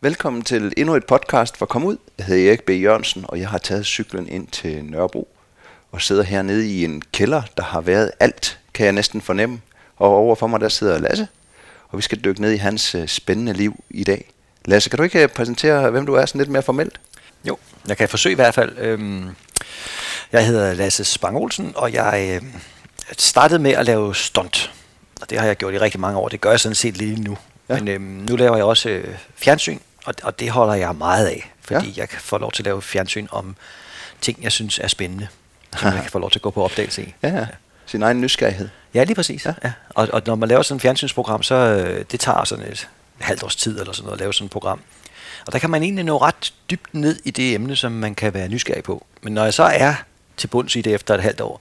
Velkommen til endnu et podcast for Kom Ud. Jeg hedder Erik B. Jørgensen, og jeg har taget cyklen ind til Nørrebro og sidder hernede i en kælder, der har været alt, kan jeg næsten fornemme. Og overfor mig der sidder Lasse, og vi skal dykke ned i hans øh, spændende liv i dag. Lasse, kan du ikke øh, præsentere, hvem du er sådan lidt mere formelt? Jo, jeg kan forsøge i hvert fald. Øhm, jeg hedder Lasse Spang Olsen, og jeg øh, startede med at lave stunt. Og det har jeg gjort i rigtig mange år. Det gør jeg sådan set lige nu. Ja. Men øhm, nu laver jeg også øh, fjernsyn, og, og det holder jeg meget af. Fordi ja. jeg kan få lov til at lave fjernsyn om ting, jeg synes er spændende. Som jeg kan få lov til at gå på opdagelse i. Ja, ja. Sin egen nysgerrighed. Ja, lige præcis. Ja. Ja. Og, og når man laver sådan et fjernsynsprogram, så øh, det tager sådan et halvt års tid eller sådan noget at lave sådan et program. Og der kan man egentlig nå ret dybt ned i det emne, som man kan være nysgerrig på. Men når jeg så er til bunds i det efter et halvt år,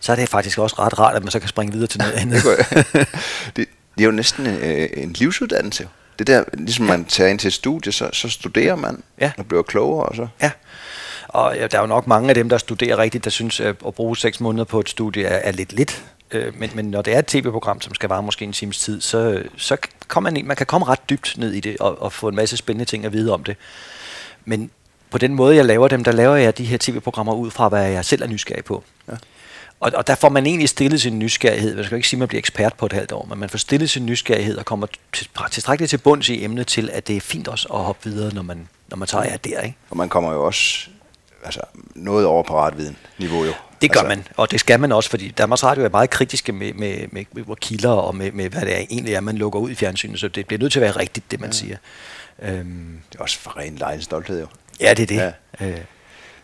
så er det faktisk også ret rart, at man så kan springe videre til noget andet. det, det er jo næsten en, øh, en livsuddannelse. Det der, ligesom ja. man tager ind til et studie, så, så studerer man ja. og bliver klogere. Og så. Ja, og ja, der er jo nok mange af dem, der studerer rigtigt, der synes, at at bruge seks måneder på et studie er, er lidt lidt. Øh, men, men når det er et tv-program, som skal vare måske en times tid, så, så kan man, man kan komme ret dybt ned i det og, og få en masse spændende ting at vide om det. Men på den måde, jeg laver dem, der laver jeg de her tv-programmer ud fra, hvad jeg selv er nysgerrig på. Ja. Og, og der får man egentlig stillet sin nysgerrighed. Man skal jo ikke sige, at man bliver ekspert på et halvt år, men man får stillet sin nysgerrighed og kommer til, tilstrækkeligt til bunds i emnet til, at det er fint også at hoppe videre, når man, når man tager jer der. Ikke? Og man kommer jo også altså, noget over paratviden niveau jo. Det gør altså, man, og det skal man også, fordi Danmarks Radio er meget kritiske med, med, med, med kilder og med, med, hvad det er, egentlig er, man lukker ud i fjernsynet, så det bliver nødt til at være rigtigt, det man ja. siger. Øhm, det er også for ren lejens stolthed jo. Ja, det er det. Ja. Øh.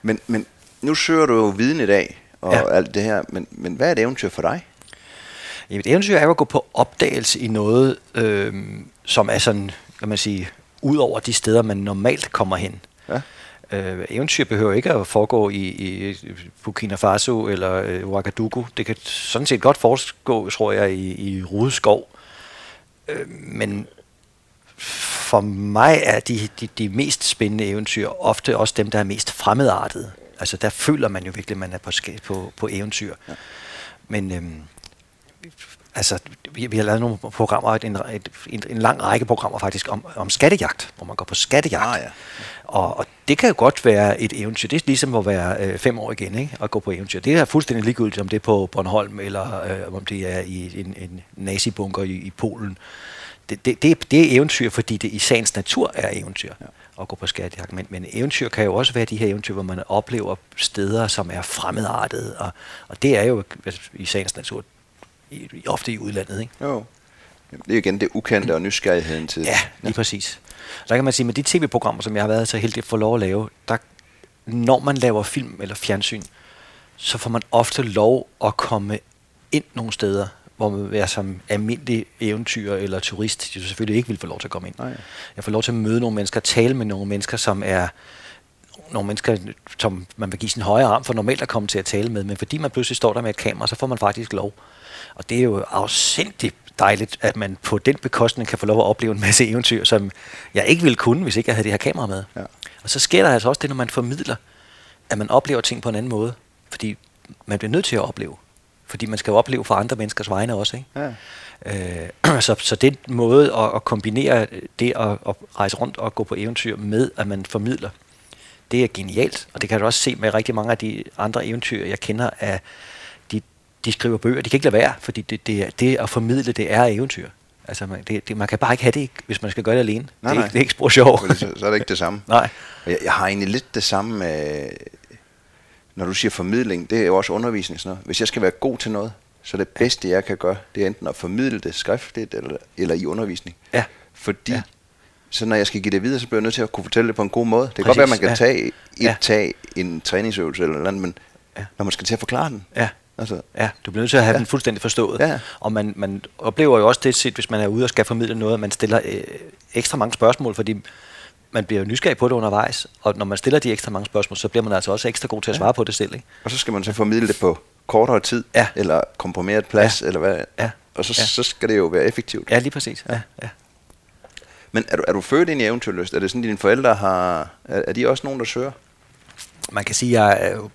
Men, men nu søger du jo viden i dag, og ja. alt det her, men, men hvad er et eventyr for dig? Jamen, et eventyr er jo at gå på opdagelse i noget, øh, som er sådan, kan man sige, ud over de steder, man normalt kommer hen. Ja. Øh, eventyr behøver ikke at foregå i, i Burkina Faso eller øh, Ouagadougou. Det kan sådan set godt foregå, tror jeg, i, i Rudeskov. Øh, men for mig er de, de, de mest spændende eventyr ofte også dem, der er mest fremmedartede. Altså der føler man jo virkelig, at man er på, på, på eventyr. Ja. Men øhm, altså, vi, vi har lavet nogle programmer, et, en, et, en, en lang række programmer faktisk, om, om skattejagt, hvor man går på skattejagt. Ah, ja. og, og det kan jo godt være et eventyr. Det er ligesom at være øh, fem år igen, ikke? at gå på eventyr. Det er fuldstændig ligegyldigt, om det er på Bornholm, eller øh, om det er i en, en nazibunker i, i Polen. Det, det, det, det er eventyr, fordi det i sagens natur er eventyr. Ja at gå på skattejagt. Men, men eventyr kan jo også være de her eventyr, hvor man oplever steder, som er fremmedartede, og, og det er jo altså, i sagens natur i, ofte i udlandet. Ikke? Jo. Det er igen det ukendte og nysgerrigheden til. Ja, lige ja. præcis. Så kan man sige, med de tv-programmer, som jeg har været så heldig at få lov at lave, der, når man laver film eller fjernsyn, så får man ofte lov at komme ind nogle steder, hvor man er som almindelig eventyr eller turist, jo selvfølgelig ikke vil få lov til at komme ind. Nej. Jeg får lov til at møde nogle mennesker, tale med nogle mennesker, som er nogle mennesker, som man vil give sin højre arm for normalt at komme til at tale med, men fordi man pludselig står der med et kamera, så får man faktisk lov. Og det er jo afsindigt dejligt, at man på den bekostning kan få lov at opleve en masse eventyr, som jeg ikke ville kunne, hvis ikke jeg havde det her kamera med. Ja. Og så sker der altså også det, når man formidler, at man oplever ting på en anden måde. Fordi man bliver nødt til at opleve. Fordi man skal jo opleve for andre menneskers vegne også. Ikke? Ja. Øh, så, så den måde at, at kombinere det at, at rejse rundt og gå på eventyr med, at man formidler, det er genialt. Og det kan du også se med rigtig mange af de andre eventyr, jeg kender, at de, de skriver bøger. De kan ikke lade være, fordi det, det, det at formidle, det er eventyr. Altså, man, det, det, man kan bare ikke have det, hvis man skal gøre det alene. Nej, det, er, nej. det er ikke spor sjov. Så, så er det ikke det samme. nej. Jeg, jeg har egentlig lidt det samme med når du siger formidling, det er jo også undervisning. Sådan noget. Hvis jeg skal være god til noget, så det bedste, jeg kan gøre, det er enten at formidle det skriftligt eller, eller i undervisning. Ja. Fordi, ja. så når jeg skal give det videre, så bliver jeg nødt til at kunne fortælle det på en god måde. Det kan Præcis. godt være, at man kan ja. tage, et, ja. tage en træningsøvelse eller noget, men ja. når man skal til at forklare den. Ja. Altså, ja, du bliver nødt til at have ja. den fuldstændig forstået. Ja. Og man, man oplever jo også det, set, hvis man er ude og skal formidle noget, at man stiller øh, ekstra mange spørgsmål, fordi man bliver nysgerrig på det undervejs, og når man stiller de ekstra mange spørgsmål, så bliver man altså også ekstra god til at svare ja. på det selv. Ikke? Og så skal man så formidle det på kortere tid, ja. eller komprimeret plads, ja. eller hvad. Ja. Og så, ja. så skal det jo være effektivt. Ja, lige præcis. Ja. Ja. Men er du, er du født ind i eventyrlyst? Er det sådan, at dine forældre har... Er, er de også nogen, der søger? Man kan sige, at jeg er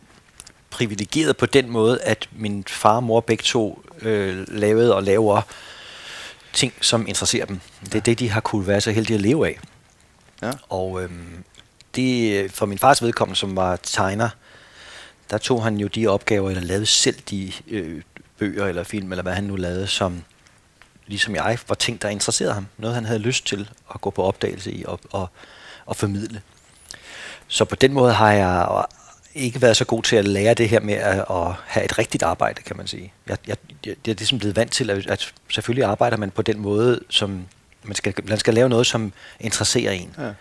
privilegeret på den måde, at min far og mor begge to øh, lavede og laver ting, som interesserer dem. Det er det, de har kunne være så heldige at leve af. Ja. Og øhm, det, øh, for min fars vedkommende, som var tegner, der tog han jo de opgaver, eller lavede selv de øh, bøger eller film, eller hvad han nu lavede, som ligesom jeg var ting, der interesserede ham. Noget, han havde lyst til at gå på opdagelse i og, og, og formidle. Så på den måde har jeg ikke været så god til at lære det her med at, at have et rigtigt arbejde, kan man sige. Jeg, jeg, jeg, jeg er ligesom blevet vant til, at, at selvfølgelig arbejder man på den måde, som man skal, man skal lave noget, som interesserer en. Ja.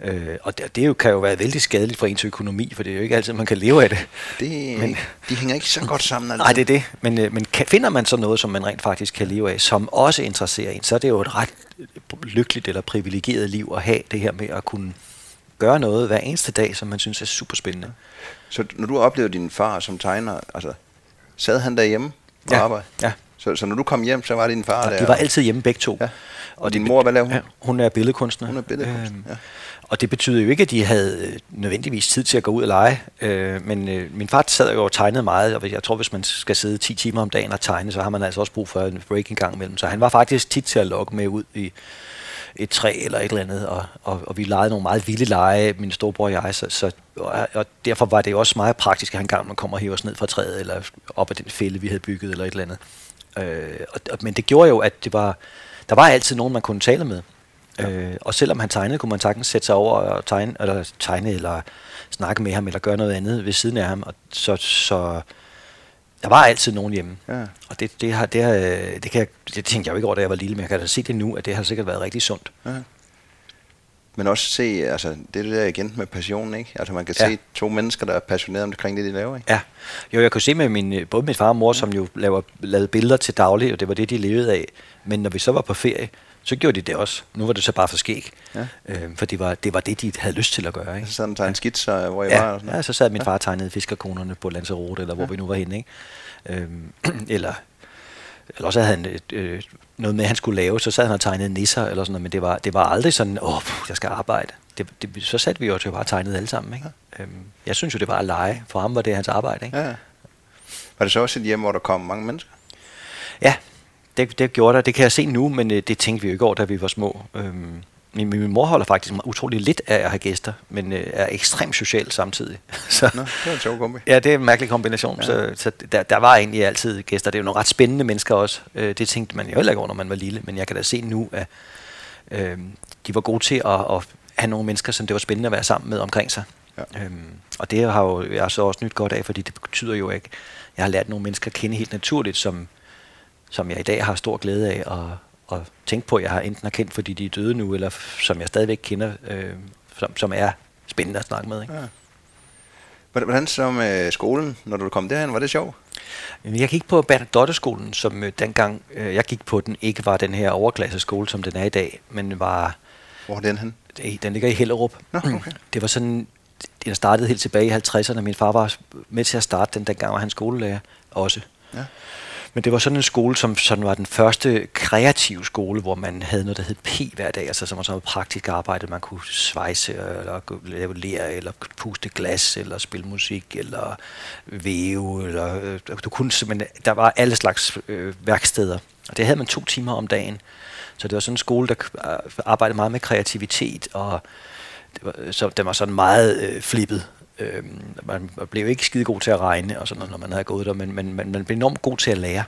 Øh, og det, det jo, kan jo være vældig skadeligt for ens økonomi, for det er jo ikke altid, man kan leve af det. det men, de hænger ikke så godt sammen. Altså. Nej, det er det. Men, øh, men kan, finder man så noget, som man rent faktisk kan leve af, som også interesserer en, så er det jo et ret lykkeligt eller privilegeret liv at have det her med at kunne gøre noget hver eneste dag, som man synes er super spændende. Så når du oplevede din far som tegner, altså sad han derhjemme på ja. arbejde? Ja. Så, så når du kom hjem, så var din far der? De var altid hjemme begge to. Ja. Og din mor, hvad lavede hun? Ja, hun er billedkunstner. Hun er billedkunstner, øhm, ja. Og det betyder jo ikke, at de havde øh, nødvendigvis tid til at gå ud og lege. Øh, men øh, min far sad jo og tegnede meget, og jeg tror, hvis man skal sidde 10 timer om dagen og tegne, så har man altså også brug for en break en gang imellem. Så han var faktisk tit til at lokke med ud i et træ eller et eller andet, og, og, og vi legede nogle meget vilde lege, min storebror og jeg, så, så, og, og derfor var det jo også meget praktisk, at han gang man kommer og hiver os ned fra træet, eller op ad den fælde, vi havde bygget, eller et eller andet. Øh, og, men det gjorde jo, at det var, der var altid nogen, man kunne tale med. Ja. Øh, og selvom han tegnede, kunne man sagtens sætte sig over og tegne, eller tegne, eller snakke med ham, eller gøre noget andet ved siden af ham. Og så, så der var altid nogen hjemme. Ja. Og det, det, har, det, har, det, kan jeg, det tænkte jeg jo ikke over, da jeg var lille, men jeg kan da se det nu, at det har sikkert været rigtig sundt. Ja. Men også se, altså det er det der igen med passionen, ikke? Altså man kan ja. se to mennesker, der er passionerede omkring det, de laver, ikke? Ja. Jo, jeg kunne se med min, både min far og mor, som jo laver, lavede billeder til daglig, og det var det, de levede af. Men når vi så var på ferie, så gjorde de det også. Nu var det så bare for skæg. Ja. Øh, for det var, det var det, de havde lyst til at gøre. Ikke? Så sådan en skitser, hvor I ja. var? Og sådan ja, så sad min far og tegnede fiskerkonerne på Lanzarote, eller hvor ja. vi nu var henne. Ikke? Øh, eller, eller også havde han et, øh, noget med, han skulle lave, så sad han og tegnede nisser, eller sådan noget, men det var, det var aldrig sådan, åh, jeg skal arbejde. Det, det, så satte vi jo til bare tegnede alle sammen. Ikke? Øhm, jeg synes jo, det var at lege. For ham var det hans arbejde. Ikke? Ja. Var det så også et hjem, hvor der kom mange mennesker? Ja, det, det gjorde der. Det kan jeg se nu, men øh, det tænkte vi jo ikke over, da vi var små. Øhm, min, min mor holder faktisk utrolig lidt af at have gæster, men øh, er ekstremt social samtidig. så, Nå, det er en sjov kombi. Ja, det er en mærkelig kombination. Ja. Så, så der, der var egentlig altid gæster. Det er jo nogle ret spændende mennesker også. Øh, det tænkte man jo heller ikke over, når man var lille, men jeg kan da se nu, at øh, de var gode til at, at have nogle mennesker, som det var spændende at være sammen med omkring sig. Ja. Øhm, og det har jo jeg så også nyt godt af, fordi det betyder jo ikke, jeg har lært nogle mennesker at kende helt naturligt, som som jeg i dag har stor glæde af at, at tænke på, jeg har enten har kendt, fordi de er døde nu, eller som jeg stadigvæk kender, øh, som, som er spændende at snakke med. Ikke? Ja. Hvordan så med skolen, når du kom derhen? Var det sjovt? Jeg gik på Bernadotte-skolen, som øh, dengang øh, jeg gik på den, ikke var den her overklasseskole, som den er i dag, men var... Hvor er den hen? Den ligger i Hellerup. Nå, okay. Det var sådan, den startede helt tilbage i 50'erne. Min far var med til at starte den, dengang var han skolelærer også. Ja. Men det var sådan en skole, som sådan var den første kreative skole, hvor man havde noget, der hed P hver dag, altså som var sådan noget praktisk arbejde. Man kunne svejse, eller lave ler, eller puste glas, eller spille musik, eller væve, eller øh, du kunne simpelthen, der var alle slags øh, værksteder. Og det havde man to timer om dagen. Så det var sådan en skole, der øh, arbejdede meget med kreativitet, og det var, så den var sådan meget øh, flippet. Øhm, man blev ikke skide god til at regne, og sådan noget, når man havde gået der, men, men, men man blev enormt god til at lære.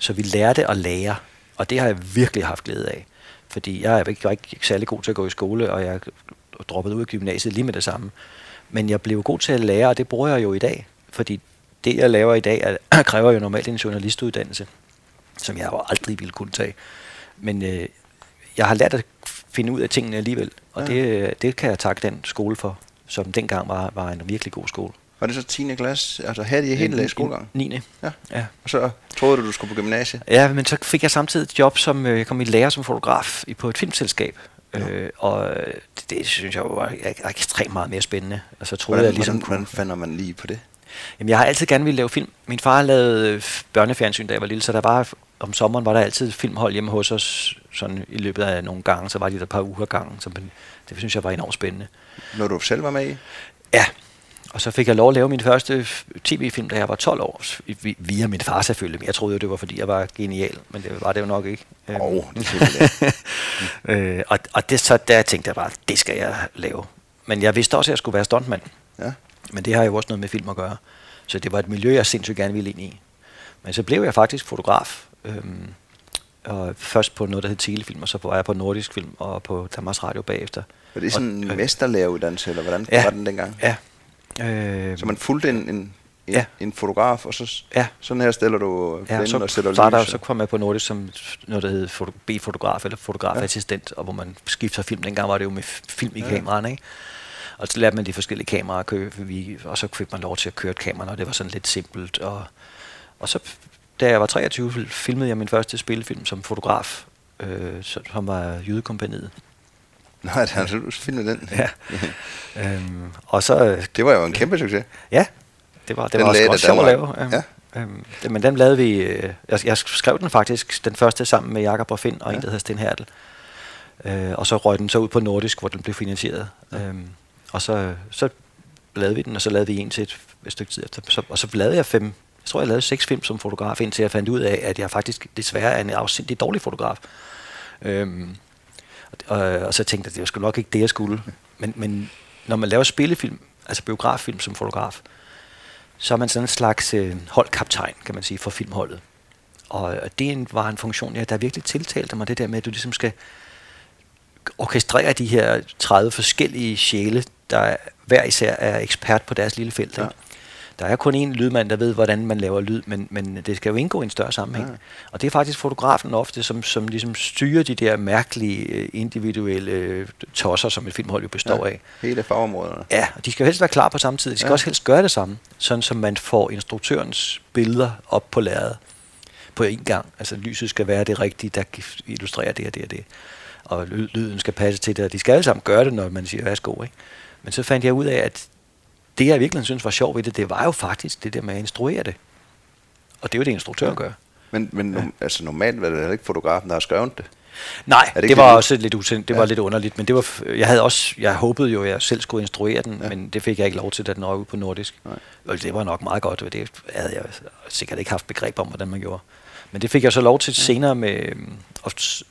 Så vi lærte at lære, og det har jeg virkelig haft glæde af. Fordi jeg er ikke, er ikke særlig god til at gå i skole, og jeg droppet ud af gymnasiet lige med det samme. Men jeg blev god til at lære, og det bruger jeg jo i dag. Fordi det, jeg laver i dag, er, kræver jo normalt en journalistuddannelse, som jeg jo aldrig ville kunne tage. Men øh, jeg har lært at finde ud af tingene alligevel, og ja. det, det kan jeg takke den skole for som dengang var, var en virkelig god skole. Var det så 10. klasse? Altså havde de hele skolegang? 9. Ja. ja. Og så troede du, du skulle på gymnasiet? Ja, men så fik jeg samtidig et job, som øh, jeg kom i lære som fotograf på et filmselskab. Ja. Øh, og det, det synes jeg var ekstremt meget mere spændende. Og så troede hvordan, jeg ligesom... Hvordan, hvordan finder man lige på det? Jamen, jeg har altid gerne ville lave film. Min far lavede øh, børnefjernsyn, da jeg var lille, så der var om sommeren var der altid filmhold hjemme hos os, sådan i løbet af nogle gange, så var de der et par uger gangen, så det synes jeg var enormt spændende. Når du selv var med i? Ja, og så fik jeg lov at lave min første tv-film, da jeg var 12 år, via min far selvfølgelig. Jeg troede jo, det var, fordi jeg var genial, men det var det jo nok ikke. Åh, oh, det øh, og, og det, så der tænkte jeg bare, det skal jeg lave. Men jeg vidste også, at jeg skulle være stuntmand. Ja. Men det har jo også noget med film at gøre. Så det var et miljø, jeg sindssygt gerne ville ind i. Men så blev jeg faktisk fotograf. Øhm, og først på noget, der hed Telefilm, og så var jeg på Nordisk Film og på Danmarks Radio bagefter. Var det sådan en øh, mesterlæreruddannelse, eller hvordan ja, var den dengang? Ja. Øh, så man fulgte en, en, en, ja. en fotograf, og så ja. sådan her stiller du ja, så og sætter så, lys? Så kom jeg på Nordisk som noget, der hed foto, B-fotograf eller fotografassistent, ja. og hvor man skifter film. Dengang var det jo med film i ja. kameraerne, ikke? Og så lærte man de forskellige kameraer at køre, og så fik man lov til at køre et kamera, og det var sådan lidt simpelt. Og, og så da jeg var 23, filmede jeg min første spillefilm som fotograf, øh, som var Jydekompaniet. Nej, det har du filmet den. Ja. øhm, og så, øh, det var jo en kæmpe succes. Ja, det var, det den var også, også sjovt at lave. Øhm, ja. øhm, det, men den lavede vi, øh, jeg, jeg skrev den faktisk, den første sammen med Jakob og Finn og ja. en, der hedder Sten Hertel. Øh, og så røg den så ud på Nordisk, hvor den blev finansieret. Ja. Øhm, og så, så lavede vi den, og så lavede vi en til et, et stykke tid efter. Så, og så lavede jeg fem, jeg tror, jeg lavede seks film som fotograf, indtil jeg fandt ud af, at jeg faktisk desværre er en afsindig dårlig fotograf. Øhm, og, og så tænkte jeg, at det var sgu nok ikke det, jeg skulle. Men, men når man laver spillefilm, altså biograffilm som fotograf, så er man sådan en slags øh, holdkaptajn, kan man sige, for filmholdet. Og det var en funktion, ja, der virkelig tiltalte mig, det der med, at du ligesom skal orkestrere de her 30 forskellige sjæle, der hver især er ekspert på deres lille felt. Ja. Ikke? Der er kun én lydmand, der ved, hvordan man laver lyd, men, men det skal jo indgå i en større sammenhæng. Ja. Og det er faktisk fotografen ofte, som, som ligesom styrer de der mærkelige, øh, individuelle øh, tosser, som et filmhold jo består ja, af. Hele fagområderne. Ja, og de skal jo helst være klar på samme tid. De skal ja. også helst gøre det samme, sådan som man får instruktørens billeder op på lærredet på en gang. Altså lyset skal være det rigtige, der illustrerer det og det og det. Og lyden skal passe til det, og de skal alle sammen gøre det, når man siger, værsgo. Ikke? Men så fandt jeg ud af, at det jeg virkelig synes var sjovt ved det, det var jo faktisk det der med at instruere det. Og det er jo det, instruktøren gør. Men, men ja. altså, normalt var det ikke fotografen, der har skrevet det? Nej, det, det var lidt også lidt usendt, det ja. var lidt underligt, men det var, jeg havde også, jeg håbede jo, at jeg selv skulle instruere den, ja. men det fik jeg ikke lov til, da den var ude på nordisk. Nej. Det var nok meget godt, og det havde jeg sikkert ikke haft begreb om, hvordan man gjorde. Men det fik jeg så lov til ja. senere med øhm, at,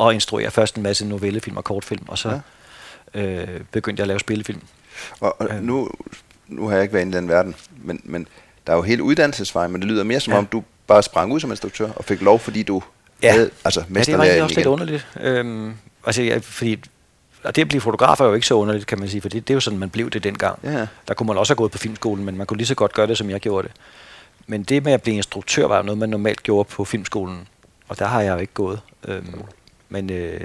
at instruere først en masse novellefilm og kortfilm, og så ja. øh, begyndte jeg at lave spillefilm. Og, og øh. nu nu har jeg ikke været i den verden, men, men der er jo hele uddannelsesvejen, men det lyder mere som ja. om, du bare sprang ud som instruktør og fik lov, fordi du ja. havde altså, ja, det var egentlig også igen. lidt underligt. Øhm, altså, ja, fordi og det at blive fotograf er jo ikke så underligt, kan man sige, for det, det er jo sådan, man blev det dengang. Ja. Der kunne man også have gået på filmskolen, men man kunne lige så godt gøre det, som jeg gjorde det. Men det med at blive instruktør var jo noget, man normalt gjorde på filmskolen, og der har jeg jo ikke gået. Øhm, men, øh,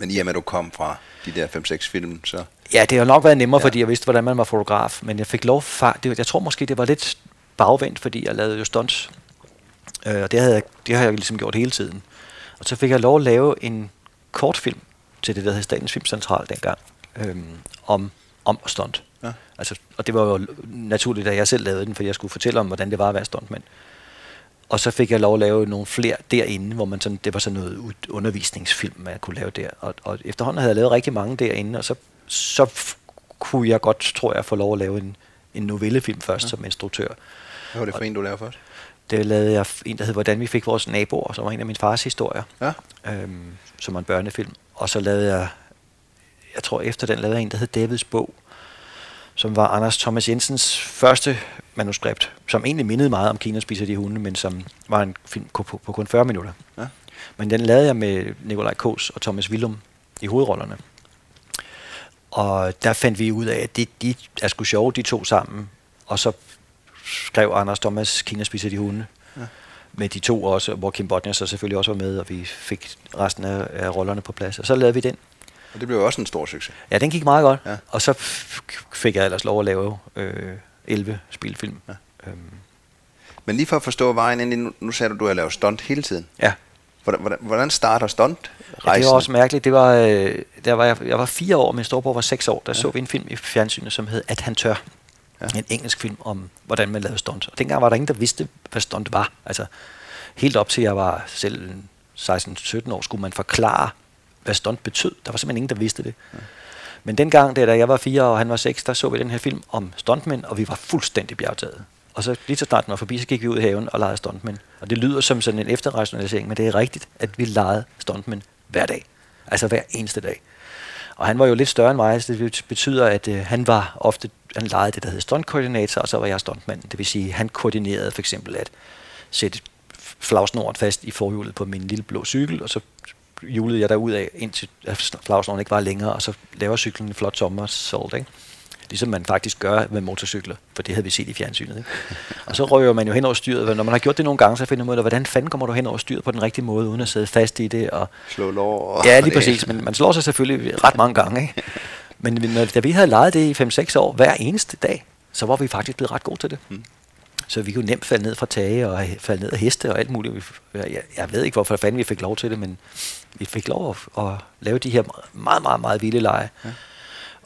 men i og med, at du kom fra de der 5-6 film, så... Ja, det har nok været nemmere, ja. fordi jeg vidste, hvordan man var fotograf. Men jeg fik lov... Far, det, jeg tror måske, det var lidt bagvendt, fordi jeg lavede jo stunts. Øh, og det, havde jeg, det har jeg ligesom gjort hele tiden. Og så fik jeg lov at lave en kortfilm til det, der hed Statens Filmcentral dengang, øhm, om, om stunt. Ja. Altså, og det var jo naturligt, at jeg selv lavede den, for jeg skulle fortælle om, hvordan det var at være stuntmand. Og så fik jeg lov at lave nogle flere derinde, hvor man sådan, det var sådan noget undervisningsfilm, man kunne lave der. Og, og efterhånden havde jeg lavet rigtig mange derinde, og så, så kunne jeg godt, tror jeg, få lov at lave en, en novellefilm først ja. som instruktør. Hvad var det for og, en, du lavede først? Det lavede jeg en, der hed Hvordan vi fik vores naboer, som var en af min fars historier, ja. øhm, som var en børnefilm. Og så lavede jeg, jeg tror efter den lavede jeg en, der hed Davids bog, som var Anders Thomas Jensens første manuskript, som egentlig mindede meget om Kina spiser de hunde, men som var en film på, på, på kun 40 minutter. Ja. Men den lavede jeg med Nikolaj Kås og Thomas Willum i hovedrollerne. Og der fandt vi ud af, at de, de er sgu sjove, de to sammen. Og så skrev Anders Thomas Kina spiser de hunde. Ja. Med de to også, hvor Kim Bodnia så selvfølgelig også var med, og vi fik resten af, af rollerne på plads. Og så lavede vi den. Og det blev også en stor succes. Ja, den gik meget godt. Ja. Og så fik jeg ellers lov at lave øh, 11 spilfilm. Ja. Øhm. Men lige for at forstå vejen ind, nu, nu sagde du, at du har lavet stunt hele tiden. Ja. Hvordan, hvordan, hvordan starter stunt? Ja, det var også mærkeligt. Det var, øh, der var jeg, jeg var fire år, min storebror var seks år. Der ja. så vi en film i fjernsynet, som hed At han tør. Ja. En engelsk film om, hvordan man lavede stunt. Og dengang var der ingen, der vidste, hvad stunt var. Altså, helt op til jeg var selv 16-17 år, skulle man forklare, hvad stunt betød. Der var simpelthen ingen, der vidste det. Ja. Men dengang, da jeg var fire og han var seks, der så vi den her film om stuntmænd, og vi var fuldstændig bjergtaget. Og så lige så snart den var forbi, så gik vi ud i haven og legede stuntmænd. Og det lyder som sådan en efterrationalisering, men det er rigtigt, at vi legede stuntmænd hver dag. Altså hver eneste dag. Og han var jo lidt større end mig, så det betyder, at øh, han var ofte, han legede det, der hed stuntkoordinator, og så var jeg stuntmand. Det vil sige, han koordinerede for eksempel at sætte flagsnoren fast i forhjulet på min lille blå cykel, og så hjulede jeg derud af, indtil flagsnoren ikke var længere, og så laver cyklen en flot sommersolt, ikke? Ligesom man faktisk gør med motorcykler, for det havde vi set i fjernsynet. Ikke? Og så røver man jo hen over styret, når man har gjort det nogle gange, så finder man ud af, hvordan fanden kommer du hen over styret på den rigtige måde, uden at sidde fast i det. Og Slå lår. Ja, lige præcis, men man slår sig selvfølgelig ret mange gange. Ikke? Men når, da vi havde leget det i 5-6 år, hver eneste dag, så var vi faktisk blevet ret gode til det. Mm. Så vi kunne nemt falde ned fra tage og falde ned af heste og alt muligt. Jeg, jeg ved ikke, hvorfor fanden vi fik lov til det, men vi fik lov at, at lave de her meget, meget, meget vilde lege. Ja.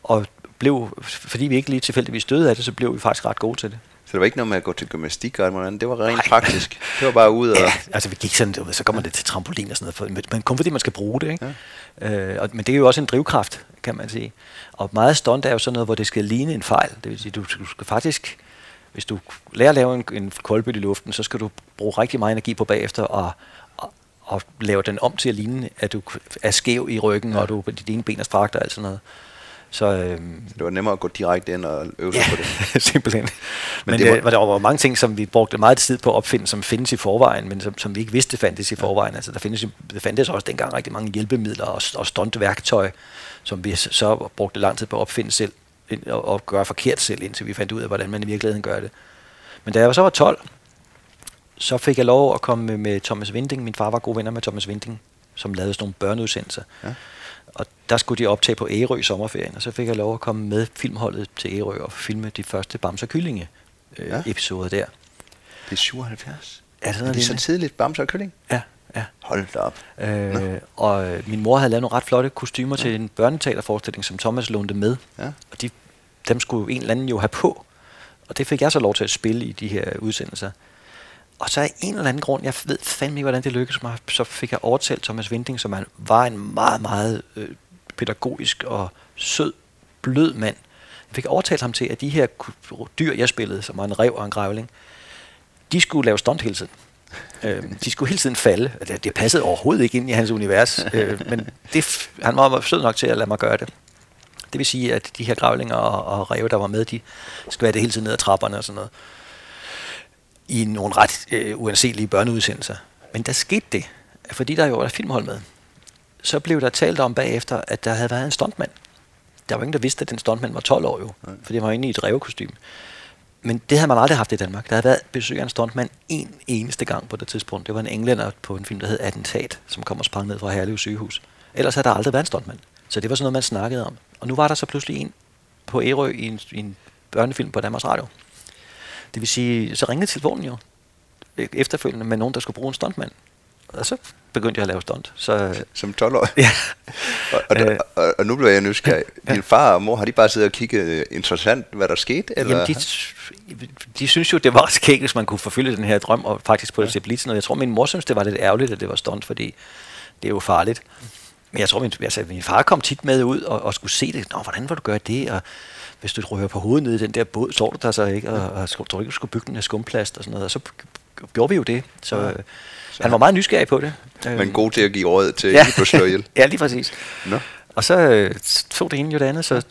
Og blev, fordi vi ikke lige tilfældigvis stødede af det, så blev vi faktisk ret gode til det. Så det var ikke noget med at gå til gymnastik og noget Det var rent Nej. praktisk. Det var bare ud og... Ja, altså vi gik sådan, så kommer det til trampolin og sådan noget, men kun fordi man skal bruge det. Ikke? Ja. Øh, og, men det er jo også en drivkraft, kan man sige. Og meget stunt er jo sådan noget, hvor det skal ligne en fejl. Det vil sige, du, du skal faktisk hvis du lærer at lave en, en koldbøtte i luften, så skal du bruge rigtig meget energi på bagefter og, og, og lave den om til at ligne, at du er skæv i ryggen, ja. og du, dine ben er strakt og alt sådan noget. Så, øhm, så det var nemmere at gå direkte ind og øve ja, på det? simpelthen. Men, men det var, øh, der var mange ting, som vi brugte meget tid på at opfinde, som findes i forvejen, men som, som vi ikke vidste fandtes i forvejen. Altså, der, findes, der fandtes også dengang rigtig mange hjælpemidler og, og stuntværktøj, som vi så brugte lang tid på at opfinde selv og, og gøre forkert selv, indtil vi fandt ud af, hvordan man i virkeligheden gør det. Men da jeg så var 12, så fik jeg lov at komme med, med Thomas Vinding. Min far var gode venner med Thomas Vinding, som lavede sådan nogle børneudsendelser. Ja. Og der skulle de optage på Ærø i sommerferien, og så fik jeg lov at komme med filmholdet til Ærø og filme de første Bamser Kyllinge øh, ja. episoder der. Det er 77? Ja, sådan er det så tidligt, Bamser og Kylling? Ja, ja. Hold da op. Øh, og øh, min mor havde lavet nogle ret flotte kostymer ja. til en børneteaterforestilling, som Thomas lånte med. Ja. Og de, dem skulle en eller anden jo have på. Og det fik jeg så lov til at spille i de her udsendelser. Og så af en eller anden grund, jeg ved fandme ikke, hvordan det lykkedes mig, så fik jeg overtalt Thomas Vinding, som han var en meget, meget øh, pædagogisk og sød, blød mand. Jeg fik overtalt ham til, at de her dyr, jeg spillede, som var en rev og en grævling, de skulle lave stunt hele tiden. øh, de skulle hele tiden falde. Det, det passede overhovedet ikke ind i hans univers, øh, men det, han var sød nok til at lade mig gøre det. Det vil sige, at de her grævlinger og, og ræve, der var med, de skal være det hele tiden ned ad trapperne og sådan noget i nogle ret øh, uanselige børneudsendelser. Men der skete det, fordi der jo var filmhold med. Så blev der talt om bagefter, at der havde været en stuntmand. Der var ingen, der vidste, at den stuntmand var 12 år jo, Nej. for det var inde i et revkostyme. Men det havde man aldrig haft i Danmark. Der havde været besøg af en stuntmand en eneste gang på det tidspunkt. Det var en englænder på en film, der hed Attentat, som kom og sprang ned fra Herlev sygehus. Ellers havde der aldrig været en stuntmand. Så det var sådan noget, man snakkede om. Og nu var der så pludselig en på Ærø i en, i en børnefilm på Danmarks Radio, det vil sige, så ringede telefonen jo efterfølgende med nogen, der skulle bruge en stuntmand. Og så begyndte jeg at lave stunt. Så, Som 12 år? Ja. og, og, øh, og, og nu bliver jeg nysgerrig. Din far og mor, har de bare siddet og kigget øh, interessant, hvad der skete? Eller? Jamen, de, de synes jo, det var skægt, hvis man kunne forfølge den her drøm, og faktisk på det ja. til blitzen. Og jeg tror, min mor synes, det var lidt ærgerligt, at det var stunt, fordi det er jo farligt. Men jeg tror, min, altså, min far kom tit med ud og, og skulle se det. Nå, hvordan vil du gøre det? Og hvis du rører på hovedet ned i den der båd, så du der så ikke, og, og tror ikke, du skulle bygge den af skumplast og sådan noget. Og så gjorde vi jo det. Så, ja. så han var meget nysgerrig på det. Men god til at give råd til ja. på slå ihjel. ja, lige præcis. Nå. Og så øh, tog det ene jo det andet, så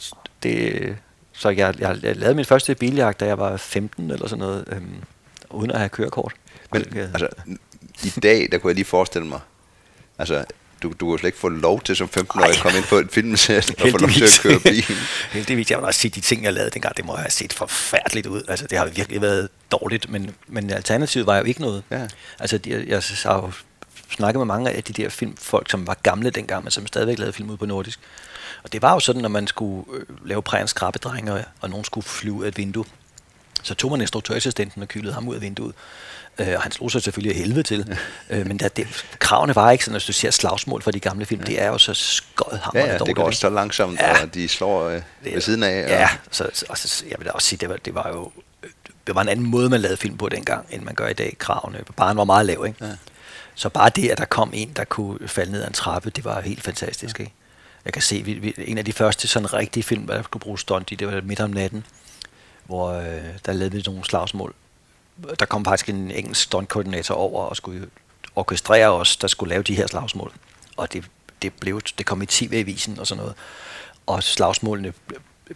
det, så jeg, jeg, jeg lavede min første biljagt, da jeg var 15 eller sådan noget, øhm, uden at have kørekort. Men altså, i dag, der kunne jeg lige forestille mig, altså du, du kunne slet ikke få lov til som 15-årig at komme ind på et filmsæt og få lov til at køre bil. Heldigvis, jeg vil også sige, de ting, jeg lavede dengang, det må have set forfærdeligt ud. Altså, det har virkelig været dårligt, men, men alternativet var jo ikke noget. Ja. Altså, jeg, jeg har jo snakket med mange af de der filmfolk, som var gamle dengang, men som stadigvæk lavede film ud på nordisk. Og det var jo sådan, når man skulle øh, lave prærens skrabbedrenge, og nogen skulle flyve ud af et vindue, så tog man instruktørassistenten og kyldede ham ud af vinduet. Øh, og han slog sig selvfølgelig helvede til. øh, men der, det, kravene var ikke sådan, at du ser slagsmål fra de gamle film. Ja. Det er jo så skød ham. Ja, ja det går også så langsomt, ja. og de slår øh, ved siden af. Ja, og så, og så, jeg vil også sige, det var, det var jo det var en anden måde, man lavede film på dengang, end man gør i dag. Kravene, bare var meget lav, ikke? Ja. Så bare det, at der kom en, der kunne falde ned ad en trappe, det var helt fantastisk, ja. ikke? Jeg kan se, vi, vi, en af de første sådan rigtige film, der skulle bruge stunt i, det var midt om natten, hvor øh, der lavede vi nogle slagsmål. Der kom faktisk en engelsk stuntkoordinator over og skulle orkestrere os, der skulle lave de her slagsmål. Og det, det, blev, det kom i tv-avisen og sådan noget. Og slagsmålene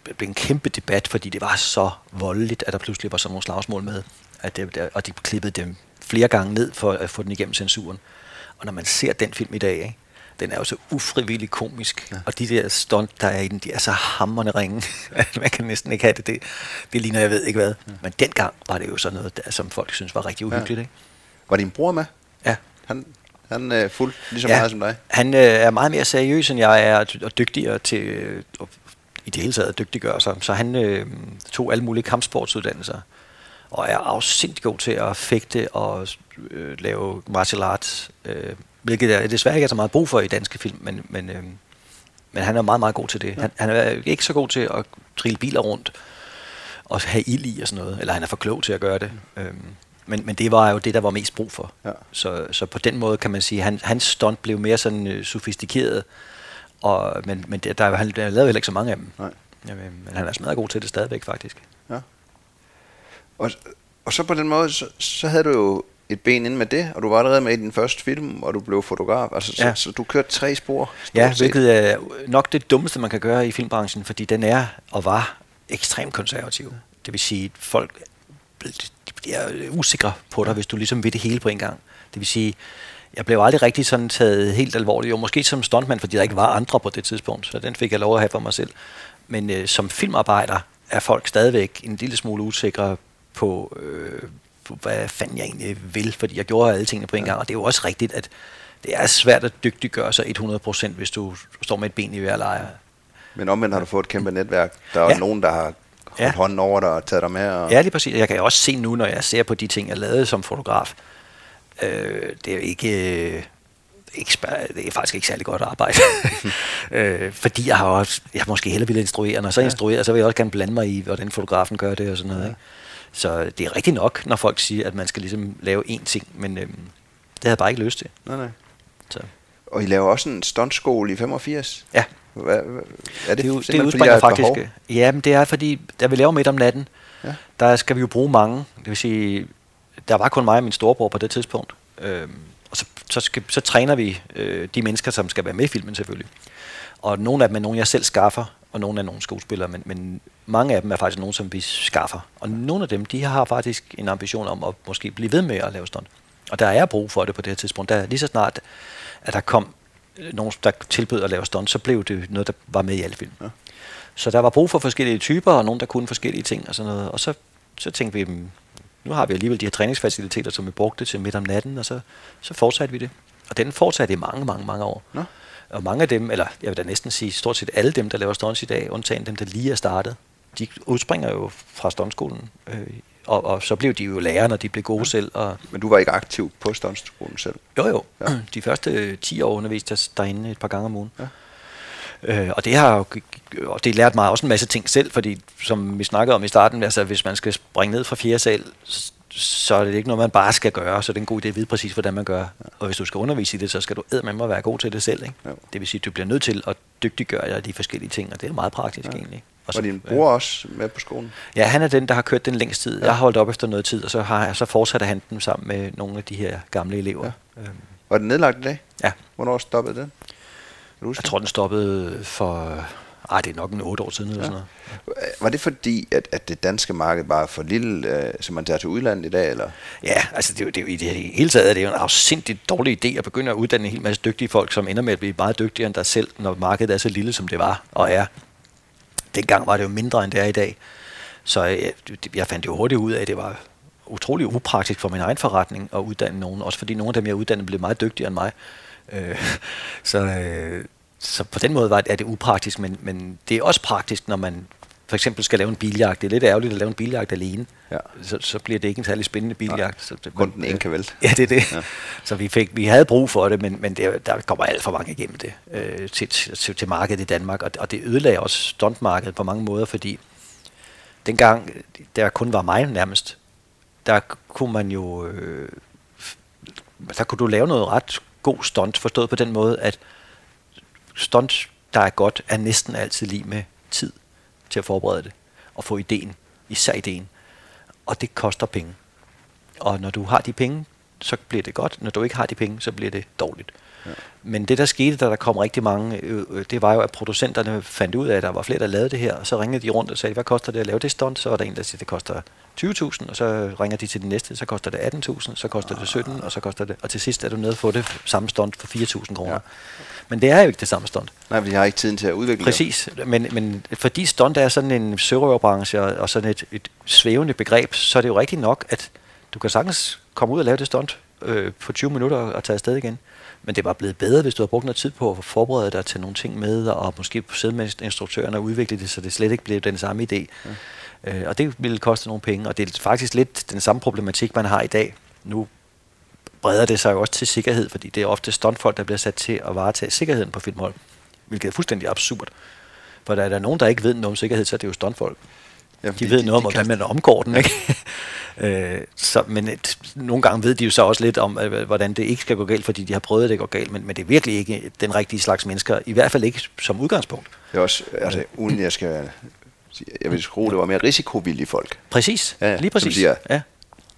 blev en kæmpe debat, fordi det var så voldeligt, at der pludselig var sådan nogle slagsmål med. At det, og de klippede dem flere gange ned for at få den igennem censuren. Og når man ser den film i dag, ikke, den er jo så ufrivillig komisk, ja. og de der stunt, der er i den, de er så hammerne ringe, man kan næsten ikke have det. Det, det ligner, jeg ved ikke hvad. Ja. Men dengang var det jo sådan noget, der, som folk synes var rigtig uhyggeligt. Ja. Ikke? Var din bror med? Ja. Han, han er fuld lige så ja, meget som dig? han øh, er meget mere seriøs, end jeg er, og dygtigere til øh, i det hele taget dygtiggøre sig. Så han øh, tog alle mulige kampsportsuddannelser, og er afsindig god til at fægte og øh, lave martial arts, øh, hvilket er desværre ikke er så meget brug for i danske film, men, men, øh, men han er meget, meget god til det. Ja. Han, han er ikke så god til at trille biler rundt og have ild i og sådan noget, eller han er for klog til at gøre det. Mm. Øhm, men, men det var jo det, der var mest brug for. Ja. Så, så på den måde kan man sige, at han, hans stunt blev mere sådan øh, sofistikeret, og, men, men der, der, han, der lavede heller ikke så mange af dem. Nej. Jamen, men han er smadret god til det stadigvæk, faktisk. Ja. Og, og så på den måde, så, så havde du jo et ben ind med det, og du var allerede med i din første film, og du blev fotograf. Altså, ja. så, så du kørte tre spor. Ja, set. hvilket er nok det dummeste, man kan gøre i filmbranchen, fordi den er og var ekstremt konservativ. Det vil sige, folk de bliver usikre på dig, hvis du ligesom vil det hele på en gang. Det vil sige, jeg blev aldrig rigtig sådan taget helt alvorligt. Jo, måske som stuntman, fordi der ikke var andre på det tidspunkt, så den fik jeg lov at have for mig selv. Men øh, som filmarbejder er folk stadigvæk en lille smule usikre på, øh, på, hvad fanden jeg egentlig vil, fordi jeg gjorde alle tingene på en gang, og det er jo også rigtigt, at det er svært at dygtiggøre sig 100%, hvis du står med et ben i hver lejr. Men omvendt har du fået et kæmpe netværk. Der er ja. nogen, der har ja. hånden over dig og taget dig med. Og... Ja, lige præcis. Jeg kan også se nu, når jeg ser på de ting, jeg lavede som fotograf, øh, det er jo ikke... Øh, det er faktisk ikke særlig godt arbejde. øh, fordi jeg har også, jeg måske hellere ville instruere, når så ja. instruerer, så vil jeg også gerne blande mig i, hvordan fotografen gør det og sådan noget. Ja. Ikke? Så det er rigtigt nok, når folk siger, at man skal ligesom lave én ting, men øhm, det havde jeg bare ikke lyst til. Nej, nej. Så. Og I laver også en stuntskole i 85? Ja. Hvad, hvad, er det, det, det udspringer faktisk. Ja, men det er fordi, da vi laver midt om natten, ja. der skal vi jo bruge mange. Det vil sige, der var kun mig og min storebror på det tidspunkt. Øhm, og så, så, skal, så træner vi øh, de mennesker, som skal være med i filmen selvfølgelig. Og nogle af dem er nogen, jeg selv skaffer, og nogle er nogle skuespillere, men, men mange af dem er faktisk nogen, som vi skaffer. Og nogle af dem, de har faktisk en ambition om at måske blive ved med at lave stunt. Og der er brug for det på det her tidspunkt. Der, lige så snart, at der kom nogen, der tilbød at lave stunt, så blev det noget, der var med i alle film. Ja. Så der var brug for forskellige typer, og nogen, der kunne forskellige ting og sådan noget. Og så, så tænkte vi, nu har vi alligevel de her træningsfaciliteter, som vi brugte til midt om natten, og så, så fortsatte vi det. Og den fortsatte i mange, mange, mange år. Ja. Og mange af dem, eller jeg vil da næsten sige stort set alle dem, der laver stunts i dag, undtagen dem, der lige er startet, de udspringer jo fra stuntskolen. Øh, og, og så blev de jo lærere, når de blev gode ja. selv. Og Men du var ikke aktiv på stuntskolen selv? Jo, jo. Ja. De første 10 år underviste jeg derinde et par gange om ugen. Ja. Øh, og det har jo og det lært mig også en masse ting selv, fordi som vi snakkede om i starten, altså hvis man skal springe ned fra fjerde sal, så er det ikke noget, man bare skal gøre, så det er en god idé at vide præcis, hvordan man gør. Ja. Og hvis du skal undervise i det, så skal du med mig være god til det selv. Ikke? Det vil sige, at du bliver nødt til at dygtiggøre dig de forskellige ting, og det er meget praktisk ja. egentlig. Og, så, og din bror ja. også med på skolen? Ja, han er den, der har kørt den længst tid. Ja. Jeg har holdt op efter noget tid, og så, har, så fortsætter han den sammen med nogle af de her gamle elever. Ja. Øhm. Var den nedlagt i dag? Ja. Hvornår stoppede den? Jeg tror, den stoppede for ej, det er nok en otte år siden eller ja. sådan noget. Var det fordi, at, at det danske marked bare er for lille, øh, så man tager til udlandet i dag? Eller? Ja, altså det, er det i det hele taget er det jo en afsindigt dårlig idé at begynde at uddanne en hel masse dygtige folk, som ender med at blive meget dygtigere end dig selv, når markedet er så lille, som det var og er. Dengang var det jo mindre, end det er i dag. Så jeg, jeg fandt jo hurtigt ud af, at det var utrolig upraktisk for min egen forretning at uddanne nogen, også fordi nogle af dem, jeg uddannede, blev meget dygtigere end mig. Øh, så, øh, så på den måde var er det upraktisk, men, men det er også praktisk, når man for eksempel skal lave en biljagt. Det er lidt ærgerligt at lave en biljagt alene. Ja. Så, så bliver det ikke en særlig spændende biljagt. Ja. Så det, Kun den ene kan vælte. Ja, det er det. Ja. Så vi, fik, vi havde brug for det, men, men det, der kommer alt for mange igennem det øh, til, til, til markedet i Danmark. Og, og det ødelagde også stuntmarkedet på mange måder, fordi dengang, der kun var mig nærmest, der kunne man jo... Øh, der kunne du lave noget ret god stunt, forstået på den måde, at stunt der er godt, er næsten altid lige med tid til at forberede det og få ideen, især ideen. Og det koster penge. Og når du har de penge, så bliver det godt. Når du ikke har de penge, så bliver det dårligt. Ja. Men det, der skete, da der kom rigtig mange, øh, øh, det var jo, at producenterne fandt ud af, at der var flere, der lavede det her, og så ringede de rundt og sagde, hvad koster det at lave det stunt? Så var der en, der siger, det koster 20.000, og så ringer de til den næste, så koster det 18.000, så koster det 17, og så koster det, og til sidst er du nede og få det samme stunt for 4.000 kroner. Ja. Men det er jo ikke det samme stunt. Nej, de har ikke tiden til at udvikle Præcis, det. men, men fordi stunt er sådan en sørøverbranche og sådan et, et svævende begreb, så er det jo rigtigt nok, at du kan sagtens komme ud og lave det stunt øh, på 20 minutter og tage afsted igen. Men det var blevet bedre, hvis du havde brugt noget tid på at forberede dig til nogle ting med, og måske sidde med instruktøren og udvikle det, så det slet ikke blev den samme idé. Ja. Øh, og det ville koste nogle penge, og det er faktisk lidt den samme problematik, man har i dag. Nu breder det sig jo også til sikkerhed, fordi det er ofte stuntfolk, der bliver sat til at varetage sikkerheden på filmhold, hvilket er fuldstændig absurd. For der er der nogen, der ikke ved noget om sikkerhed, så er det jo stuntfolk. Ja, de ved de, noget om, hvordan man omgår den, ikke? øh, så, men et, nogle gange ved de jo så også lidt om, øh, hvordan det ikke skal gå galt, fordi de har prøvet, at det går galt, men, men det er virkelig ikke den rigtige slags mennesker, i hvert fald ikke som udgangspunkt. Det er også, altså, uden jeg skal jeg vil skrue, det var mere risikovillige folk. Præcis, ja, lige præcis. Siger, ja.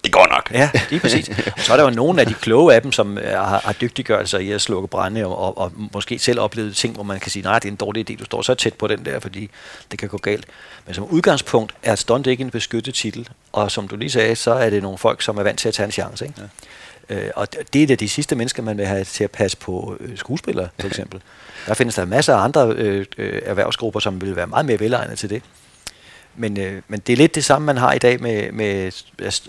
Det går nok. Ja, lige præcis. Og så er der jo nogle af de kloge af dem, som har, har dygtiggørelser i at slukke brænde, og, og, og måske selv oplevet ting, hvor man kan sige, nej, det er en dårlig idé, du står så tæt på den der, fordi det kan gå galt. Men som udgangspunkt er stunt ikke en beskyttet titel, og som du lige sagde, så er det nogle folk, som er vant til at tage en chance. Ikke? Ja. Øh, og det er de sidste mennesker, man vil have til at passe på øh, skuespillere, for eksempel. Der findes der masser af andre øh, øh, erhvervsgrupper, som vil være meget mere velegnet til det. Men, øh, men det er lidt det samme, man har i dag med, med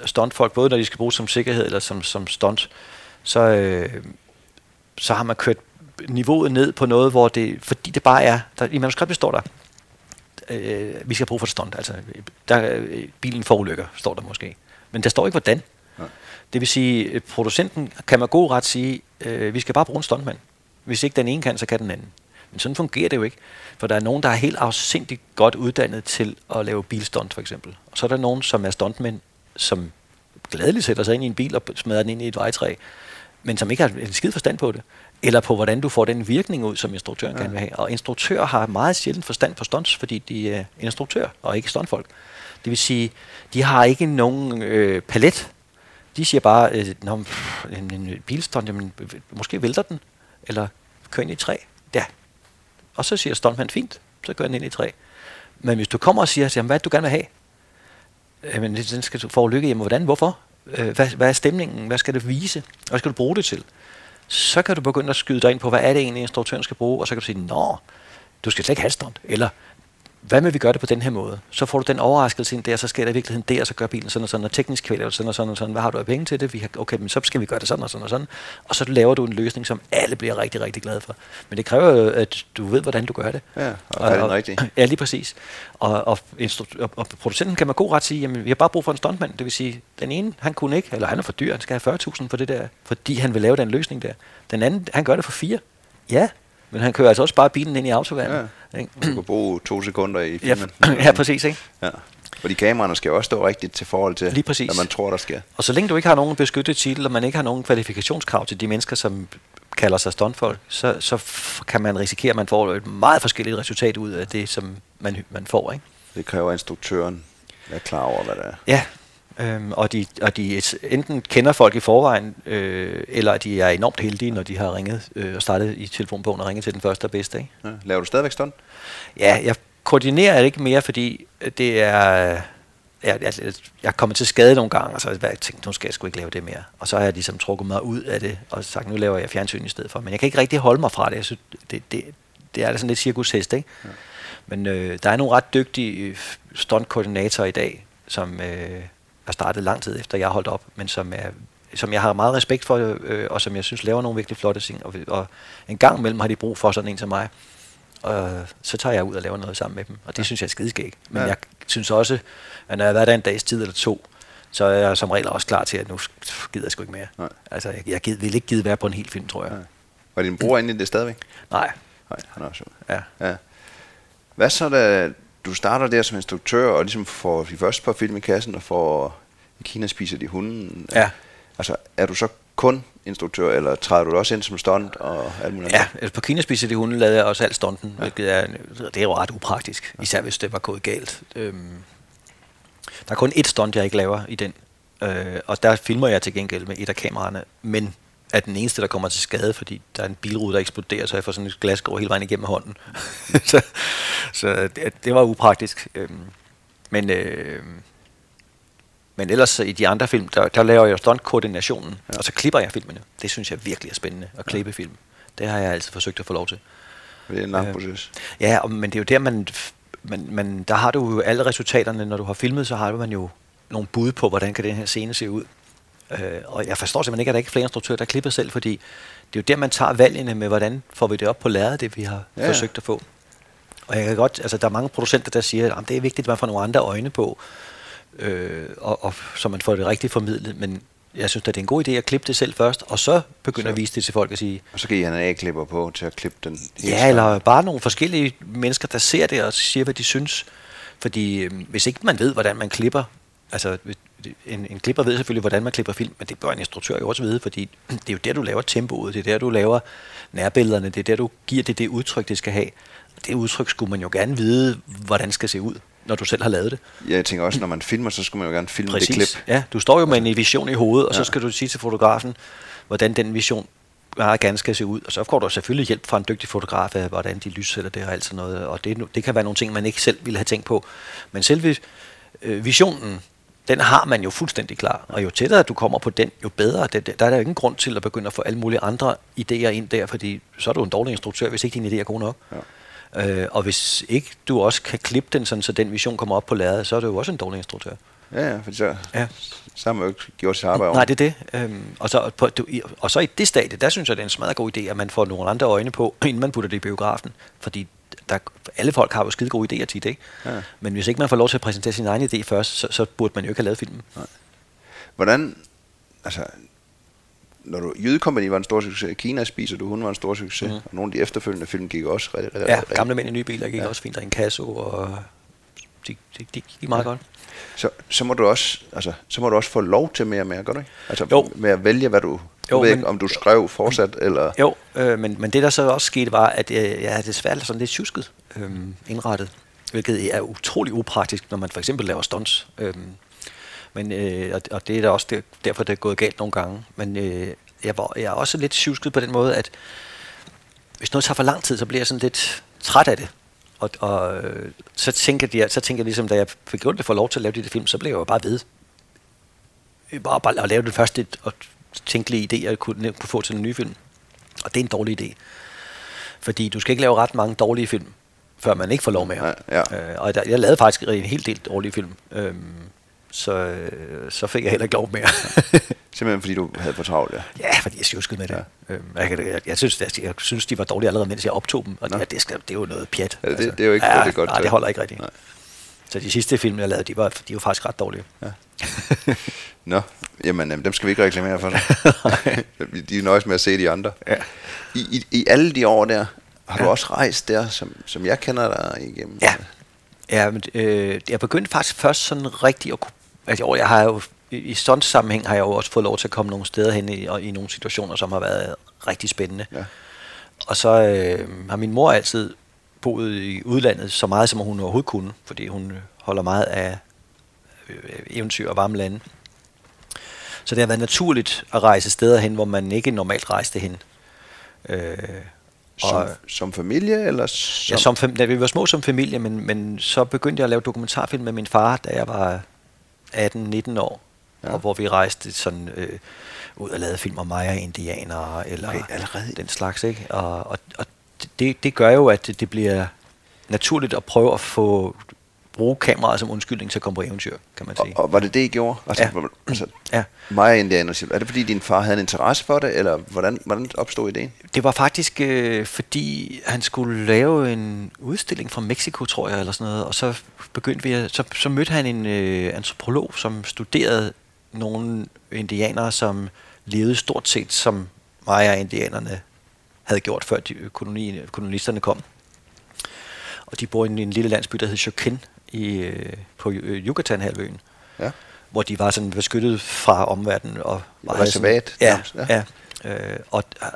stuntfolk, både når de skal bruges som sikkerhed eller som, som stunt. Så, øh, så har man kørt niveauet ned på noget, hvor det, fordi det bare er, der, i manuskriptet står der, øh, vi skal bruge for et stunt, altså der, øh, bilen forulykker, står der måske. Men der står ikke hvordan. Ja. Det vil sige, producenten kan med god ret sige, øh, vi skal bare bruge en stuntmand. Hvis ikke den ene kan, så kan den anden. Men sådan fungerer det jo ikke. For der er nogen, der er helt afsindigt godt uddannet til at lave bilstunt, for eksempel. Og så er der nogen, som er stuntmænd, som gladeligt sætter sig ind i en bil og smadrer den ind i et vejtræ, men som ikke har en skid forstand på det. Eller på, hvordan du får den virkning ud, som instruktøren ja. kan have. Og instruktører har meget sjældent forstand på stunts, fordi de er instruktør og ikke stuntfolk. Det vil sige, de har ikke nogen øh, palet. De siger bare, øh, en, en bilstunt, jamen, måske vælter den, eller kører ind i et træ. Ja, og så siger Stuntman, fint, så kører den ind i træ. Men hvis du kommer og siger, jamen, hvad du gerne vil have? Jamen, den skal du få lykke hjemme. Hvordan? Hvorfor? Øh, hvad, hvad er stemningen? Hvad skal det vise? Hvad skal du bruge det til? Så kan du begynde at skyde dig ind på, hvad er det egentlig, instruktøren skal bruge? Og så kan du sige, nå, du skal slet ikke have stunt. Eller, hvad med vi gør det på den her måde? Så får du den overraskelse ind der, så sker der i virkeligheden der, så gør bilen sådan og sådan, og teknisk kvæler sådan og sådan og sådan. Hvad har du af penge til det? Vi har, okay, men så skal vi gøre det sådan og sådan og sådan. Og så laver du en løsning, som alle bliver rigtig, rigtig glade for. Men det kræver jo, at du ved, hvordan du gør det. Ja, og, og er det rigtigt? Ja, lige præcis. Og, og, og, og, producenten kan med god ret sige, jamen vi har bare brug for en stuntmand. Det vil sige, den ene, han kunne ikke, eller han er for dyr, han skal have 40.000 for det der, fordi han vil lave den løsning der. Den anden, han gør det for fire. Ja, men han kører altså også bare bilen ind i autovandet. Ja. Ikke? Du kan bruge to sekunder i filmen. Ja, ja præcis. Ikke? Ja. Fordi kameraerne skal jo også stå rigtigt til forhold til, Lige præcis. hvad man tror, der sker. Og så længe du ikke har nogen beskyttet titel, og man ikke har nogen kvalifikationskrav til de mennesker, som kalder sig stuntfolk, så, så kan man risikere, at man får et meget forskelligt resultat ud af det, som man, man får. Ikke? Det kræver, at instruktøren er klar over, hvad det er. Ja, Øhm, og, de, og de enten kender folk i forvejen, øh, eller de er enormt heldige, når de har ringet øh, og startet i telefonbogen og ringet til den første og bedste. Ikke? Ja. Laver du stadigvæk stund? Ja, jeg koordinerer det ikke mere, fordi det er... Jeg, jeg, jeg er kommet til skade nogle gange, og så har jeg tænkt, nu skal jeg sgu ikke lave det mere. Og så har jeg ligesom trukket mig ud af det, og sagt, nu laver jeg fjernsyn i stedet for. Men jeg kan ikke rigtig holde mig fra det. Jeg synes, det, det, det er sådan lidt cirkushest, ikke? Ja. Men øh, der er nogle ret dygtige stuntkoordinatorer i dag, som... Øh, er startet lang tid efter, jeg holdt op, men som, er, som jeg har meget respekt for, øh, og som jeg synes laver nogle virkelig flotte ting. Og, og en gang imellem har de brug for sådan en som mig. Og så tager jeg ud og laver noget sammen med dem, og det ja. synes jeg er skideskægt. Men ja. jeg synes også, at når jeg har været der en dags tid eller to, så er jeg som regel også klar til, at nu gider jeg sgu ikke mere. Nej. Altså, jeg, jeg gider, vil ikke gide være på en hel film, tror jeg. Nej. Var din bror inde i det stadigvæk? Nej. Nej, han er også ja. ja. Hvad så, da du starter der som instruktør, og ligesom får de første par film i kassen, og får i Kina spiser de hunden. Ja. Altså, er du så kun instruktør, eller træder du også ind som stunt og alt muligt Ja, altså på Kina spiser de hunde lavede jeg også alt stunten, ja. hvilket er, det er jo ret upraktisk, især hvis det var gået galt. Øhm, der er kun ét stunt, jeg ikke laver i den, øh, og der filmer jeg til gengæld med et af kameraerne, men er den eneste, der kommer til skade, fordi der er en bilrude, der eksploderer, så jeg får sådan et glas går hele vejen igennem hånden. så så det, det var upraktisk. Øhm, men, øh, men ellers i de andre film, der, der laver jeg stunt-koordinationen, ja. og så klipper jeg filmene. Det synes jeg virkelig er spændende, at klippe ja. film. Det har jeg altid forsøgt at få lov til. Det er en lang øh, proces. Ja, og, men det er jo der, man, man, man, der har du jo alle resultaterne. Når du har filmet, så har man jo nogle bud på, hvordan kan den her scene se ud. Øh, og jeg forstår simpelthen ikke, at der ikke er flere instruktører, der klipper selv, fordi det er jo der, man tager valgene med, hvordan får vi det op på lærredet, det vi har ja. forsøgt at få. Og jeg kan godt, altså der er mange producenter, der siger, at det er vigtigt, at man får nogle andre øjne på, øh, og, og, så man får det rigtigt formidlet, men jeg synes, at det er en god idé at klippe det selv først, og så begynde så, at vise det til folk og sige... Og så kan I have en A-klipper på til at klippe den helt Ja, eller bare nogle forskellige mennesker, der ser det og siger, hvad de synes. Fordi øh, hvis ikke man ved, hvordan man klipper, altså en, en klipper ved selvfølgelig, hvordan man klipper film, men det bør en instruktør jo også vide, fordi det er jo der, du laver tempoet, det er der, du laver nærbillederne, det er der, du giver det det udtryk, det skal have. Det udtryk skulle man jo gerne vide, hvordan det skal se ud, når du selv har lavet det. Ja, jeg tænker også, når man filmer, så skulle man jo gerne filme Præcis. det klip. Ja, du står jo med en vision i hovedet, og ja. så skal du sige til fotografen, hvordan den vision meget gerne skal se ud. Og så får du selvfølgelig hjælp fra en dygtig fotograf af, hvordan de lyssætter det og alt sådan noget. Og det, det kan være nogle ting, man ikke selv ville have tænkt på. Men selve øh, visionen, den har man jo fuldstændig klar. Og jo tættere du kommer på den, jo bedre. Det, der er der ingen grund til at begynde at få alle mulige andre idéer ind der, fordi så er du en dårlig instruktør, hvis ikke dine idéer er gode nok. Ja. Øh, og hvis ikke du også kan klippe den, sådan, så den vision kommer op på lærredet, så er du jo også en dårlig instruktør. Ja, ja, for så, ja. så har man jo ikke gjort sit arbejde Nej, det er det. Øhm, og, så, på, du, og så i det stadie, der synes jeg, det er en smadret god idé, at man får nogle andre øjne på, inden man putter det i biografen. Fordi der, alle folk har jo skide gode idéer tit, ikke? Ja. Men hvis ikke man får lov til at præsentere sin egen idé først, så, så burde man jo ikke have lavet filmen. Nej. Hvordan, altså, når du, Jydekompagni var en stor succes, Kina spiser du, hun var en stor succes, mm. og nogle af de efterfølgende film gik også rigtig, rigtig, Ja, rigtig. gamle mænd i nye biler gik ja. også fint, der en kasso, og de, de, de gik meget ja. godt. Så, så, må du også, altså, så må du også få lov til mere og mere, gør du ikke? Altså jo. med at vælge, hvad du, jo, ved men, ikke, om du skrev fortsat, eller... Jo, øh, men, men det der så også skete, var, at øh, jeg havde desværre sådan lidt tjusket øh, indrettet, hvilket er utrolig upraktisk, når man for eksempel laver stunts. Øh, men, øh, og, og det er da også det, derfor, det er gået galt nogle gange. Men øh, jeg, var, jeg er også lidt tjusket på den måde, at hvis noget tager for lang tid, så bliver jeg sådan lidt træt af det. Og, og øh, så tænker jeg, så tænker jeg ligesom, da jeg fik gjort det for lov til at lave de der film, så blev jeg jo bare ved. Bare, bare at lave det første og tænkelige idéer, jeg kunne, kunne få til en ny film. Og det er en dårlig idé. Fordi du skal ikke lave ret mange dårlige film, før man ikke får lov mere. Ja, ja. Øh, og der, jeg lavede faktisk en hel del dårlige film. Øhm, så, øh, så fik jeg heller ikke lov mere. Simpelthen fordi du havde for travlt, ja? Ja, fordi jeg sjuskede med det. Ja. Øhm, jeg, jeg, jeg, synes, jeg, jeg synes, de var dårlige allerede, mens jeg optog dem. Og det, det, skal, det er jo noget pjat. Ja, det, altså. det er jo ikke ja, det godt. Nej, det holder ikke rigtigt. Nej. Så de sidste film, jeg lavede, de var, de var faktisk ret dårlige. Ja. Nå, jamen dem skal vi ikke reklamere for. de er nøjes med at se de andre. Ja. I, i, I alle de år der, har ja. du også rejst der, som, som jeg kender dig igennem? Ja, ja men, øh, jeg begyndte faktisk først sådan rigtig at kunne... Altså, jeg har jo, i sådan sammenhæng har jeg jo også fået lov til at komme nogle steder hen i, og i nogle situationer, som har været rigtig spændende. Ja. Og så øh, har min mor altid boet i udlandet så meget, som hun overhovedet kunne, fordi hun holder meget af øh, eventyr og varme lande. Så det har været naturligt at rejse steder hen, hvor man ikke normalt rejste hen. Øh, som, og, som familie? Eller som? Ja, som fam- da vi var små som familie, men, men så begyndte jeg at lave dokumentarfilm med min far, da jeg var 18-19 år. Ja. Og hvor vi rejste sådan øh, ud og lavede film om mig og indianere, eller okay, allerede. den slags. Ikke? Og, og, og det, det gør jo, at det, det bliver naturligt at prøve at få bruge kameraet som undskyldning til at komme på eventyr, kan man sige. Og, og var det det, I gjorde? Altså, ja. altså ja. Mig indianer, er det fordi din far havde en interesse for det, eller hvordan, hvordan opstod ideen? Det var faktisk øh, fordi, han skulle lave en udstilling fra Mexico, tror jeg, eller sådan noget, og så begyndte vi, at, så, så mødte han en øh, antropolog, som studerede nogle indianere, som levede stort set som Maya-indianerne havde gjort, før de koloni, kolonisterne kom. Og de bor i en, en lille landsby, der hedder Choquin, i, øh, på øh, Yucatan-halvøen. Ja. Hvor de var sådan beskyttet fra omverdenen. Og var Reservat? Ja, ja. ja. Øh, og øh,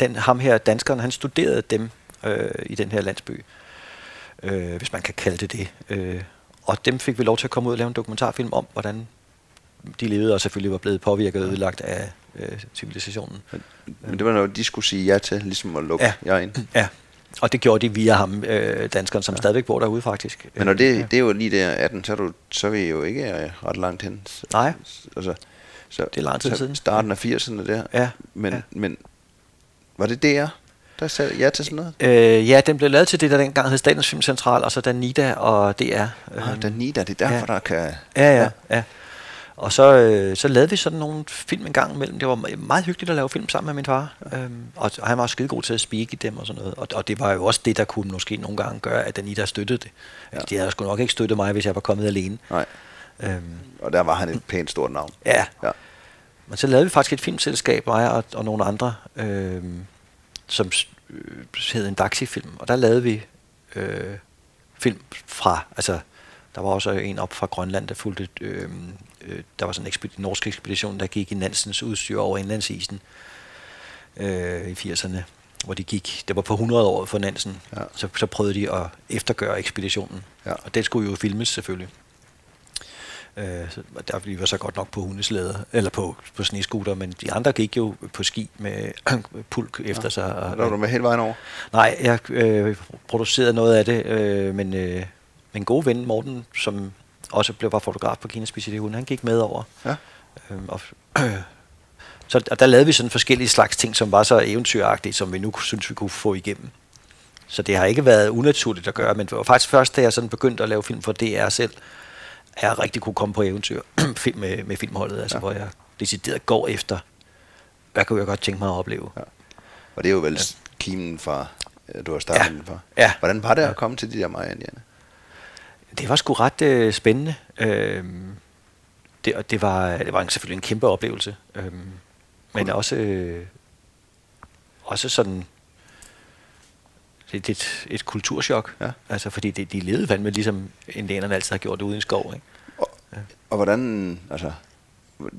den, ham her, danskeren, han studerede dem øh, i den her landsby, øh, hvis man kan kalde det det. Øh, og dem fik vi lov til at komme ud og lave en dokumentarfilm om, hvordan de levede og selvfølgelig var blevet påvirket og ødelagt af øh, civilisationen. Men, det var noget, de skulle sige ja til, ligesom at lukke ja. jer ind. Ja, og det gjorde de via ham, øh, danskeren, som ja. stadigvæk bor derude faktisk. Men når det, ja. det er jo lige der 18, så er, du, så er vi jo ikke øh, ret langt hen. Nej, altså, så, det er lang tid så siden. Starten af 80'erne der. Ja. Men, ja. men var det DR, der sagde ja til sådan noget? Øh, ja, den blev lavet til det, der dengang hed Statens Filmcentral, og så Danida og DR. Ah, Danida, det er derfor, ja. der kan... Ja, ja, ja. Og så, øh, så lavede vi sådan nogle film en gang imellem. Det var meget hyggeligt at lave film sammen med min far. Øhm, og, han var også god til at speak i dem og sådan noget. Og, og det var jo også det, der kunne måske nogle gange gøre, at Danita støttede det. Ja. Altså, de havde sgu nok ikke støttet mig, hvis jeg var kommet alene. Nej. Øhm, og der var han et pænt stort navn. Ja. ja. Men så lavede vi faktisk et filmselskab, mig og, og nogle andre, øh, som øh, hed en Daxi-film. Og der lavede vi øh, film fra, altså der var også en op fra Grønland, der fulgte, øh, øh, der var sådan en eksped- norsk ekspedition, der gik i Nansens udstyr over indlandsisen øh, i 80'erne, hvor de gik, det var på 100 år for Nansen, ja. så, så prøvede de at eftergøre ekspeditionen. Ja. Og det skulle jo filmes selvfølgelig. Øh, så der vi var så godt nok på hundeslæder, eller på, på sneskuter, men de andre gik jo på ski med pulk efter ja. sig. Og, var du med hele vejen over? Nej, jeg øh, producerede noget af det, øh, men øh, min gode ven Morten, som også blev var fotograf på Kinas Speciality han gik med over. Ja. Øh, og, øh, så og der lavede vi sådan forskellige slags ting, som var så eventyragtige, som vi nu synes, vi kunne få igennem. Så det har ikke været unaturligt at gøre, men det var faktisk først, da jeg sådan begyndte at lave film for DR selv, at jeg rigtig kunne komme på eventyr med, med filmholdet, altså ja. hvor jeg decideret går efter, hvad kunne jeg godt tænke mig at opleve. Ja. Og det er jo vel ja. kimen fra, du har startet ja. fra. Ja. Hvordan var det at komme til de der Maja-indianer? Det var sgu ret øh, spændende. Øhm, det, det, var, det var en, selvfølgelig en kæmpe oplevelse. Øhm, men også, øh, også sådan et, et, et kulturschok. Ja. Altså, fordi det, de levede fandme ligesom indianerne altid har gjort ude i en skov. Ikke? Og, ja. og hvordan, altså,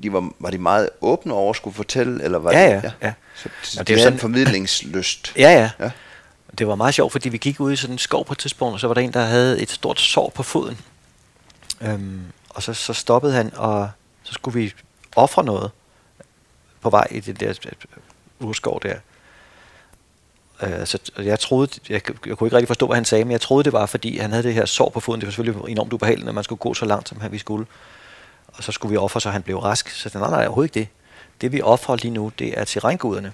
de var, var de meget åbne over at skulle fortælle, eller var ja, det, ja, ja. ja. Så, så det, det er sådan en formidlingslyst. Ja, ja, ja. Det var meget sjovt, fordi vi gik ud i sådan en skov på et tidspunkt, og så var der en, der havde et stort sår på foden. Øhm, og så, så stoppede han, og så skulle vi ofre noget på vej i den der øh, urskov der. Øh, så jeg troede, jeg, jeg kunne ikke rigtig forstå, hvad han sagde, men jeg troede, det var, fordi han havde det her sår på foden. Det var selvfølgelig enormt ubehageligt, når man skulle gå så langt, som vi skulle. Og så skulle vi ofre, så han blev rask. Så nej, nej, overhovedet ikke det. Det vi offrer lige nu, det er til regnguderne.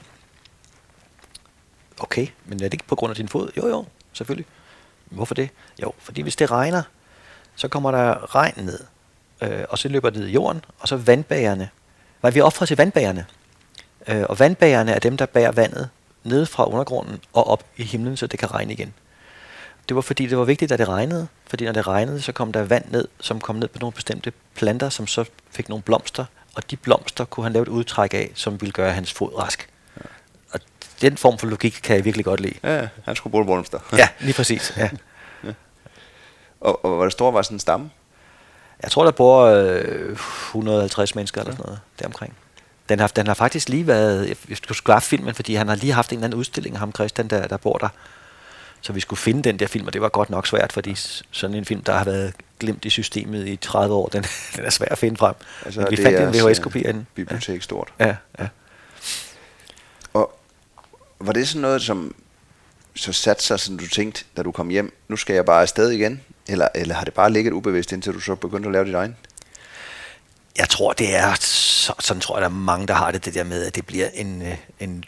Okay, men er det ikke på grund af din fod? Jo, jo, selvfølgelig. Hvorfor det? Jo, fordi hvis det regner, så kommer der regn ned, øh, og så løber det ned i jorden, og så vandbærerne. Nej, vi offrer til vandbærerne. Øh, og vandbærerne er dem, der bærer vandet ned fra undergrunden og op i himlen, så det kan regne igen. Det var fordi, det var vigtigt, at det regnede. Fordi når det regnede, så kom der vand ned, som kom ned på nogle bestemte planter, som så fik nogle blomster. Og de blomster kunne han lave et udtræk af, som ville gøre hans fod rask. Den form for logik kan jeg virkelig godt lide. Ja, han skulle bruge blomster. ja, lige præcis. Ja. ja. Og, og hvor stor var sådan en stamme? Jeg tror, der bor øh, 150 mennesker eller sådan noget deromkring. Den har, den har faktisk lige været, jeg skulle have filmen, fordi han har lige haft en eller anden udstilling, ham Christian, der, der bor der. Så vi skulle finde den der film, og det var godt nok svært, fordi sådan en film, der har været glemt i systemet i 30 år, den, den er svær at finde frem. Altså, Men vi fandt en VHS-kopi af den. Bibliotek stort. Ja, ja. Var det sådan noget, som så satte sig, som du tænkte, da du kom hjem, nu skal jeg bare afsted igen? Eller, eller har det bare ligget ubevidst, indtil du så begyndte at lave dit egen? Jeg tror, det er, så, sådan tror jeg, der er mange, der har det, det der med, at det bliver en, øh, en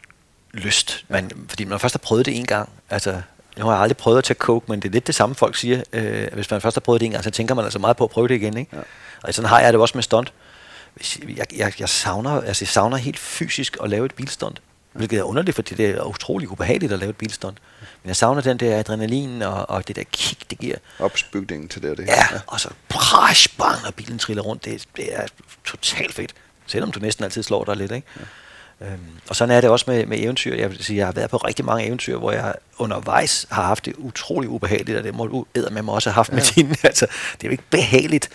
lyst. Man, fordi man først har prøvet det en gang, altså nu har jeg aldrig prøvet at tage coke, men det er lidt det samme, folk siger. Øh, hvis man først har prøvet det en gang, så tænker man altså meget på at prøve det igen. Ikke? Ja. Og sådan har jeg det også med stunt. Jeg, jeg, jeg, savner, altså jeg savner helt fysisk at lave et bilstunt. Hvilket er underligt, fordi det er utrolig ubehageligt at lave et bilstunt. Men jeg savner den der adrenalin og, og det der kick, det giver. Opsbygningen til det. det ja, ja, og så prash, bang, og bilen triller rundt. Det, det er totalt fedt. Selvom du næsten altid slår dig lidt, ikke? Ja. Øhm, og sådan er det også med, med eventyr. Jeg vil sige, jeg har været på rigtig mange eventyr, hvor jeg undervejs har haft det utrolig ubehageligt, og det må du med mig også have haft ja. med din. Altså, det er jo ikke behageligt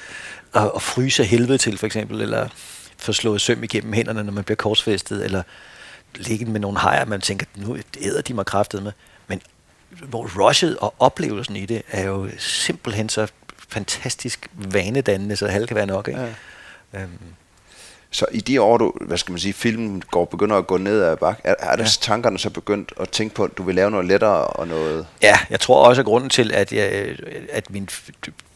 at, at fryse helvede til, for eksempel, eller få slået søm igennem hænderne, når man bliver korsfæstet, eller ligge med nogle hajer, man tænker, nu æder de mig kraftet med. Men hvor rushet og oplevelsen i det er jo simpelthen så fantastisk vanedannende, så halv kan være nok. Ikke? Ja. Øhm. Så i de år, du, hvad skal man sige, filmen går, begynder at gå ned ad bak, er, er ja. tankerne så begyndt at tænke på, at du vil lave noget lettere og noget... Ja, jeg tror også, at grunden til, at, jeg, at min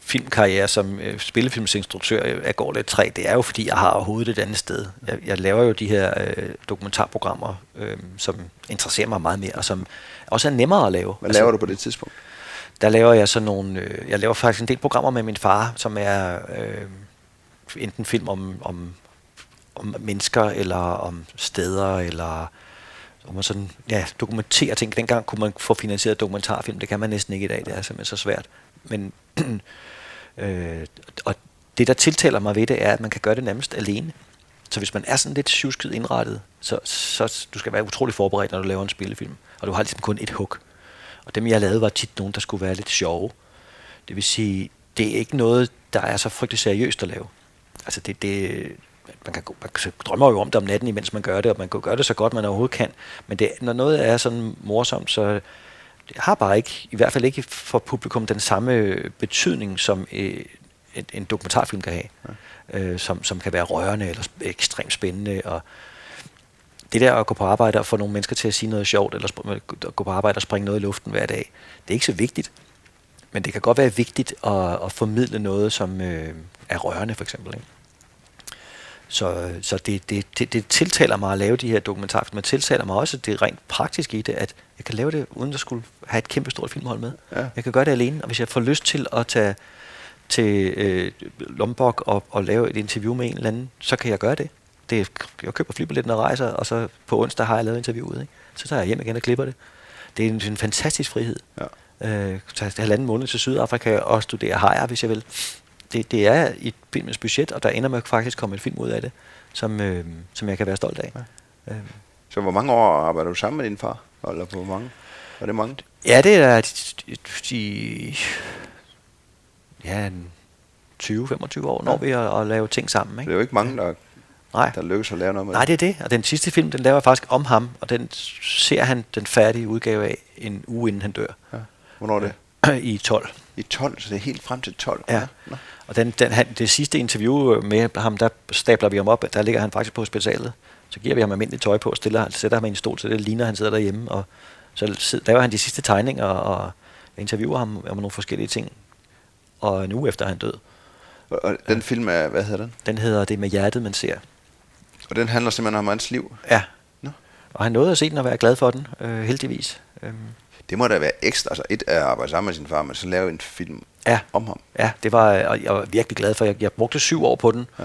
filmkarriere som øh, spillefilmsinstruktør er går lidt træ, det er jo fordi, jeg har overhovedet et andet sted. Jeg, jeg laver jo de her øh, dokumentarprogrammer, øh, som interesserer mig meget mere, og som også er nemmere at lave. Hvad altså, laver du på det tidspunkt? Der laver jeg sådan nogle, øh, jeg laver faktisk en del programmer med min far, som er øh, enten film om, om, om mennesker, eller om steder, eller om man sådan, ja, dokumenterer ting. Dengang kunne man få finansieret dokumentarfilm, det kan man næsten ikke i dag, det er simpelthen så svært. Men Øh, og det, der tiltaler mig ved det, er, at man kan gøre det nærmest alene. Så hvis man er sådan lidt sjusket indrettet, så, så du skal være utrolig forberedt, når du laver en spillefilm. Og du har ligesom kun et hug. Og dem, jeg lavede, var tit nogen, der skulle være lidt sjove. Det vil sige, det er ikke noget, der er så frygtelig seriøst at lave. Altså det, det, man kan, man drømmer jo om det om natten, imens man gør det, og man kan gøre det så godt, man overhovedet kan. Men det, når noget er sådan morsomt, så det har bare ikke, i hvert fald ikke for publikum, den samme betydning, som øh, en, en dokumentarfilm kan have. Ja. Øh, som, som kan være rørende eller ekstremt spændende. Og det der at gå på arbejde og få nogle mennesker til at sige noget sjovt, eller at gå på arbejde og springe noget i luften hver dag, det er ikke så vigtigt. Men det kan godt være vigtigt at, at formidle noget, som øh, er rørende, for eksempel. Ikke? Så, så det, det, det, det tiltaler mig at lave de her dokumentarfilm, men tiltaler mig også det rent praktiske i det, at jeg kan lave det, uden at skulle have et kæmpe stort filmhold med. Ja. Jeg kan gøre det alene, og hvis jeg får lyst til at tage til øh, Lombok og, og lave et interview med en eller anden, så kan jeg gøre det. det jeg køber flybilletten og rejser, og så på onsdag har jeg lavet interviewet. Ikke? Så tager jeg hjem igen og klipper det. Det er en, en fantastisk frihed. Ja. Øh, tage halvanden måned til Sydafrika og studere hajer, hvis jeg vil det, det er i filmens budget, og der ender med faktisk komme en film ud af det, som, øh, som jeg kan være stolt af. Ja. Øh. Så hvor mange år arbejder du sammen med din far? Eller på mange? Er det mange? Ja, det er de, de ja, 20-25 år, når ja. vi at, at lave ting sammen. Ikke? Det er jo ikke mange, der, Nej. der lykkes at lave noget med Nej, det er det. Og den sidste film, den laver faktisk om ham, og den ser han den færdige udgave af en uge inden han dør. Ja. Hvornår er det? I 12. I 12, så det er helt frem til 12? Ja. ja. Og den, den, han, det sidste interview med ham, der stabler vi ham op, der ligger han faktisk på hospitalet. Så giver vi ham almindeligt tøj på og stiller, sætter ham i en stol, så det ligner, han sidder derhjemme. Og så laver han de sidste tegninger og interviewer ham om nogle forskellige ting. Og uge efter han død. Og, og den film er, hvad hedder den? Den hedder Det med hjertet, man ser. Og den handler simpelthen om hans liv? Ja. Nå. Og han nåede at se den og være glad for den, øh, heldigvis. Øhm. Det må da være ekstra. Altså et er at arbejde sammen med sin far, men så lave en film ja. om ham. Ja, det var, og jeg var virkelig glad for. Jeg, jeg brugte syv år på den, ja.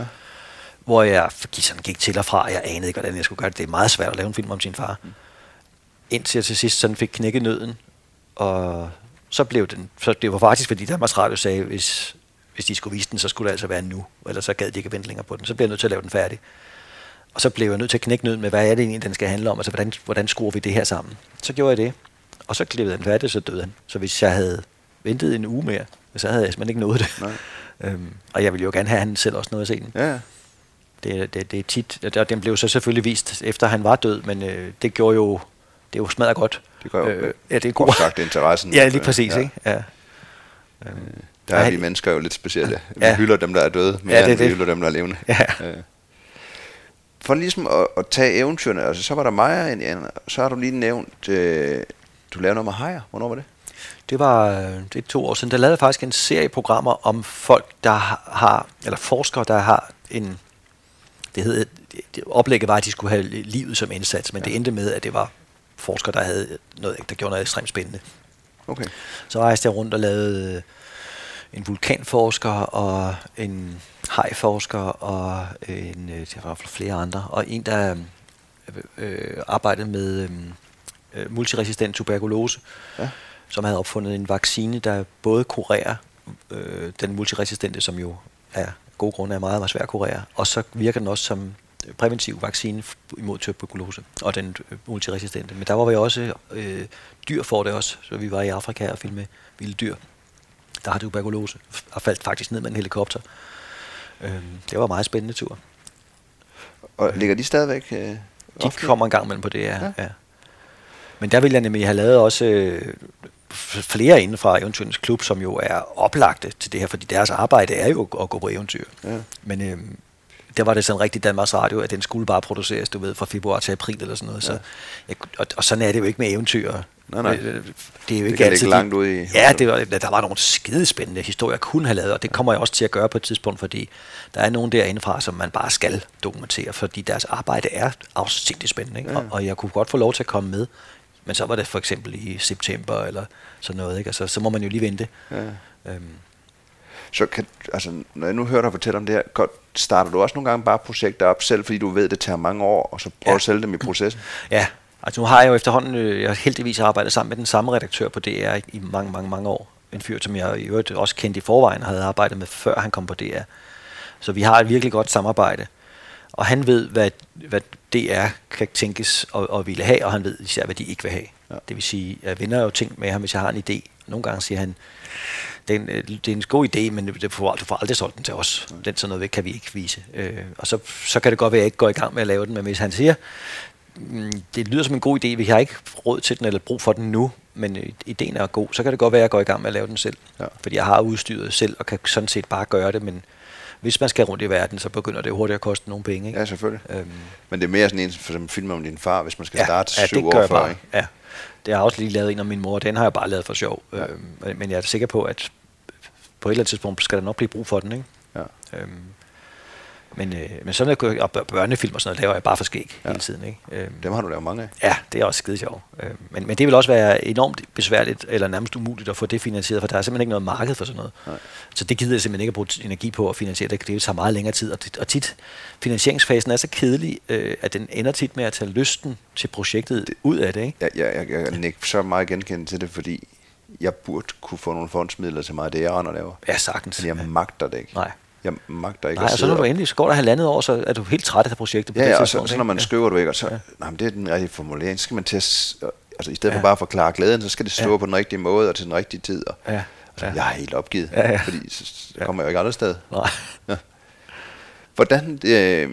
hvor jeg sådan gik til og fra. Jeg anede ikke, hvordan jeg skulle gøre det. Det er meget svært at lave en film om sin far. Mm. Indtil jeg til sidst sådan fik knækket nøden, og så blev den, så det var faktisk, fordi Danmarks Radio sagde, hvis, hvis de skulle vise den, så skulle det altså være nu, ellers så gad de ikke vente længere på den. Så blev jeg nødt til at lave den færdig. Og så blev jeg nødt til at knække nøden med, hvad er det egentlig, den skal handle om, altså hvordan, hvordan skruer vi det her sammen. Så gjorde jeg det, og så klippede den færdig, så døde han. Så hvis jeg havde ventet en uge mere, så havde jeg simpelthen ikke nået det. Nej. øhm, og jeg ville jo gerne have, at han selv også nåede at se den. Ja. Det, det, det er tit, og den blev så selvfølgelig vist, efter han var død, men øh, det gjorde jo, det er jo smadret godt. Det gør jo øh, ja, det er godt sagt interessen. ja, lige præcis. Ja. Ikke? Ja. Øh, der er vi mennesker jo lidt specielle. Vi ja. hylder dem, der er døde, mere ja, det, vi hylder dem, der er levende. Ja. Øh. For ligesom at, at tage eventyrene, altså så var der mig, så har du lige nævnt, øh, du lavede noget med hajer. Hvornår var det? Det var øh, det er to år siden. Der lavede jeg faktisk en serie programmer om folk, der har, eller forskere, der har en, det hed, det, oplægget var, at de skulle have livet som indsats, men ja. det endte med, at det var forskere, der havde noget, der gjorde noget ekstremt spændende. Okay. Så rejste jeg rundt og lavede øh, en vulkanforsker og en hajforsker og en, øh, der var flere andre, og en, der øh, arbejdede med øh, multiresistent tuberkulose. Ja som havde opfundet en vaccine, der både kurerer øh, den multiresistente, som jo er god grund er meget, meget svær at kurere, og så virker den også som præventiv vaccine imod tuberkulose og den øh, multiresistente. Men der var vi også, øh, dyr for det også, så vi var i Afrika og filmede vilde dyr, der har tuberkulose, og faldt faktisk ned med en helikopter. Øh, det var en meget spændende tur. Og ligger de stadigvæk øh, De kommer en gang imellem på det, ja. ja. ja. Men der vil jeg nemlig have lavet også øh, flere inden fra Eventyrens Klub, som jo er oplagte til det her, fordi deres arbejde er jo at gå på eventyr. Ja. Men øh, der var det sådan rigtig Danmarks Radio, at den skulle bare produceres, du ved, fra februar til april eller sådan noget. Ja. Så, jeg, og, og sådan er det jo ikke med eventyr. Nej, nej. Øh, det er jo ikke det altid... Langt ud i... Ja, det var, der var nogle skidespændende historier, jeg kunne have lavet, og det kommer jeg også til at gøre på et tidspunkt, fordi der er nogen derindefra, som man bare skal dokumentere, fordi deres arbejde er afsindigt spændende, ikke? Ja. Og, og jeg kunne godt få lov til at komme med, men så var det for eksempel i september eller sådan noget, ikke? Altså, så må man jo lige vente. Ja. Øhm. Så kan, altså, når jeg nu hører dig fortælle om det her, starter du også nogle gange bare projekter op selv, fordi du ved, det tager mange år, og så prøver ja. at sælge dem i processen? Ja, Altså nu har jeg jo efterhånden, øh, jeg heldigvis arbejdet sammen med den samme redaktør på DR i, i mange, mange, mange år. En fyr, som jeg i øvrigt også kendte i forvejen, havde arbejdet med, før han kom på DR. Så vi har et virkelig godt samarbejde. Og han ved, hvad, hvad DR kan tænkes og, og ville have, og han ved især, hvad de ikke vil have. Ja. Det vil sige, jeg vinder jo ting med ham, hvis jeg har en idé. Nogle gange siger han, det er en, øh, det er en god idé, men det får, du får aldrig solgt den til os. Den sådan noget kan vi ikke vise. Øh, og så, så kan det godt være, at jeg ikke går i gang med at lave den, men hvis han siger, Mm, det lyder som en god idé, vi har ikke råd til den eller brug for den nu, men øh, ideen er god, så kan det godt være, at jeg går i gang med at lave den selv. Ja. Fordi jeg har udstyret selv, og kan sådan set bare gøre det, men hvis man skal rundt i verden, så begynder det hurtigt at koste nogle penge. Ikke? Ja, selvfølgelig. Øhm. Men det er mere sådan en for eksempel film om din far, hvis man skal ja, starte ja, syv år før. Ikke? Ja, det har jeg også lige lavet en om min mor, den har jeg bare lavet for sjov. Ja. Øhm, men jeg er sikker på, at på et eller andet tidspunkt skal der nok blive brug for den. Ikke? Ja. Øhm, men, øh, men sådan noget, og børnefilm og sådan noget, laver jeg bare for skæg ja. hele tiden. Ikke? Øhm, Dem har du lavet mange af. Ja, det er også skide sjovt. Øhm, men, men det vil også være enormt besværligt, eller nærmest umuligt at få det finansieret, for der er simpelthen ikke noget marked for sådan noget. Nej. Så det gider jeg simpelthen ikke at bruge energi på at finansiere det. Det tager meget længere tid, og, og tit finansieringsfasen er så kedelig, øh, at den ender tit med at tage lysten til projektet det, ud af det. Ikke? Ja, jeg, jeg, jeg, jeg så meget genkendt til det, fordi jeg burde kunne få nogle fondsmidler til mig, det jeg render laver. Ja, sagtens. Men jeg magter det ikke. Nej. Jeg magter ikke Nej, og så når du endelig, så går der halvandet år, så er du helt træt af projektet på ja, det ja, og så, så, når man ja. skriver du ikke, og så, ja. nej, men det er den rigtige formulering, så skal man til at, altså i stedet ja. for bare at forklare glæden, så skal det stå ja. på den rigtige måde og til den rigtige tid, og ja. Altså, ja. jeg er helt opgivet, ja, ja. fordi så, så kommer jeg jo ikke andre sted. Nej. Ja. Hvordan, øh,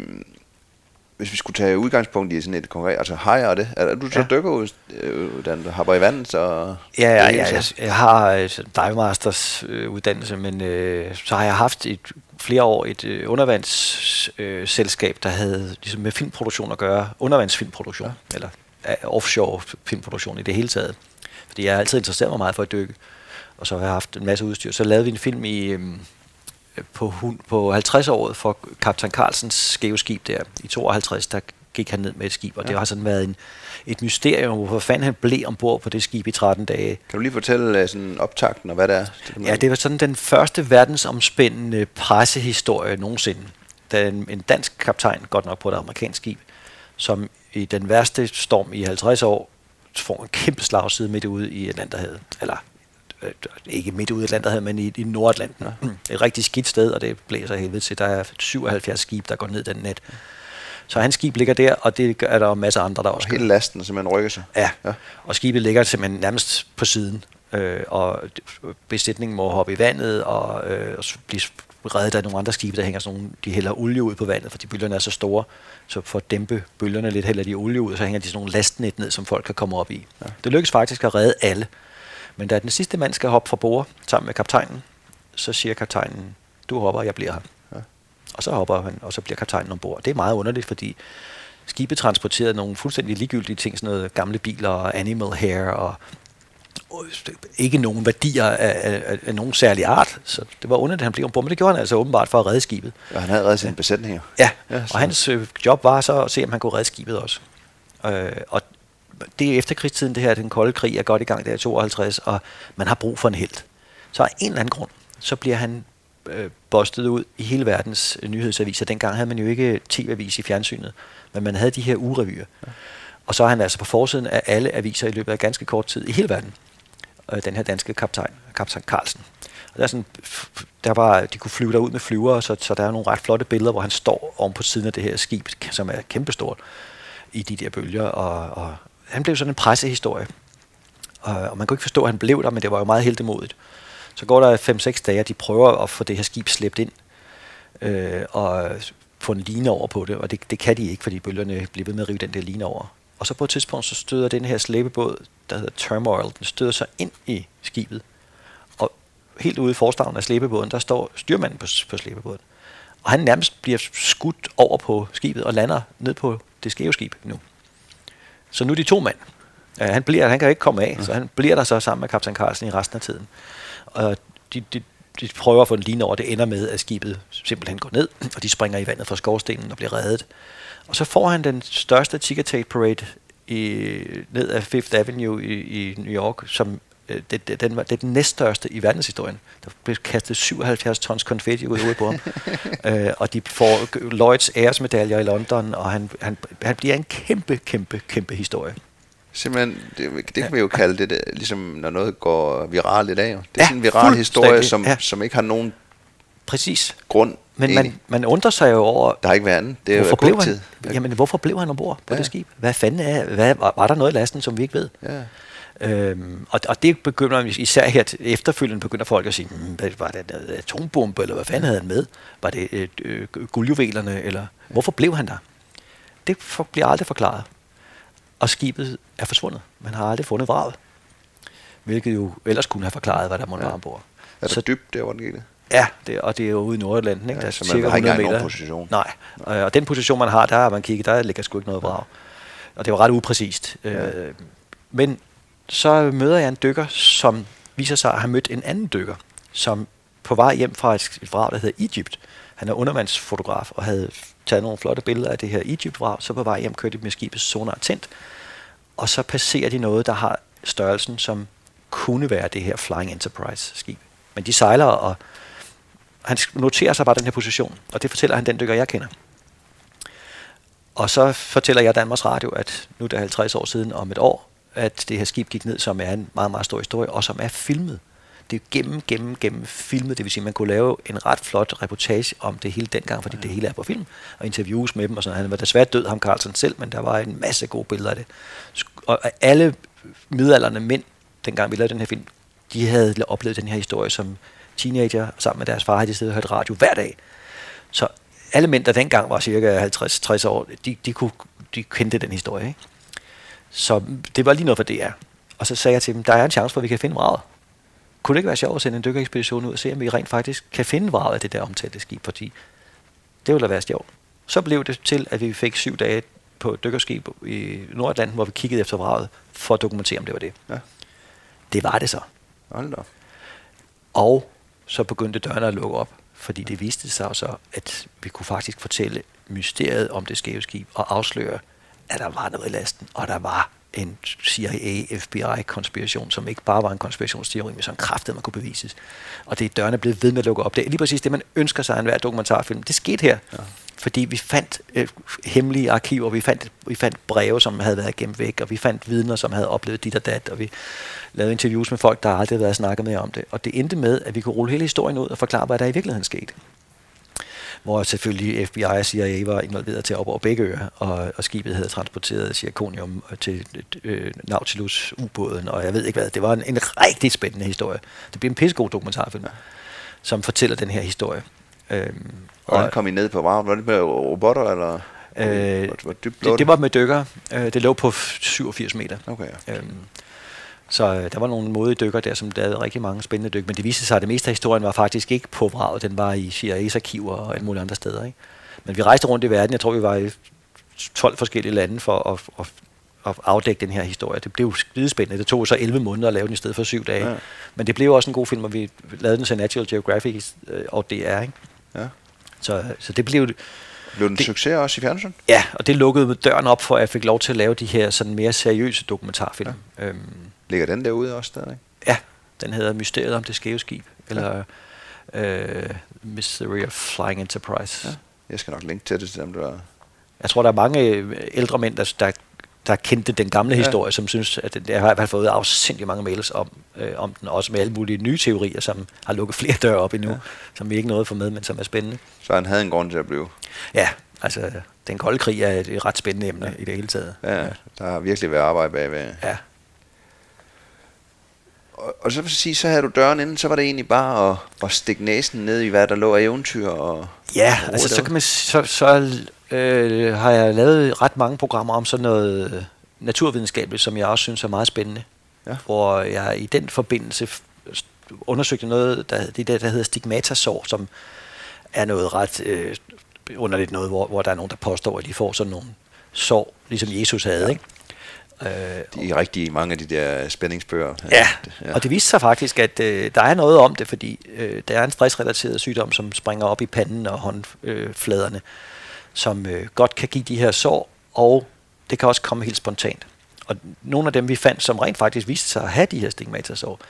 hvis vi skulle tage udgangspunkt i sådan et konkret, altså har jeg det? Er du så ja. dykkeruddannet, hopper i vandet? Så ja, ja, ja jeg, jeg har et dive masters øh, uddannelse, men øh, så har jeg haft et flere år et øh, undervandsselskab, øh, der havde ligesom med filmproduktion at gøre, undervandsfilmproduktion, ja. eller uh, offshore filmproduktion i det hele taget. Fordi jeg har altid interesseret mig meget for at dykke, og så har jeg haft en masse udstyr. Så lavede vi en film i... Øh, på, på 50-året for kaptajn Carlsens skæve skib der. I 52, der gik han ned med et skib, og ja. det har sådan været en, et mysterium, hvorfor fanden han blev ombord på det skib i 13 dage. Kan du lige fortælle uh, sådan optakten og hvad det er? Ja, det var sådan den første verdensomspændende pressehistorie nogensinde. Da en, en dansk kaptajn, godt nok på et amerikansk skib, som i den værste storm i 50 år får en kæmpe slagside midt ude i Atlanterhavet. Eller øh, ikke midt ude i Atlanterhavet, men i, i Nordatlanten. Ja. Et rigtig skidt sted, og det blæser helvede til. Der er 77 skib, der går ned den net. Så hans skib ligger der, og det er der masser af andre, der også Og hele lasten simpelthen rykker sig? Ja. ja, og skibet ligger simpelthen nærmest på siden, øh, og besætningen må hoppe i vandet og øh, blive reddet af nogle andre skibe, der hænger sådan nogle, de hælder olie ud på vandet, fordi bølgerne er så store, så for at dæmpe bølgerne lidt, hælder de olie ud, så hænger de sådan nogle lastnet ned, som folk kan komme op i. Ja. Det lykkes faktisk at redde alle. Men da den sidste mand skal hoppe fra bord sammen med kaptajnen, så siger kaptajnen, du hopper, jeg bliver her. Ja. Og så hopper han, og så bliver kaptajnen ombord. Det er meget underligt, fordi skibet transporterede nogle fuldstændig ligegyldige ting, sådan noget gamle biler og animal hair og ikke nogen værdier af, af, af nogen særlig art. Så det var underligt, at han blev ombord, men det gjorde han altså åbenbart for at redde skibet. Ja, han havde reddet sine besætninger. Ja, ja og hans øh, job var så at se, om han kunne redde skibet også. Øh, og det er efterkrigstiden, det her, den kolde krig er godt i gang der i 52, og man har brug for en held. Så af en eller anden grund, så bliver han øh, bostet ud i hele verdens øh, nyhedsaviser. Dengang havde man jo ikke tv-avis i fjernsynet, men man havde de her ugerevyer. Ja. Og så er han altså på forsiden af alle aviser i løbet af ganske kort tid i hele verden. Øh, den her danske kaptajn, kaptajn Carlsen. Og der, er sådan, der var, de kunne flyve derud med flyver, så, så der er nogle ret flotte billeder, hvor han står om på siden af det her skib, som er kæmpestort i de der bølger, og, og han blev sådan en pressehistorie. Og, og man kunne ikke forstå, at han blev der, men det var jo meget heldemodigt. Så går der 5-6 dage, og de prøver at få det her skib slæbt ind. Øh, og få en line over på det, og det, det kan de ikke, fordi bølgerne bliver ved med at rive den der line over. Og så på et tidspunkt, så støder den her slæbebåd, der hedder Turmoil, den støder sig ind i skibet. Og helt ude i forstavnen af slæbebåden, der står styrmanden på, på slæbebåden. Og han nærmest bliver skudt over på skibet og lander ned på det skæve skib nu. Så nu er de to mænd. Uh, han, bliver, han kan ikke komme af, ja. så han bliver der så sammen med kaptajn Carlsen i resten af tiden. Og de, de, de prøver at få den line over. Det ender med, at skibet simpelthen går ned, og de springer i vandet fra skorstenen og bliver reddet. Og så får han den største ticker tape parade i, ned af Fifth Avenue i, i New York, som øh, det, det, den, det er den næststørste i verdenshistorien. Der blev kastet 77 tons konfetti ud på ham. øh, og de får Lloyds æresmedaljer i London, og han, han, han bliver en kæmpe, kæmpe, kæmpe historie. Simpelthen, det, det kan vi jo kalde det, det, ligesom når noget går viralt i dag. Det er ja, sådan en viral historie, som, ja. som ikke har nogen Præcis. grund. Men man, man undrer sig jo over... Der har ikke været andet. Det er hvorfor blev han, jamen, hvorfor blev han ombord på ja. det skib? Hvad fanden er... Hvad, var, var der noget i lasten, som vi ikke ved? Ja. Øhm, og, og det begynder især her efterfølgende begynder folk at sige, hmm, var det en atombombe, eller hvad fanden havde han med? Var det øh, øh, guldjuvelerne, eller hvorfor blev han der? Det for, bliver aldrig forklaret. Og skibet er forsvundet. Man har aldrig fundet vraget. Hvilket jo ellers kunne have forklaret, hvad der måtte ja. være ombord. Er der så, dybt der, hvor den gik det? Ja, det, og det er jo ude i Nordatlanten. Ikke? Ja, der er så man har ikke nogen position. Nej, Nej. og den position, man har, der har man kigget, der ligger sgu ikke noget vrag. Og det var ret upræcist. Ja. Øh, men så møder jeg en dykker, som viser sig at have mødt en anden dykker, som på vej hjem fra et vrag, der hedder Egypt. Han er undervandsfotograf og havde taget nogle flotte billeder af det her Egypt-vrag. Så på vej hjem kørte de med skibets sonar tændt. Og så passerer de noget, der har størrelsen, som kunne være det her Flying Enterprise-skib. Men de sejler, og han noterer sig bare den her position, og det fortæller han den dykker, jeg kender. Og så fortæller jeg Danmarks Radio, at nu er det 50 år siden om et år, at det her skib gik ned, som er en meget, meget stor historie, og som er filmet. Det er gennem, gennem, gennem filmet, det vil sige, at man kunne lave en ret flot reportage om det hele dengang, fordi ja. det hele er på film, og interviews med dem og sådan Han var desværre død, ham Carlsen selv, men der var en masse gode billeder af det. Og alle midalderne mænd, dengang vi lavede den her film, de havde oplevet den her historie som teenager, sammen med deres far, havde de siddet og hørt radio hver dag. Så alle mænd, der dengang var cirka 50-60 år, de, de, kunne, de kendte den historie. Ikke? Så det var lige noget for DR. Og så sagde jeg til dem, der er en chance for, at vi kan finde vraget. Kunne det ikke være sjovt at sende en dykkerekspedition ud og se, om vi rent faktisk kan finde vraget af det der omtalte skib? Fordi det ville da være sjovt. Så blev det til, at vi fik syv dage på et dykkerskib i Nordatlanten, hvor vi kiggede efter vraget, for at dokumentere, om det var det. Ja. Det var det så. Hold da. Og så begyndte dørene at lukke op, fordi det viste sig så, at vi kunne faktisk fortælle mysteriet om det skæve skib og afsløre, at der var noget i lasten, og der var en CIA-FBI-konspiration, som ikke bare var en konspirationsteori, men sådan kraftet, man kunne bevises. Og det er dørene blevet ved med at lukke op. Det er lige præcis det, man ønsker sig af enhver dokumentarfilm. Det skete her. Ja. Fordi vi fandt øh, hemmelige arkiver, vi fandt, vi fandt breve, som havde været gemt væk, og vi fandt vidner, som havde oplevet dit og dat, og vi lavede interviews med folk, der aldrig havde været snakket med om det. Og det endte med, at vi kunne rulle hele historien ud og forklare, hvad der i virkeligheden skete hvor selvfølgelig FBI og CIA var involveret til op over begge øer, og, og skibet havde transporteret zirconium til øh, Nautilus-ubåden, og jeg ved ikke hvad. Det var en, en rigtig spændende historie. Det bliver en pissegod dokumentarfilm, ja. som fortæller den her historie. Øhm, og Hvordan kom I ned på varmen? Var det med robotter, eller? Øh, hvor, hvor dybt det, det var med dykker. Øh, det lå på 87 meter. Okay, ja. øhm, så øh, der var nogle modige dykker der, som lavede rigtig mange spændende dyk. Men det viste sig, at det meste af historien var faktisk ikke på vraget. Den var i CIA's arkiver og alle mulige andre steder. Ikke? Men vi rejste rundt i verden. Jeg tror, vi var i 12 forskellige lande for at, at, at afdække den her historie. Det blev skide spændende. Det tog så 11 måneder at lave den i stedet for syv dage. Ja. Men det blev også en god film, og vi lavede den til Natural Geographic øh, og DR. Ikke? Ja. Så, så det blev blev den det, succes også i fjernsyn? Ja, og det lukkede døren op for, at jeg fik lov til at lave de her sådan mere seriøse dokumentarfilm. Ja. Øhm, Ligger den derude også stadig? Ja, den hedder Mysteriet om det skæve skib, eller ja. uh, Mystery of Flying Enterprise. Ja. Jeg skal nok linke til det, til dem, der... Jeg tror, der er mange øh, ældre mænd, der, der, der kendte den gamle ja. historie, som synes, at jeg har i hvert fald fået afsindig mange mails om, øh, om den, også med alle mulige nye teorier, som har lukket flere døre op endnu, ja. som vi ikke nåede at få med, men som er spændende. Så han havde en grund til at blive? Ja, altså den kolde krig er et, et ret spændende emne ja. i det hele taget. Ja, der har virkelig været arbejde bagved. Ja. Og, og så vil jeg sige, så havde du døren inden, så var det egentlig bare at, at stikke næsen ned i, hvad der lå af eventyr. Og, ja, og altså så, kan man, så, så øh, har jeg lavet ret mange programmer om sådan noget øh, naturvidenskabeligt, som jeg også synes er meget spændende. Ja. Hvor jeg i den forbindelse undersøgte noget, der, det der, der hedder stigmatasår, som er noget ret øh, underligt noget, hvor, hvor der er nogen, der påstår, at de får sådan nogle sår, ligesom Jesus havde, ja. ikke? Øh, de er rigtig mange af de der spændingsbøger. Ja, ja. og det viste sig faktisk, at øh, der er noget om det, fordi øh, der er en stressrelateret sygdom, som springer op i panden og håndfladerne, øh, som øh, godt kan give de her sår, og det kan også komme helt spontant. Og nogle af dem, vi fandt, som rent faktisk viste sig at have de her stigmatasår,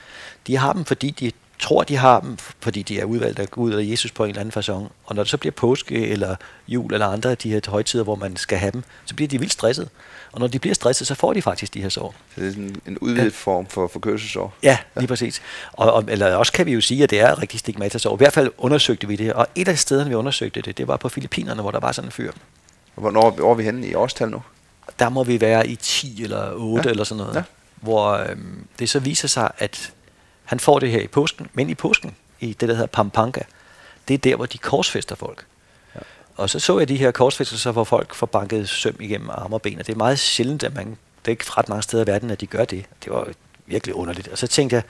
de har dem, fordi de tror, de har dem, fordi de er udvalgt af Gud eller Jesus på en eller anden façon. Og når det så bliver påske eller jul eller andre af de her højtider, hvor man skal have dem, så bliver de vildt stresset. Og når de bliver stresset, så får de faktisk de her sår. Så det er en, en udvidet ja. form for forkølelsesår? Ja, lige ja. præcis. Og, og, eller også kan vi jo sige, at det er rigtig stigmatasår. I hvert fald undersøgte vi det. Og et af stederne, vi undersøgte det, det var på Filippinerne, hvor der var sådan en fyr. Og hvornår hvor er vi henne i årstal nu? Der må vi være i 10 eller 8 ja. eller sådan noget. Ja. Hvor øhm, det så viser sig, at han får det her i påsken, men i påsken, i det, der hedder Pampanga, det er der, hvor de korsfester folk. Og så så jeg de her korsfæstelser, hvor folk får banket søm igennem arme og ben, og det er meget sjældent, at man, det er ikke ret mange steder i verden, at de gør det. Det var virkelig underligt. Og så tænkte jeg,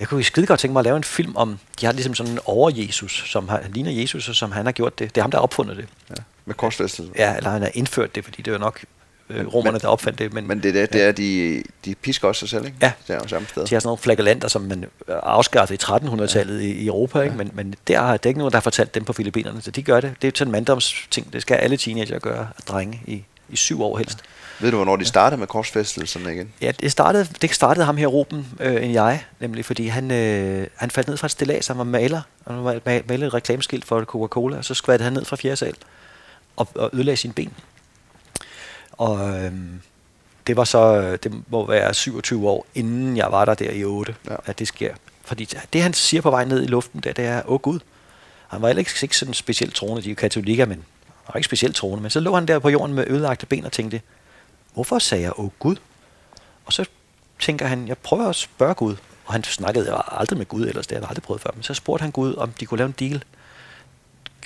jeg kunne skide godt tænke mig at lave en film om, de har ligesom sådan en over-Jesus, som har, ligner Jesus, og som han har gjort det. Det er ham, der har opfundet det. Ja, med korsfæstelsen. Ja, eller han har indført det, fordi det var nok øh, romerne, der opfandt det. Men, men det, der, det er, de, de pisker også sig selv, ikke? Ja. Det er jo samme sted. De har sådan nogle flagellanter, som man afskaffede i 1300-tallet ja. i, i Europa, ikke? Ja. Men, men der er det ikke nogen, der har fortalt dem på Filippinerne, så de gør det. Det er sådan en manddomsting, det skal alle teenager gøre, at drenge i, i syv år helst. Ja. Ved du, hvornår de startede med korsfæstelserne igen? Ja, det startede, det startede ham her, Ruben, øh, end jeg, nemlig fordi han, øh, han faldt ned fra et stillads, han var maler, og han var malet et reklameskilt for Coca-Cola, og så skvattede han ned fra fjerde sal og, og ødelagde sine ben. Og øhm, det var så, det må være 27 år, inden jeg var der der i 8, ja. at det sker. Fordi det, han siger på vej ned i luften, det, det er, åh Gud. Han var ikke, ikke sådan specielt troende, de er jo katolikker, men han var ikke specielt troende. Men så lå han der på jorden med ødelagte ben og tænkte, hvorfor sagde jeg, åh Gud? Og så tænker han, jeg prøver at spørge Gud. Og han snakkede aldrig med Gud ellers, det har jeg aldrig prøvet før. Men så spurgte han Gud, om de kunne lave en deal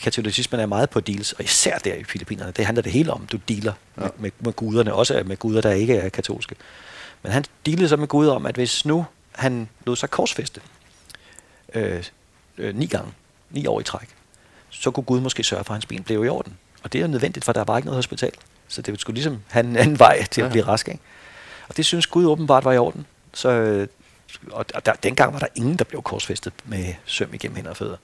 katolicismen er meget på deals, og især der i Filippinerne, det handler det hele om, du dealer ja. med, med, med guderne, også med guder, der ikke er katolske. Men han dealede så med Gud om, at hvis nu han lod sig korsfeste øh, øh, ni gange, ni år i træk, så kunne Gud måske sørge for, at hans ben blev i orden. Og det er nødvendigt, for der var ikke noget hospital. Så det skulle ligesom have en anden vej til ja. at blive rask. Ikke? Og det synes Gud åbenbart var i orden. Så, øh, og der, dengang var der ingen, der blev korsfæstet med søm igennem hænder og fødder.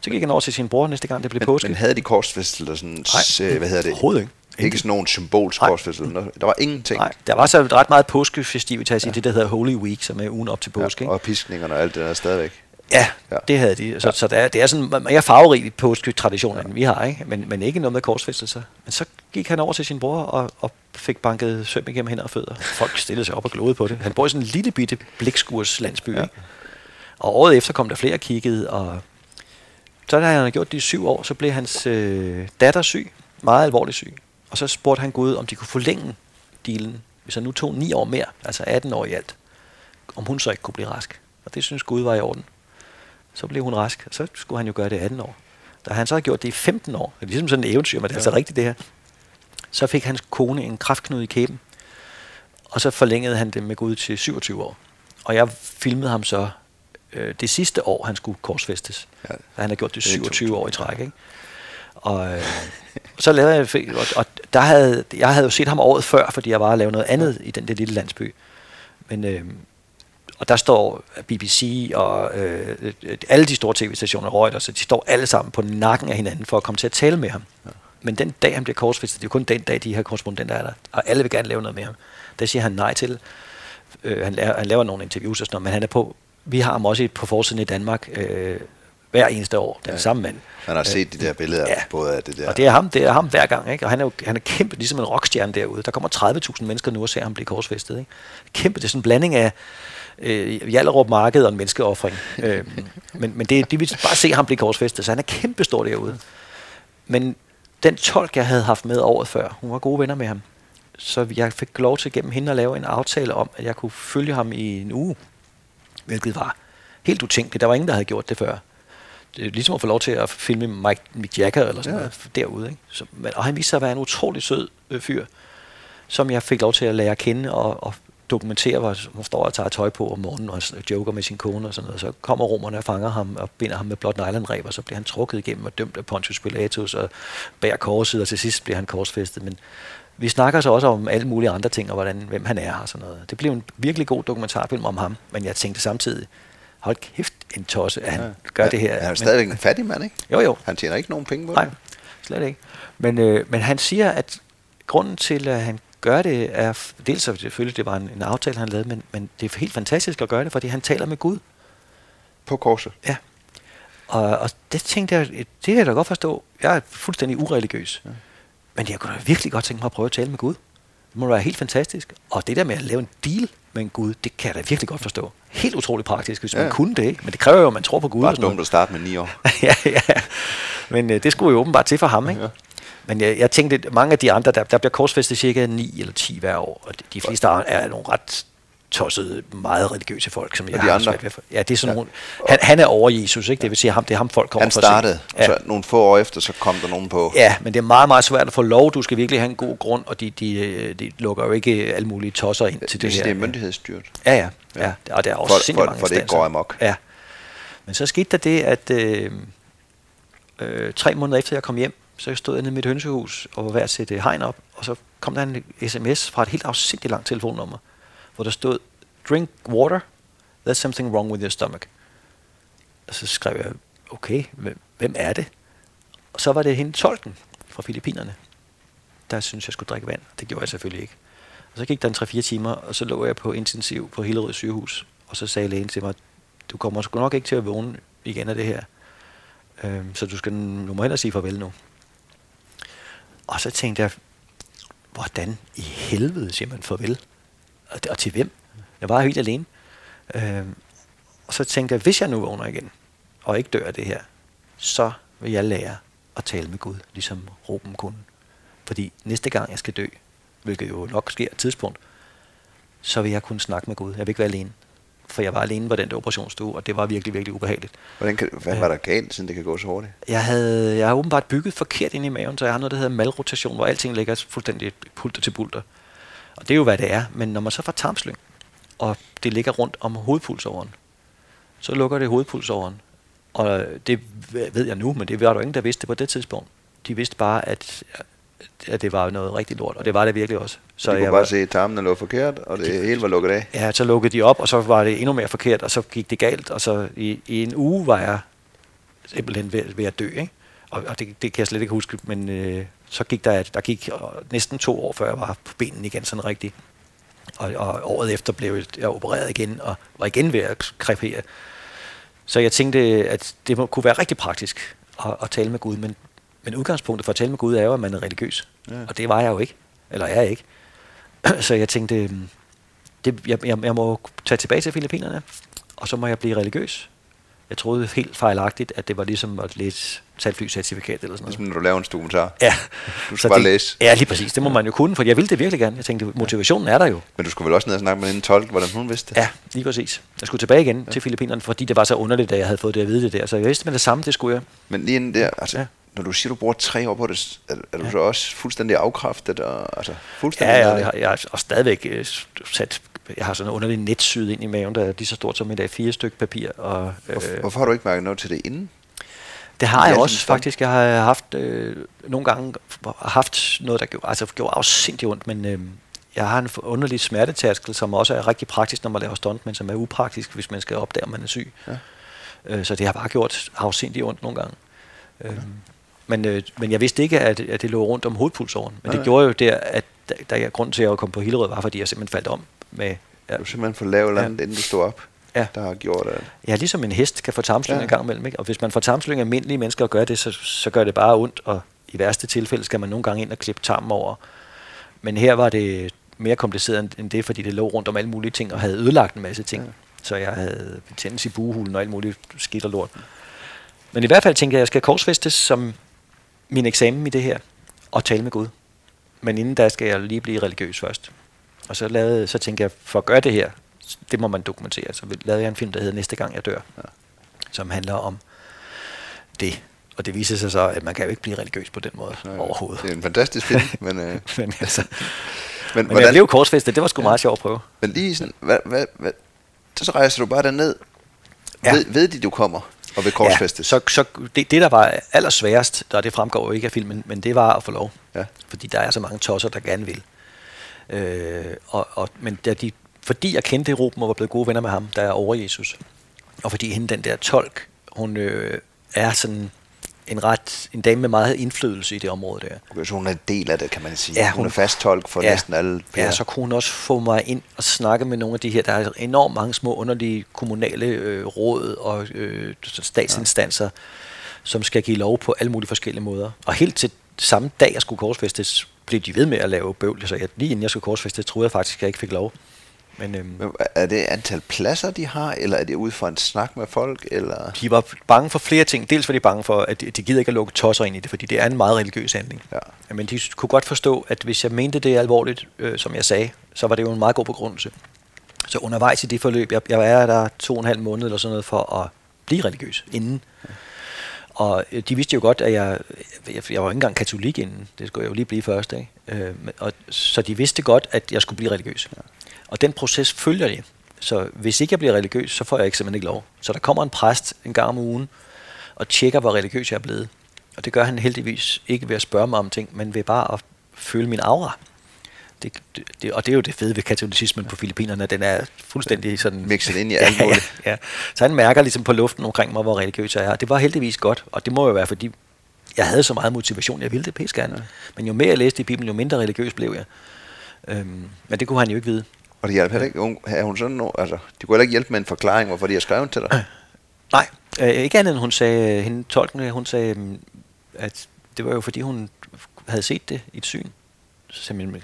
Så gik han over til sin bror næste gang, det blev men, påske. Men havde de korsfæstelser sådan, Nej, hvad hedder det? Overhovedet ikke. Ikke sådan nogen symbolsk korsfæstelse. Der var ingenting. Nej, der var så ret meget påskefestivitas ja. i det, der hedder Holy Week, som er ugen op til påske. Ja, og piskningerne og alt det der stadigvæk. Ja, ja, det havde de. Så, ja. så det, er, det er sådan mere farverigt påsketradition, ja. end vi har, ikke? Men, men ikke noget med korsfæstelser. Men så gik han over til sin bror og, og fik banket søm igennem hænder og fødder. Folk stillede sig op og glodede på det. Han bor i sådan en lille bitte blikskurs landsby, ja. ikke? Og året efter kom der flere kiggede, og så da han havde gjort det i syv år, så blev hans øh, datter syg, meget alvorligt syg. Og så spurgte han Gud, om de kunne forlænge dealen, hvis han nu tog ni år mere, altså 18 år i alt, om hun så ikke kunne blive rask. Og det synes Gud var i orden. Så blev hun rask, og så skulle han jo gøre det 18 år. Da han så har gjort det i 15 år, det er ligesom sådan et eventyr, men det er altså rigtigt det her, så fik hans kone en kraftknude i kæben, og så forlængede han det med Gud til 27 år. Og jeg filmede ham så øh, det sidste år, han skulle korsfæstes. Ja. Han har gjort det 27 år i træk. Ikke? Og øh, så lavede jeg, og, og der havde, jeg havde jo set ham året før, fordi jeg var at lave noget andet i den der lille landsby. Men, øh, og der står BBC og øh, alle de store tv-stationer, Reuters, så de står alle sammen på nakken af hinanden for at komme til at tale med ham. Ja. Men den dag, han bliver korsfæstet, det er kun den dag, de her korrespondenter er der, og alle vil gerne lave noget med ham. Det siger han nej til. Øh, han, laver, han laver nogle interviews og sådan noget, men han er på vi har ham også på forsiden i Danmark øh, hver eneste år, den ja. samme mand. Han har set de der billeder, ja. både af det der. Og det er ham, det er ham hver gang, ikke? Og han er jo han er kæmpe, ligesom en rockstjerne derude. Der kommer 30.000 mennesker nu og ser ham blive korsfæstet, ikke? Kæmpe, det er sådan en blanding af øh, Hjallerup Marked og en menneskeoffring. øh, men men det, de vil bare se ham blive korsfæstet, så han er kæmpe stor derude. Men den tolk, jeg havde haft med året før, hun var gode venner med ham. Så jeg fik lov til gennem hende at lave en aftale om, at jeg kunne følge ham i en uge hvilket var helt utænkeligt. Der var ingen, der havde gjort det før. Det er ligesom at få lov til at filme Mike, Mick Jagger eller sådan ja. noget derude. Ikke? Så, men, og han viste sig at være en utrolig sød øh, fyr, som jeg fik lov til at lære at kende og, og dokumentere, hvor hun står og tager tøj på om morgenen og joker med sin kone og sådan noget. Så kommer romerne og fanger ham og binder ham med blot nylonræb, og så bliver han trukket igennem og dømt af Pontius Pilatus og bærer korset, og til sidst bliver han korsfæstet. Men vi snakker så også om alle mulige andre ting, og hvordan, hvem han er og sådan noget. Det blev en virkelig god dokumentarfilm om ham, men jeg tænkte samtidig, hold kæft en tosse, at han ja. gør ja, det her. Han er stadigvæk en fattig mand, ikke? Jo, jo. Han tjener ikke nogen penge på Nej, det. slet ikke. Men, øh, men han siger, at grunden til, at han gør det, er dels selvfølgelig, det var en, en aftale, han lavede, men, men det er helt fantastisk at gøre det, fordi han taler med Gud. På korset? Ja. Og, og det tænkte jeg, det kan jeg da godt forstå. Jeg er fuldstændig ureligiøs. Ja. Men jeg kunne da virkelig godt tænke mig at prøve at tale med Gud. Det må være helt fantastisk. Og det der med at lave en deal med en Gud, det kan jeg da virkelig godt forstå. Helt utroligt praktisk, hvis ja. man kunne det, ikke? Men det kræver jo, at man tror på Gud. Bare dumt at starte med ni år. ja, ja. Men øh, det skulle jo åbenbart til for ham, ikke? Ja. Men jeg, jeg tænkte, at mange af de andre, der, der bliver korsfæstet cirka 9 eller 10 hver år, og de fleste er nogle ret tossede, meget religiøse folk, som jeg de har andre? svært ved. Ja, det er sådan ja. nogle, han, han er over Jesus, ikke? Det vil sige, ham, det er ham folk kommer Han startede, ja. så nogle få år efter, så kom der nogen på. Ja, men det er meget, meget svært at få lov. Du skal virkelig have en god grund, og de, de, de lukker jo ikke alle mulige tosser ind til det, det her. det er myndighedsstyret. Ja, ja. ja. ja. Og der er også for, for, mange for det går amok. Ja. Men så skete der det, at øh, øh, tre måneder efter jeg kom hjem, så stod jeg nede i mit hønsehus og var ved at sætte hegn op, og så kom der en sms fra et helt afsindigt langt telefonnummer, hvor der stod, drink water, there's something wrong with your stomach. Og så skrev jeg, okay, hvem er det? Og så var det hende tolken fra Filippinerne, der synes jeg skulle drikke vand. Det gjorde jeg selvfølgelig ikke. Og så gik der en 3-4 timer, og så lå jeg på intensiv på Hillerød sygehus, og så sagde lægen til mig, du kommer sgu nok ikke til at vågne igen af det her. Øhm, så du skal nu må hellere sige farvel nu. Og så tænkte jeg, hvordan i helvede siger man farvel? Og, og til hvem? Jeg var helt alene. Øhm, og så tænkte jeg, hvis jeg nu vågner igen, og ikke dør af det her, så vil jeg lære at tale med Gud, ligesom Ruben kunne. Fordi næste gang jeg skal dø, hvilket jo nok sker et tidspunkt, så vil jeg kunne snakke med Gud. Jeg vil ikke være alene for jeg var alene på den der operationsstue, og det var virkelig, virkelig ubehageligt. Hvordan kan, hvad var der galt, siden det kan gå så hurtigt? Jeg havde, jeg har åbenbart bygget forkert ind i maven, så jeg har noget, der hedder malrotation, hvor alting ligger fuldstændig pulter til bulter. Og det er jo, hvad det er. Men når man så får tarmslyng, og det ligger rundt om hovedpulsåren, så lukker det hovedpulsåren. Og det ved jeg nu, men det var der ingen, der vidste på det tidspunkt. De vidste bare, at at det var noget rigtig lort, og det var det virkelig også. Så de kunne jeg bare var, se, at tarmene lå forkert, og det de, hele var lukket af? Ja, så lukkede de op, og så var det endnu mere forkert, og så gik det galt, og så i, i en uge var jeg simpelthen ved, ved at dø, ikke? Og, og det, det kan jeg slet ikke huske, men øh, så gik der, der gik næsten to år, før jeg var på benen igen sådan rigtigt. Og, og året efter blev jeg opereret igen, og var igen ved at krepere. Så jeg tænkte, at det må, kunne være rigtig praktisk at, at tale med Gud, men men udgangspunktet for at tale med Gud er jo, at man er religiøs. Ja. Og det var jeg jo ikke. Eller er jeg ikke. så jeg tænkte, øhm, det, jeg, jeg, jeg må tage tilbage til Filippinerne, og så må jeg blive religiøs. Jeg troede helt fejlagtigt, at det var ligesom at læse salgflycertifikat eller sådan noget. Ligesom når du laver en dokumentar. Ja. Du skal bare det, læse. Ja, lige præcis. Det må man jo kunne, for jeg ville det virkelig gerne. Jeg tænkte, motivationen er der jo. Men du skulle vel også ned og snakke med en tolk, hvordan hun vidste det? Ja, lige præcis. Jeg skulle tilbage igen ja. til Filippinerne, fordi det var så underligt, at jeg havde fået det at vide det der. Så jeg vidste med det samme, det skulle jeg. Men lige inden der, altså, ja når du siger, du bruger tre år på det, er, er du ja. så også fuldstændig afkræftet? Og, altså, fuldstændig ja, jeg, jeg, jeg har stadigvæk uh, sat, jeg har sådan en underlig netsyd ind i maven, der er lige så stort som et A4 stykke papir. Og, Hvorfor, øh, hvorfor har du ikke mærket noget til det inden? Det har jeg også faktisk. Jeg har haft øh, nogle gange haft noget, der gjorde, altså, gjorde afsindig ondt, men øh, jeg har en underlig smertetærskel, som også er rigtig praktisk, når man laver stunt, men som er upraktisk, hvis man skal opdage, om man er syg. Ja. Øh, så det har bare gjort afsindig ondt nogle gange. Øhm, men, øh, men jeg vidste ikke, at, at det lå rundt om hovedpulsåren. Men ja, det gjorde jo der, at der, der er grund til at komme på Hillerød, var fordi jeg simpelthen faldt om. Med, ja. Du simpelthen for lav eller andet, ja. inden du stod op, ja. der har gjort det. Ja, ligesom en hest kan få tarmslyng ja. en gang imellem. Ikke? Og hvis man får tarmslyng af almindelige mennesker og gør det, så, så gør det bare ondt. Og i værste tilfælde skal man nogle gange ind og klippe tarmen over. Men her var det mere kompliceret end det, fordi det lå rundt om alle mulige ting og havde ødelagt en masse ting. Ja. Så jeg havde betændelse i buhulen og alt muligt skidt og lort. Men i hvert fald tænker jeg, at jeg skal korsfæstes som min eksamen i det her, og tale med Gud. Men inden da skal jeg lige blive religiøs først. Og så, lavede, så tænkte jeg, for at gøre det her, det må man dokumentere. Så lavede jeg en film, der hedder Næste gang jeg dør, ja. som handler om det. Og det viser sig så, at man kan jo ikke blive religiøs på den måde Nej, overhovedet. Det er en fantastisk film, men... Øh, men altså, men, men hvordan, jeg blev korsfæstet, det var sgu ja. meget sjovt at prøve. Men lige sådan, hvad, hvad, hvad, så rejser du bare derned. Ja. Ved, ved de, du kommer? og ved korsfæstes. Ja, så, så det, det, der var allersværest, der det fremgår jo ikke af filmen, men det var at få lov. Ja. Fordi der er så mange tosser, der gerne vil. Øh, og, og, men da de, fordi jeg kendte Ruben og var blevet gode venner med ham, der er over Jesus, og fordi hende, den der tolk, hun øh, er sådan en ret en dame med meget indflydelse i det område der. Okay, så hun er en del af det, kan man sige. Ja, hun, hun er fast tolk for ja, næsten alle. Per. Ja, så kunne hun også få mig ind og snakke med nogle af de her. Der er enormt mange små underlige kommunale øh, råd og øh, statsinstanser, ja. som skal give lov på alle mulige forskellige måder. Og helt til samme dag, jeg skulle korsfæstes, blev de ved med at lave bøvl. Så jeg, lige inden jeg skulle korsfæstes, troede jeg faktisk, at jeg ikke fik lov. Men, øhm, Men er det antal pladser, de har, eller er det ud fra en snak med folk? Eller? De var bange for flere ting. Dels var de bange for, at de gider ikke at lukke tosser ind i det, fordi det er en meget religiøs handling. Ja. Men de kunne godt forstå, at hvis jeg mente det alvorligt, øh, som jeg sagde, så var det jo en meget god begrundelse. Så undervejs i det forløb, jeg, jeg er der to og en halv måned eller sådan noget for at blive religiøs inden. Ja. Og øh, de vidste jo godt, at jeg, jeg, jeg var ikke engang katolik inden. Det skulle jeg jo lige blive først. Ikke? Øh, og, så de vidste godt, at jeg skulle blive religiøs. Ja. Og den proces følger de. Så hvis ikke jeg bliver religiøs, så får jeg ikke simpelthen ikke lov. Så der kommer en præst en gang om ugen og tjekker, hvor religiøs jeg er blevet. Og det gør han heldigvis ikke ved at spørge mig om ting, men ved bare at føle min aura. Det, det, og det er jo det fede ved katolicismen på Filippinerne, den er fuldstændig sådan... Mixet ind i alt muligt. ja, ja, Så han mærker ligesom på luften omkring mig, hvor religiøs jeg er. Det var heldigvis godt, og det må jo være, fordi jeg havde så meget motivation, jeg ville det pisse gerne. Ja. Men jo mere jeg læste i Bibelen, jo mindre religiøs blev jeg. Øhm, men det kunne han jo ikke vide. Og det hjalp heller ikke. Er hun sådan no, altså, de kunne heller ikke hjælpe med en forklaring, hvorfor de har skrevet til dig? Øh, nej, øh, ikke andet end hun sagde, hende tolken, hun sagde, mm, at det var jo fordi hun havde set det i et syn. Så sagde min,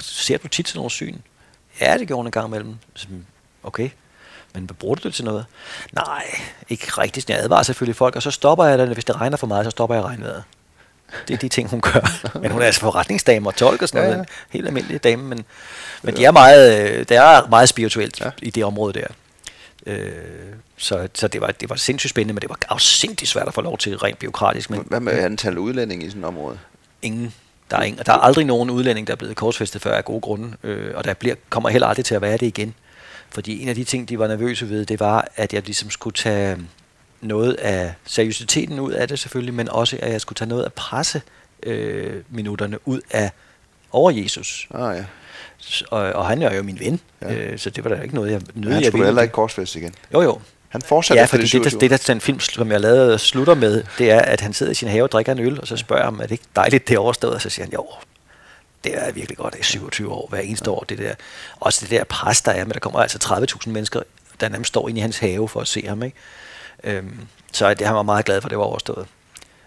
ser du tit til nogle syn? Ja, det gjorde hun en gang imellem. Så, okay, men hvad bruger du det til noget? Nej, ikke rigtigt. Jeg advarer selvfølgelig folk, og så stopper jeg, hvis det regner for meget, så stopper jeg regnvejret. Det er de ting, hun gør. Men hun er altså forretningsdame og tolk og sådan ja, noget. En helt almindelig dame, men, men de er meget, øh, det er meget spirituelt ja. i det område der. Øh, så så det, var, det var sindssygt spændende, men det var afsindigt svært at få lov til rent biokratisk. Men, Hvad med antallet udlændinge i sådan et område? Ingen. Der er, ingen, der er aldrig nogen udlænding, der er blevet korsfæstet før af gode grunde, øh, og der bliver, kommer heller aldrig til at være det igen. Fordi en af de ting, de var nervøse ved, det var, at jeg ligesom skulle tage noget af seriøsiteten ud af det selvfølgelig, men også at jeg skulle tage noget af presse øh, minutterne ud af over Jesus. Ah, ja. Og, og han er jo min ven, ja. øh, så det var da ikke noget, jeg nødde. Han skulle heller ikke korsfæst igen. Jo, jo. Han fortsætter ja, fordi det, det, det, der den film, som jeg lavede, slutter med, det er, at han sidder i sin have og drikker en øl, og så spørger ham, er det ikke dejligt, det er overstået? Og så siger han, jo, det er virkelig godt, det er 27 år hver eneste år, det der. Også det der pres, der er, men der kommer altså 30.000 mennesker, der nærmest står inde i hans have for at se ham, ikke? Øhm, så det, han var meget glad for, at det var overstået.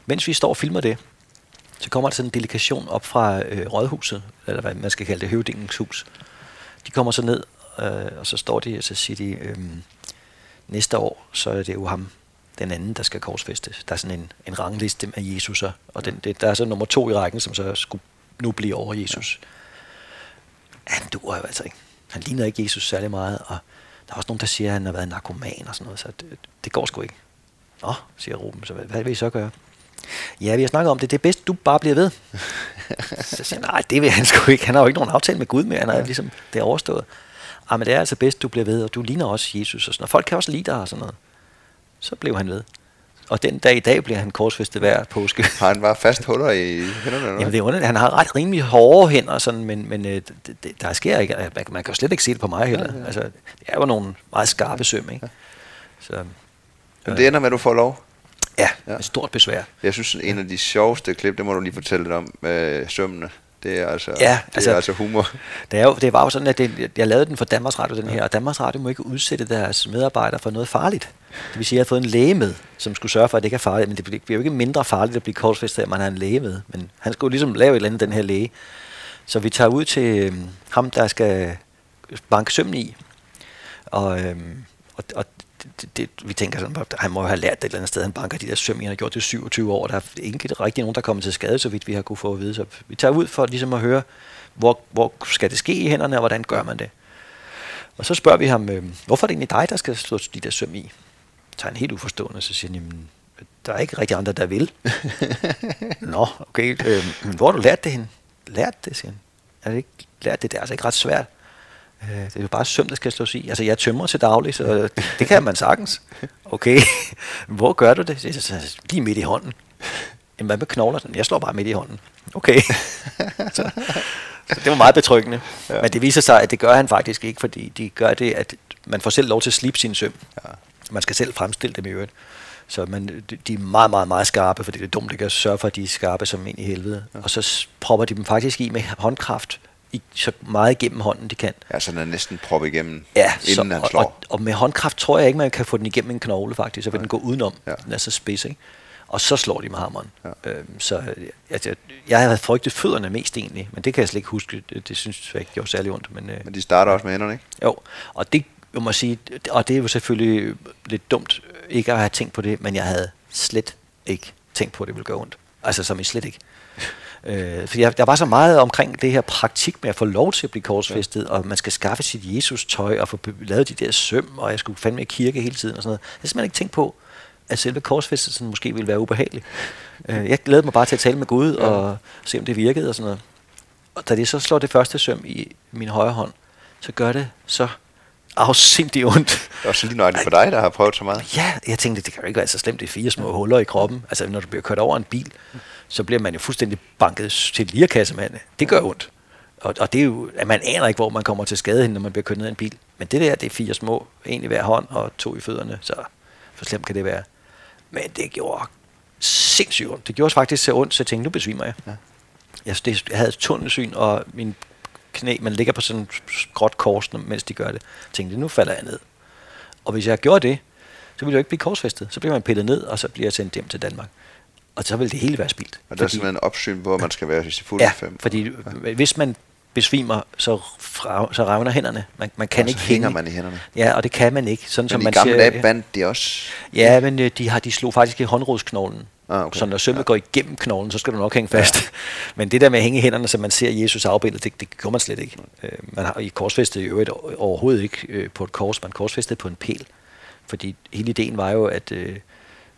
Mens vi står og filmer det, så kommer der sådan en delegation op fra øh, rådhuset, eller hvad man skal kalde det, høvdingens hus. De kommer så ned, øh, og så står de, og så siger de, øh, næste år, så er det jo ham, den anden, der skal korsfæstes. Der er sådan en, en rangliste med Jesus, og den, det, der er så nummer to i rækken, som så skulle nu blive over Jesus. Han duer jo altså ikke. Han ligner ikke Jesus særlig meget, og der er også nogen, der siger, at han har været narkoman og sådan noget, så det, det går sgu ikke. Nå, siger Ruben, så hvad, hvad vil I så gøre? Ja, vi har snakket om det. Det er bedst, du bare bliver ved. så siger nej, det vil han sgu ikke. Han har jo ikke nogen aftale med Gud mere. Han har ja. ligesom, det er overstået. Ah, men det er altså bedst, du bliver ved, og du ligner også Jesus og sådan noget. Folk kan også lide dig og sådan noget. Så blev han ved. Og den dag i dag bliver han korsfæstet hver påske. Har han bare fast huller i hænderne? Jamen det er underligt. Han har ret rimelig hårde hænder, sådan, men, men øh, det, det, der sker ikke. Man, man kan jo slet ikke se det på mig heller. Ja, ja. Altså, det er jo nogle meget skarpe søm, ikke? Ja. Så, men det ender med, at du får lov? Ja, ja. med stort besvær. Jeg synes, en af de sjoveste klip, det må du lige fortælle lidt om, med sømmene. Det er altså, ja, det altså, er altså humor. Det, er jo, det var jo sådan, at det, jeg lavede den for Danmarks Radio, den her, og Danmarks Radio må ikke udsætte deres medarbejdere for noget farligt. Det vil sige, at jeg har fået en læge med, som skulle sørge for, at det ikke er farligt. Men det bliver jo ikke mindre farligt at blive korsfæstet, at man har en læge med. Men han skulle ligesom lave et eller andet, den her læge. Så vi tager ud til øhm, ham, der skal banke sømmen i. Og, øhm, og, og det, det, vi tænker sådan, at han må have lært det et eller andet sted, han banker de der søm, han har gjort det 27 år, der er ikke rigtig nogen, der kommer til skade, så vidt vi har kunne få at vide. Så vi tager ud for ligesom at høre, hvor, hvor skal det ske i hænderne, og hvordan gør man det? Og så spørger vi ham, øh, hvorfor er det egentlig dig, der skal slå de der søm i? Så er han helt uforstående, så siger han, jamen, der er ikke rigtig andre, der vil. Nå, okay. Øh, hvor har du lært det hen? Lært det, siger han. Er det ikke lært det? Det er altså ikke ret svært. Øh, det er jo bare søm, der skal slås i. Altså, jeg tømmer til daglig, så det, det kan man sagtens. Okay, hvor gør du det? Så, lige midt i hånden. Jamen, hvad med knogler? Jeg slår bare midt i hånden. Okay. så, så det var meget betryggende. Ja. Men det viser sig, at det gør han faktisk ikke, fordi de gør det, at man får selv lov til at slippe sin søm. Ja. Man skal selv fremstille dem i øvrigt. Så man, de er meget, meget, meget skarpe, fordi det er dumt, at kan sørge for, at de er skarpe som ind i helvede. Ja. Og så propper de dem faktisk i med håndkraft, i, så meget igennem hånden de kan. Ja, så den er næsten proppet igennem, ja, inden så, han slår. Og, og med håndkraft tror jeg ikke, man kan få den igennem en knogle faktisk, så vil ja. den gå udenom. Ja. Den er så spids, ikke? Og så slår de med hammeren. Ja. Øhm, så altså, jeg havde frygtet fødderne mest egentlig, men det kan jeg slet ikke huske. Det, det synes jeg ikke gjorde særlig ondt. Men, øh, men de starter også med hænderne, ikke? Jo, og det jeg må sige, og det er jo selvfølgelig lidt dumt ikke at have tænkt på det, men jeg havde slet ikke tænkt på, at det ville gøre ondt. Altså som i slet ikke. Øh, for jeg, der var så meget omkring det her praktik med at få lov til at blive korsfæstet, ja. og man skal skaffe sit Jesus-tøj og få lavet de der søm, og jeg skulle fandme i kirke hele tiden og sådan noget. Jeg har simpelthen ikke tænkt på, at selve korsfæstelsen måske ville være ubehagelig. Øh, jeg glædede mig bare til at tale med Gud ja. og se, om det virkede og sådan noget. Og da det så slår det første søm i min højre hånd, så gør det så afsindig ondt. Det er også lige nøjagtigt for dig, der har prøvet så meget. Ja, jeg tænkte, det kan jo ikke være så slemt, det er fire små huller i kroppen. Altså, når du bliver kørt over en bil, så bliver man jo fuldstændig banket til lirakasse med det. gør ondt. Og, og det er jo, at man aner ikke, hvor man kommer til skade, når man bliver kørt ned i en bil. Men det der, det er fire små, en i hver hånd og to i fødderne, så for slemt kan det være. Men det gjorde sindssygt ondt. Det gjorde faktisk så ondt, så jeg tænkte, nu besvimer jeg. Ja. Jeg, det, jeg havde tunnelsyn, og min knæ, man ligger på sådan en gråt kors, mens de gør det. Jeg tænkte, nu falder jeg ned. Og hvis jeg gjorde det, så ville jeg ikke blive korsfæstet. Så bliver man pillet ned, og så bliver jeg sendt hjem til Danmark. Og så vil det hele være spildt. Og der er simpelthen en opsyn, hvor man skal være i fulde ja, fem. fordi ja. hvis man besvimer, så, fra, så revner hænderne. Man, man kan og ikke hænger hænge. man i hænderne. Ja, og det kan man ikke. Sådan, men som i man gamle siger, dage bandt de også? Ja, men øh, de, har, de slog faktisk i håndrodsknoglen. Ah, okay. Så når sømmet ja. går igennem knoglen, så skal du nok hænge fast. Ja. Men det der med at hænge i hænderne, så man ser Jesus afbildet, det, det gør man slet ikke. Øh, man har i korsfæstet i øvrigt overhovedet ikke øh, på et kors, man korsfæstet på en pæl. Fordi hele ideen var jo, at øh,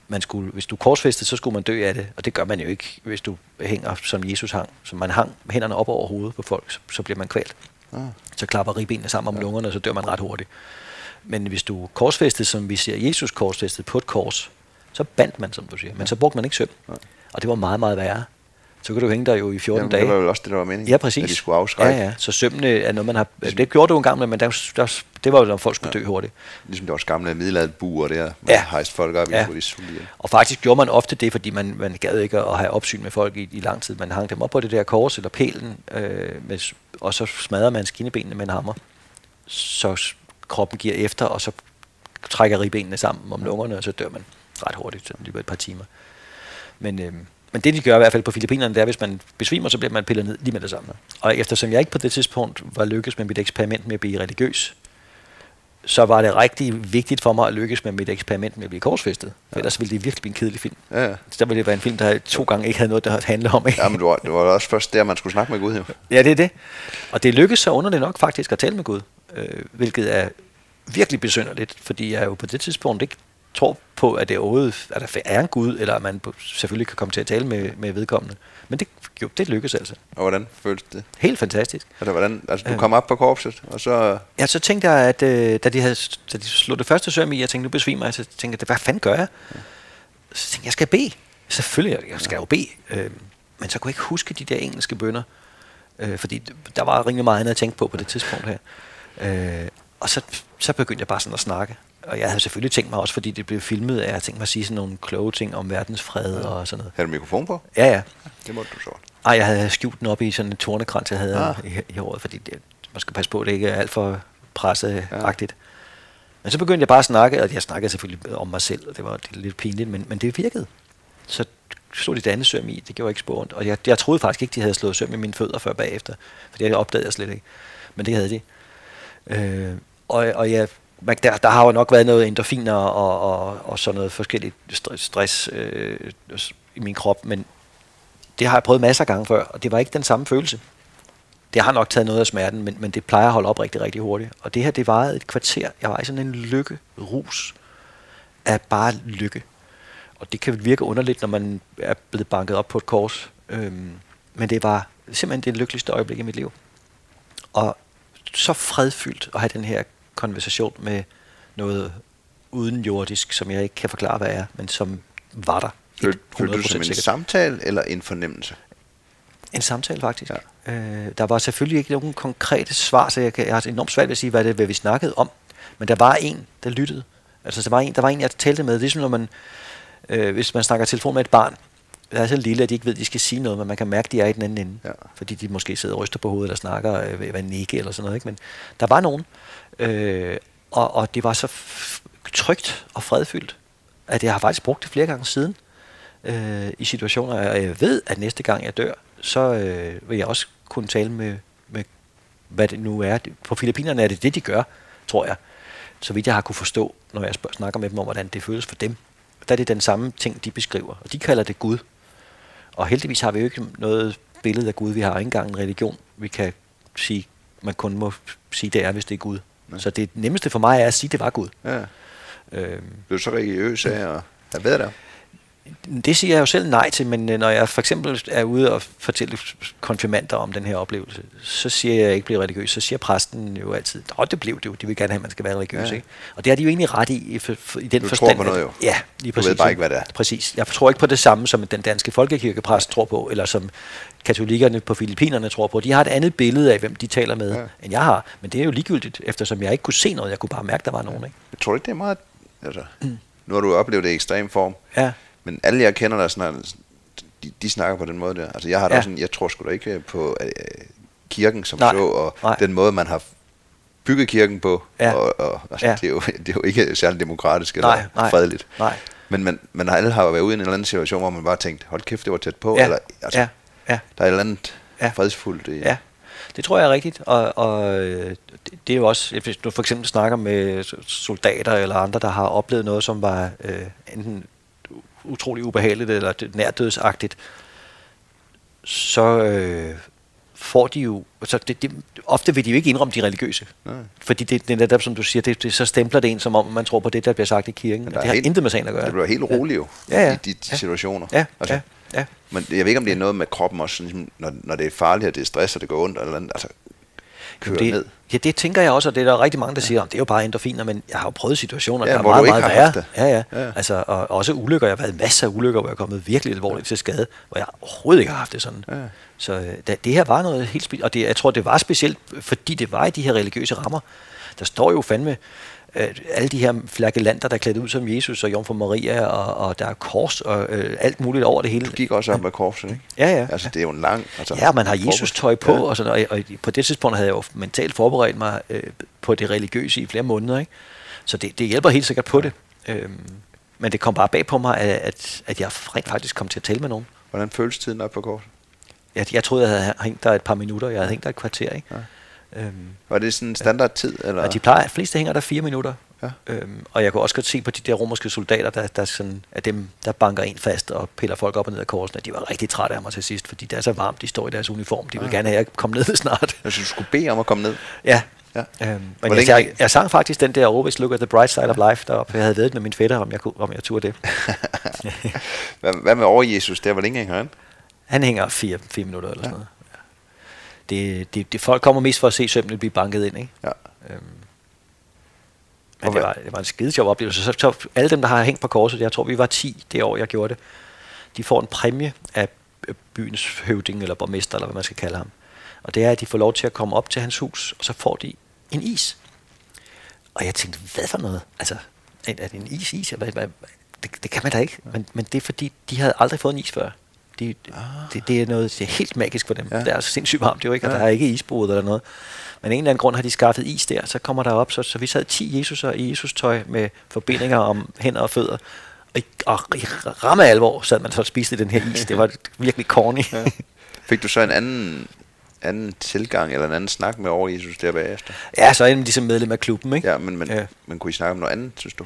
man skulle, hvis du korsfæstede, så skulle man dø af det. Og det gør man jo ikke, hvis du hænger, som Jesus hang. Så man hang hænderne op over hovedet på folk, så, så bliver man kvalt. Ah. Så klapper ribbenene sammen om ja. lungerne, og så dør man ret hurtigt. Men hvis du korsfæstede, som vi ser Jesus korsfæstet på et kors, så bandt man, som du siger. Men så brugte man ikke søm. Ja. Og det var meget, meget værre. Så kunne du hænge der jo i 14 Jamen, dage. det var jo også det, der var meningen. Ja, præcis. At de skulle afskrække. Ja, ja. Så sømmene er noget, man har... Det gjorde du engang, men der, der, det var jo, når folk skulle ja. dø hurtigt. Ligesom der var gamle middelalderbuer der, man ja. hejste folk op ja. i, hvor de sulte Og faktisk gjorde man ofte det, fordi man, man gad ikke at have opsyn med folk i, i lang tid. Man hang dem op på det der kors eller pælen, øh, med, og så smadrer man skinnebenene med en hammer. Så kroppen giver efter, og så trækker ribbenene sammen om lungerne, og så dør man ret hurtigt, så det et par timer. Men, øh, men det de gør i hvert fald på Filippinerne, det er, hvis man besvimer, så bliver man pillet ned lige med det samme. Og eftersom jeg ikke på det tidspunkt var lykkes med mit eksperiment med at blive religiøs, så var det rigtig vigtigt for mig at lykkes med mit eksperiment med at blive korsfæstet. For ja. ellers ville det virkelig blive en kedelig film. Ja, ja. Så der ville det være en film, der to gange ikke havde noget, der handlede om. Ikke? Ja, men det var, det var også først der, man skulle snakke med Gud. Jo. Ja, det er det. Og det lykkedes så under det nok faktisk at tale med Gud, øh, hvilket er virkelig besynderligt, fordi jeg jo på det tidspunkt ikke tror på, at det overhovedet at der er en Gud, eller at man selvfølgelig kan komme til at tale med, med vedkommende. Men det, jo, det lykkedes altså. Og hvordan føltes det? Helt fantastisk. Altså, hvordan, altså du kom op på korpset, og så... Ja, så tænkte jeg, at øh, da, de havde, da de slog det første søm i, jeg tænkte, nu besvimer jeg, så tænkte jeg, hvad fanden gør jeg? Ja. Så tænkte jeg, jeg skal bede. Selvfølgelig, jeg skal jo bede. Øh, men så kunne jeg ikke huske de der engelske bønder, øh, fordi der var rimelig meget andet at tænke på på det tidspunkt her. Øh, og så, så begyndte jeg bare sådan at snakke og jeg havde selvfølgelig tænkt mig også, fordi det blev filmet, at jeg tænkte mig at sige sådan nogle kloge ting om verdensfred ja. og sådan noget. Havde du mikrofon på? Ja, ja. Det måtte du så. Ej, jeg havde skjult den op i sådan en tornekrans, jeg havde ah. i, i håret, fordi det, man skal passe på, at det ikke er alt for presseagtigt. Ja. Men så begyndte jeg bare at snakke, og jeg snakkede selvfølgelig om mig selv, og det var det lidt pinligt, men, men det virkede. Så slog de det søm i, det gjorde ikke spor Og jeg, jeg troede faktisk ikke, de havde slået søm i mine fødder før bagefter, for det opdagede jeg slet ikke. Men det havde de. Øh, og, og jeg der, der har jo nok været noget endorfiner og, og, og sådan noget forskelligt stress øh, i min krop, men det har jeg prøvet masser af gange før, og det var ikke den samme følelse. det har nok taget noget af smerten, men, men det plejer at holde op rigtig, rigtig hurtigt. Og det her, det varede et kvarter. Jeg var i sådan en lykke rus af bare lykke. Og det kan virke underligt, når man er blevet banket op på et kors. Øhm, men det var simpelthen det lykkeligste øjeblik i mit liv. Og så fredfyldt at have den her konversation med noget uden jordisk, som jeg ikke kan forklare, hvad er, men som var der. Følte du som en sikkert. samtale eller en fornemmelse? En samtale faktisk. Ja. Øh, der var selvfølgelig ikke nogen konkrete svar, så jeg, kan, jeg har enormt svært ved at sige, hvad det hvad vi snakkede om. Men der var en, der lyttede. Altså der var en, der var en jeg talte med. Det er som når man, øh, hvis man snakker telefon med et barn, er så lille, at de ikke ved, at de skal sige noget, men man kan mærke, at de er i den anden ende. Ja. Fordi de måske sidder og ryster på hovedet, eller snakker øh, ved nikke eller sådan noget. Ikke? Men der var nogen, øh, og, og det var så trygt og fredfyldt, at jeg har faktisk brugt det flere gange siden øh, i situationer, og jeg ved, at næste gang jeg dør, så øh, vil jeg også kunne tale med, med, hvad det nu er. På Filippinerne er det det, de gør, tror jeg. Så vidt jeg har kunne forstå, når jeg snakker med dem om, hvordan det føles for dem. Der er det den samme ting, de beskriver. Og de kalder det Gud. Og heldigvis har vi jo ikke noget billede af Gud. Vi har ikke engang en religion, vi kan sige, man kun må sige, det er, hvis det er Gud. Ja. Så det nemmeste for mig er at sige, det var Gud. Ja. Øhm, Blev så religiøs af at have været der? Det siger jeg jo selv nej til, men øh, når jeg for eksempel er ude og fortælle konfirmander om den her oplevelse, så siger jeg, at jeg ikke bliver religiøs. Så siger præsten jo altid, at det blev det jo, de vil gerne have, at man skal være religiøs. Ja. Ikke? Og det har de jo egentlig ret i, i, i den du forstand. tror på noget jo. Ja, lige præcis. Du ved bare ikke, hvad det er. Præcis. Jeg tror ikke på det samme, som den danske folkekirkepræst tror på, eller som katolikkerne på Filippinerne tror på. De har et andet billede af, hvem de taler med, ja. end jeg har. Men det er jo ligegyldigt, eftersom jeg ikke kunne se noget. Jeg kunne bare mærke, der var nogen. Ikke? Jeg tror ikke, det er meget... Altså, mm. Nu har du oplevet det i ekstrem form. Ja. Men alle jeg kender, der sådan, de, de snakker på den måde der. Altså jeg har ja. sådan, jeg tror sgu da ikke på øh, kirken som nej, så, og nej. den måde, man har bygget kirken på. Ja. Og, og altså, ja. det, er jo, det er jo ikke særlig demokratisk eller nej, nej, fredeligt. Nej. Men man, man alle har været ude i en eller anden situation, hvor man bare tænkt, hold kæft, det var tæt på. Ja. Eller, altså, ja. Ja. Der er et eller andet ja. fredsfuldt i. Ja. Det tror jeg er rigtigt, og, og øh, det er jo også, hvis du for eksempel snakker med soldater eller andre, der har oplevet noget, som var øh, enten utrolig ubehageligt eller nærdødsagtigt, så øh, får de jo, så det, det, ofte vil de jo ikke indrømme de religiøse. Nej. Fordi det, det er netop, som du siger, det, det, så stempler det en, som om man tror på det, der bliver sagt i kirken. Og det har helt, intet med sagen at gøre. Det bliver helt roligt jo, ja. Ja, ja. i de, de ja. situationer. Ja, altså, ja. Ja. Men jeg ved ikke, om det er noget med kroppen også, ligesom, når, når det er farligt, og det er stress, og det går ondt, eller andet, altså, kører det, ned. Ja, det tænker jeg også, og det er der rigtig mange, der ja. siger, det er jo bare endorfiner, men jeg har jo prøvet situationer, ja, der er meget, meget værre. Ja, ja, ja. Altså, og også ulykker. Jeg har været masser af ulykker, hvor jeg er kommet virkelig alvorligt til skade, hvor jeg overhovedet ikke har haft det sådan. Ja. Så øh, da, det her var noget helt specielt, og det, jeg tror, det var specielt, fordi det var i de her religiøse rammer. Der står jo fandme, øh, alle de her flagellanter, der er klædt ud som Jesus og Jomfru Maria, og, og der er kors og øh, alt muligt over det hele. Du gik også op med korset, ikke? Ja, ja. Altså, det er jo en lang... Altså, ja, man har Jesus tøj på, ja. og, sådan, og, og på det tidspunkt havde jeg jo mentalt forberedt mig øh, på det religiøse i flere måneder, ikke? Så det, det hjælper helt sikkert på det. Øhm, men det kom bare bag på mig, at, at jeg rent faktisk kom til at tale med nogen. Hvordan føles tiden op på korset? Jeg, jeg troede, jeg havde hængt der et par minutter. Jeg havde hængt der et kvarter, ikke? Ja. Øhm, var det sådan en standard tid? Eller? Og de plejer, de fleste hænger der fire minutter. Ja. Øhm, og jeg kunne også godt se på de der romerske soldater, der, der sådan, af dem, der banker en fast og piller folk op og ned af korsen, at de var rigtig trætte af mig til sidst, fordi det er så varmt, de står i deres uniform. De ja. vil gerne have, at jeg komme ned snart. Jeg synes, du skulle bede om at komme ned? Ja. ja. Øhm, men jeg, jeg, jeg, sang faktisk den der Always Look at the Bright Side of Life deroppe. Jeg havde været med min fætter, om jeg, om jeg turde det. hvad, hvad med over Jesus? Der, hvor længe hænger han? Han hænger fire, fire minutter eller ja. sådan noget. Det, det, det, folk kommer mest for at se sømmene blive banket ind, ikke? Ja. Øhm, men det var, det var en skide sjov oplevelse. Så, så alle dem, der har hængt på korset, jeg tror, vi var 10 det år, jeg gjorde det, de får en præmie af byens høvding, eller borgmester, eller hvad man skal kalde ham. Og det er, at de får lov til at komme op til hans hus, og så får de en is. Og jeg tænkte, hvad for noget? Altså, er det en is, is? Hvad, hvad, det, det kan man da ikke. Men, men det er fordi, de havde aldrig fået en is før. De, ah. det, det, er noget det er helt magisk for dem. Ja. Det er så sindssygt varmt, jo ikke, og ja. der er ikke isbrud eller noget. Men af en eller anden grund har de skaffet is der, så kommer der op, så, så vi sad 10 Jesuser i Jesus-tøj med forbindinger om hænder og fødder. Og i, og i ramme alvor sad man så og spiste den her is. Det var virkelig corny. Ja. Fik du så en anden anden tilgang eller en anden snak med over Jesus der bagefter? Ja, så er han ligesom medlem af klubben, ikke? Ja, men, men, ja. men kunne I snakke om noget andet, synes du?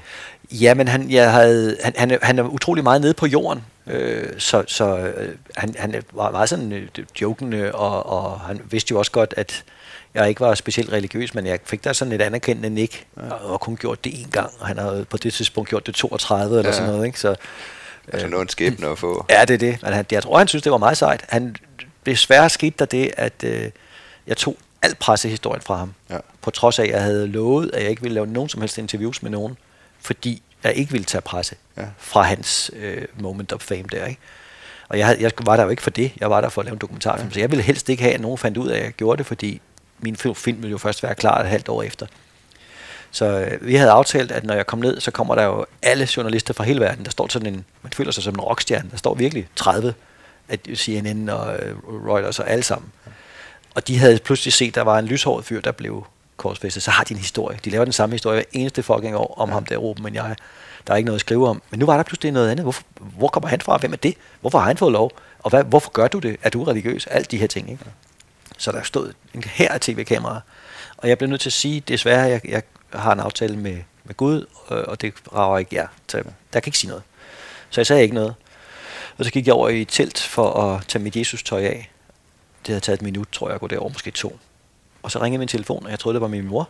Ja, men han, jeg havde, han, han, han er utrolig meget nede på jorden, øh, så, så øh, han, han var meget sådan øh, jokende, og, og han vidste jo også godt, at jeg ikke var specielt religiøs, men jeg fik der sådan et anerkendende nik, ja. og kun gjort det én gang, og han havde på det tidspunkt gjort det 32 ja. eller sådan noget, ikke? Så, altså noget en skæbne at få. Ja, det er det. Men han, jeg tror, han synes, det var meget sejt. Han, desværre skete der det, at øh, jeg tog alt pressehistorien fra ham. Ja. På trods af, at jeg havde lovet, at jeg ikke ville lave nogen som helst interviews med nogen, fordi jeg ikke ville tage presse ja. fra hans øh, moment of fame der. Ikke? Og jeg, havde, jeg var der jo ikke for det. Jeg var der for at lave en dokumentarfilm. Ja. Så jeg ville helst ikke have, at nogen fandt ud af, at jeg gjorde det, fordi min film ville jo først være klar et halvt år efter. Så øh, vi havde aftalt, at når jeg kom ned, så kommer der jo alle journalister fra hele verden. Der står sådan en, man føler sig som en rockstjerne. Der står virkelig 30 at CNN og øh, Reuters og alle sammen. Og de havde pludselig set, at der var en lyshåret fyr, der blev korsfæstet. Så har de en historie. De laver den samme historie hver eneste fucking år om ja. ham der, Ruben, men jeg. Der er ikke noget at skrive om. Men nu var der pludselig noget andet. Hvorfor, hvor kommer han fra? Hvem er det? Hvorfor har han fået lov? Og hvad, hvorfor gør du det? Er du religiøs? Alt de her ting. Ikke? Så der stod en her af tv-kameraer. Og jeg blev nødt til at sige, desværre, jeg, jeg har en aftale med, med Gud, og det rager ikke jer. Så der kan ikke sige noget. Så jeg sagde ikke noget. Og så gik jeg over i et telt for at tage mit Jesus-tøj af. Det havde taget et minut, tror jeg, at gå derover, måske to. Og så ringede min telefon, og jeg troede, det var min mor.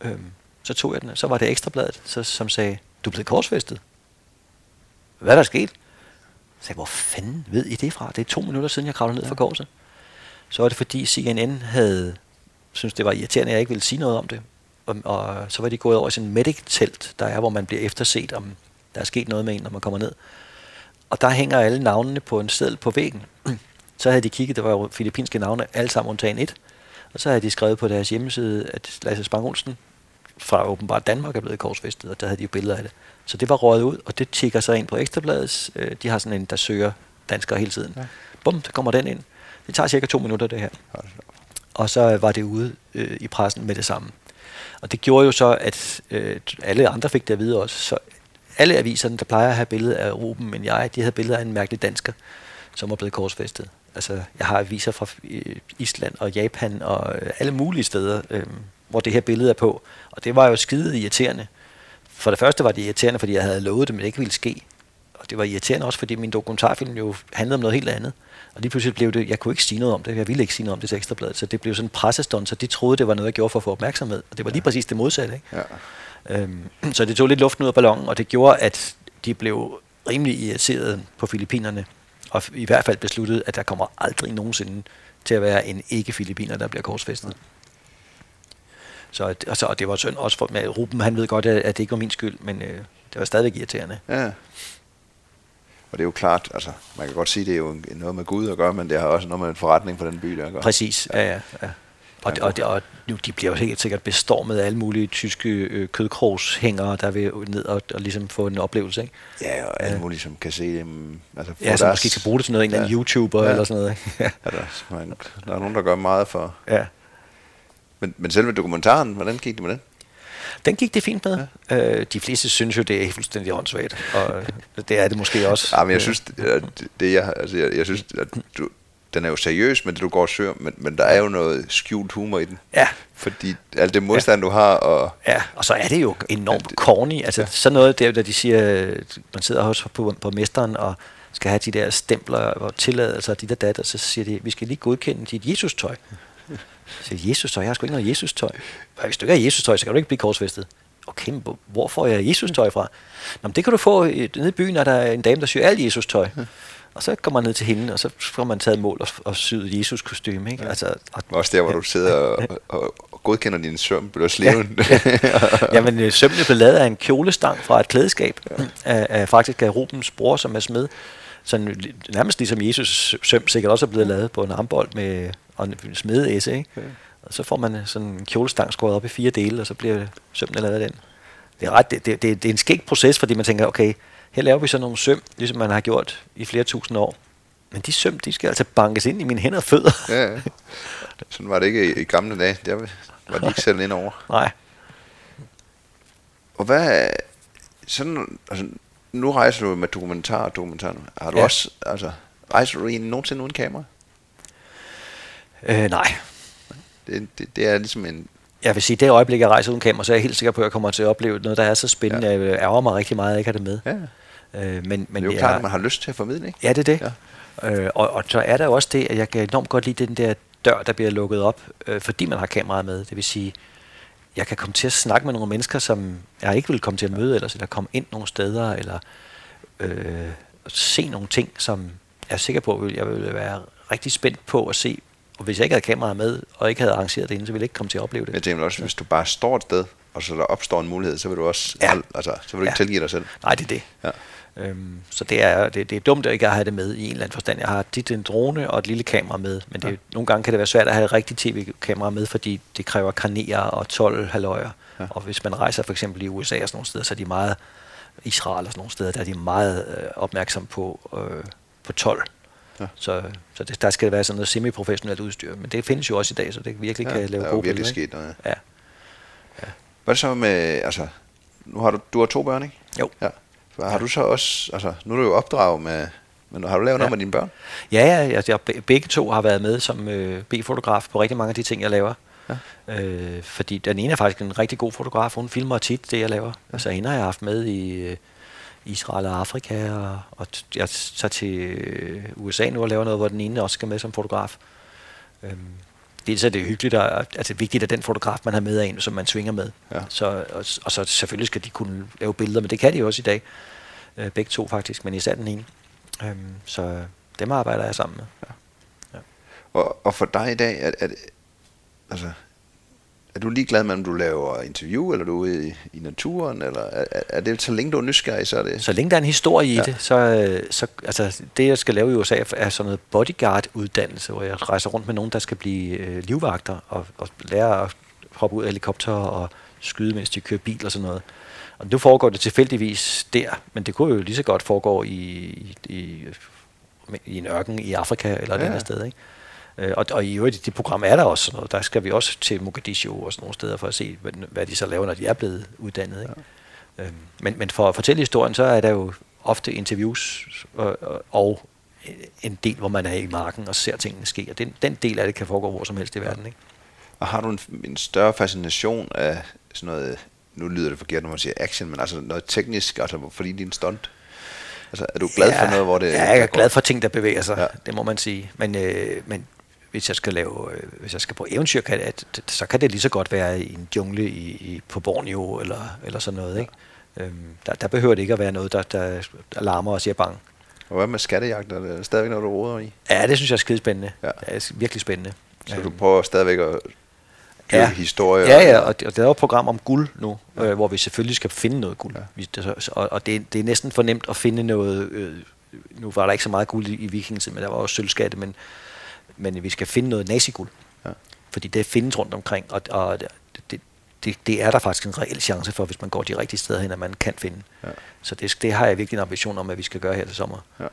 Øhm, så tog jeg den, så var det ekstrabladet, så, som sagde, du er blevet korsfæstet. Hvad er der sket? Så sagde, hvor fanden ved I det fra? Det er to minutter siden, jeg kravlede ned fra korset. Så var det fordi CNN havde synes det var irriterende, at jeg ikke ville sige noget om det. Og, og så var de gået over i sådan en medic-telt, der er, hvor man bliver efterset, om der er sket noget med en, når man kommer ned. Og der hænger alle navnene på en seddel på væggen. så havde de kigget, der var jo filippinske navne, alle sammen undtagen et. Og så havde de skrevet på deres hjemmeside, at Lasse Spang Olsen fra åbenbart Danmark er blevet korsfæstet, og der havde de jo billeder af det. Så det var røget ud, og det tigger sig ind på Ekstrabladets. Øh, de har sådan en, der søger danskere hele tiden. Ja. Bum, så kommer den ind. Det tager cirka to minutter, det her. Og så var det ude øh, i pressen med det samme. Og det gjorde jo så, at øh, alle andre fik det at vide også. Så alle aviserne, der plejer at have billeder af Ruben, men jeg, de havde billeder af en mærkelig dansker, som var blevet korsfæstet. Altså, jeg har aviser fra øh, Island og Japan og øh, alle mulige steder, øh, hvor det her billede er på. Og det var jo skide irriterende. For det første var det irriterende, fordi jeg havde lovet det, men det ikke ville ske. Og det var irriterende også, fordi min dokumentarfilm jo handlede om noget helt andet. Og lige pludselig blev det, jeg kunne ikke sige noget om det, jeg ville ikke sige noget om det til Ekstrabladet, så det blev sådan en pressestund, så de troede, det var noget, jeg gjorde for at få opmærksomhed. Og det var lige præcis det modsatte. Ikke? Ja. Øhm, så det tog lidt luften ud af ballonen, og det gjorde, at de blev rimelig irriteret på Filippinerne, og i hvert fald besluttede, at der kommer aldrig nogensinde til at være en ikke-filippiner, der bliver korsfæstet. Så, altså, og det var synd også for med Ruben, han ved godt, at det ikke var min skyld, men øh, det var stadigvæk irriterende. Ja. Og det er jo klart, altså man kan godt sige, det er jo noget med Gud at gøre, men det har også noget med en forretning for den by der at gøre. Præcis, ja, ja. ja. Og, og, og, og nu, de bliver jo helt sikkert bestormet af alle mulige tyske øh, kødkrogshængere, der vil ned og, og ligesom få en oplevelse, ikke? Ja, og alle mulige, som kan se dem. Altså ja, som deres, måske kan bruge det til noget, en ja, eller anden YouTuber ja, eller sådan noget, ikke? ja. der, der er nogen, der gør meget for... Ja. Men, men selve dokumentaren, hvordan gik det med den? Den gik det fint med. Ja. Øh, de fleste synes jo, det er fuldstændig åndssvagt, og det er det måske også. Ja, men jeg synes, det, det jeg, altså, jeg, jeg synes, at du, den er jo seriøs med det, du går og søger, men, men der er jo noget skjult humor i den. Ja. Fordi alt det modstand, ja. du har. Og ja, og så er det jo enormt ja, corny. Altså ja. sådan noget der, der de siger, man sidder hos på, på mesteren og skal have de der stempler og tilladelser de der datter, så siger de, vi skal lige godkende dit Jesus-tøj. Så Jesus-tøj, jeg har sgu ikke noget Jesus-tøj. Hvis du ikke har Jesus-tøj, så kan du ikke blive korsfæstet. Okay, men hvor får jeg Jesus-tøj fra? Nå, men det kan du få nede i byen, er der en dame, der syr alt Jesus-tøj. Og så går man ned til hende, og så får man taget mål og, og syet Jesus kostume. Ikke? Ja. Altså, og, Også der, hvor du sidder og, og, og godkender din søm, bliver sleven. Ja. Jamen, øh, sømmene blev lavet af en kjolestang fra et klædeskab, ja. af, af, faktisk af Rubens bror, som er smed. Sådan, nærmest ligesom Jesus søm sikkert også er blevet lavet på en armbold med og en smedeæse, ikke? Okay. Og så får man sådan en kjolestang skåret op i fire dele, og så bliver sømmene lavet af den. Det er, ret, det, det, det, det er en skæg proces, fordi man tænker, okay, her laver vi sådan nogle søm, ligesom man har gjort i flere tusind år. Men de søm, de skal altså bankes ind i mine hænder og fødder. Ja, ja. Sådan var det ikke i, i gamle dage. Der var de ikke selv ind over. Nej. Og hvad, sådan, altså, nu rejser du med dokumentar og dokumentar. Har du ja. også, altså, rejser du egentlig nogensinde uden kamera? Øh, nej. Det, det, det er ligesom en... Jeg vil sige, det øjeblik, jeg rejser uden kamera, så er jeg helt sikker på, at jeg kommer til at opleve noget, der er så spændende. Ja. Jeg ærger mig rigtig meget, at jeg ikke har det med. Ja. Øh, men, men det er jo jeg, klart, at man har lyst til at formidle, ikke? Ja, det er det. Ja. Øh, og, og så er der jo også det, at jeg kan enormt godt lide den der dør, der bliver lukket op, øh, fordi man har kameraet med. Det vil sige, jeg kan komme til at snakke med nogle mennesker, som jeg ikke vil komme til at møde ellers, eller komme ind nogle steder, eller øh, se nogle ting, som jeg er sikker på, at jeg vil være rigtig spændt på at se. Og hvis jeg ikke havde kameraet med, og ikke havde arrangeret det inden, så ville jeg ikke komme til at opleve det. Jeg tænker også, hvis du bare står et sted, og så der opstår en mulighed, så vil du også ja. altså, så vil du ikke ja. tilgive dig selv. Nej, det er det. Ja. Øhm, så det er, det, det er dumt at ikke have det med i en eller anden forstand. Jeg har dit en drone og et lille kamera med, men det, ja. nogle gange kan det være svært at have et rigtigt tv-kamera med, fordi det kræver kanerer og 12 halvøjer. Ja. Og hvis man rejser for eksempel i USA og sådan nogle steder, så er de meget, Israel og sådan nogle steder, der er de meget øh, opmærksom på, øh, på 12. Ja. Så, så det, der skal være sådan noget semi-professionelt udstyr, men det findes jo også i dag, så det virkelig ja, kan lave gode billeder. virkelig sket noget. Ja. ja. Hvad er det så med, altså, nu har du, du har to børn, ikke? Jo. Ja. Har ja. du så også, altså nu er du jo opdraget med, men har du lavet ja. noget med dine børn? Ja, ja jeg, jeg, begge to har været med som øh, B-fotograf på rigtig mange af de ting, jeg laver. Ja. Øh, fordi den ene er faktisk en rigtig god fotograf, hun filmer tit det, jeg laver. Ja. Altså hende har jeg haft med i øh, Israel og Afrika, og, og jeg tager til øh, USA nu og laver noget, hvor den ene også skal med som fotograf. Øhm, dels er det hyggeligt, og altså vigtigt, at den fotograf, man har med af en, som man svinger med. Ja. Så, og, og så selvfølgelig skal de kunne lave billeder, men det kan de jo også i dag. Øh, begge to faktisk, men især den ene. Øhm, så dem arbejder jeg sammen med. Ja. Ja. Og, og for dig i dag, er, er det, altså, er du ligeglad med, om du laver interview, eller du er ude i, i naturen, eller er, er det så længe du er nysgerrig, så er det... Så længe der er en historie i ja. det, så, så altså, det jeg skal lave i USA er sådan noget bodyguard-uddannelse, hvor jeg rejser rundt med nogen, der skal blive øh, livvagter og, og lære at hoppe ud af helikopter og skyde, mens de kører bil og sådan noget. Og nu foregår det tilfældigvis der, men det kunne jo lige så godt foregå i, i, i, i en ørken i Afrika eller et ja. andet sted, ikke? Øh, og, og i øvrigt, i det program er der også noget. Der skal vi også til Mogadishu og sådan nogle steder for at se, hvad, hvad de så laver, når de er blevet uddannet. Ikke? Ja. Øhm, men, men for at fortælle historien, så er der jo ofte interviews og, og en del, hvor man er i marken og ser tingene ske. Og den, den del af det kan foregå hvor som helst i verden. Ikke? Og har du en, en større fascination af sådan noget, nu lyder det forkert, når man siger action, men altså noget teknisk, altså fordi din stunt? Altså, er du glad ja, for noget, hvor det... Ja, jeg er glad for ting, der bevæger sig, ja. det må man sige. Men, øh, men hvis jeg skal lave, øh, hvis jeg skal på eventyr, kan at, så kan det lige så godt være i en jungle i, i, på Borneo eller, eller sådan noget. Ikke? Øhm, der, der behøver det ikke at være noget, der, der, der larmer og siger bang. Og hvad med skattejagt? Er det stadigvæk noget, du råder i? Ja, det synes jeg er skide spændende. Ja. Det er virkelig spændende. Så du prøver stadigvæk at ja. historier? Ja, ja, og det er jo et program om guld nu, ja. øh, hvor vi selvfølgelig skal finde noget guld. Ja. Vi, det, og og det, det er næsten for nemt at finde noget... Øh, nu var der ikke så meget guld i, i vikingetiden, men der var også sølvskatte, men men vi skal finde noget naziguld. Ja. Fordi det findes rundt omkring, og, og det, det, det er der faktisk en reel chance for, hvis man går de rigtige steder hen, at man kan finde. Ja. Så det, det har jeg virkelig en ambition om, at vi skal gøre her til sommer. Ja.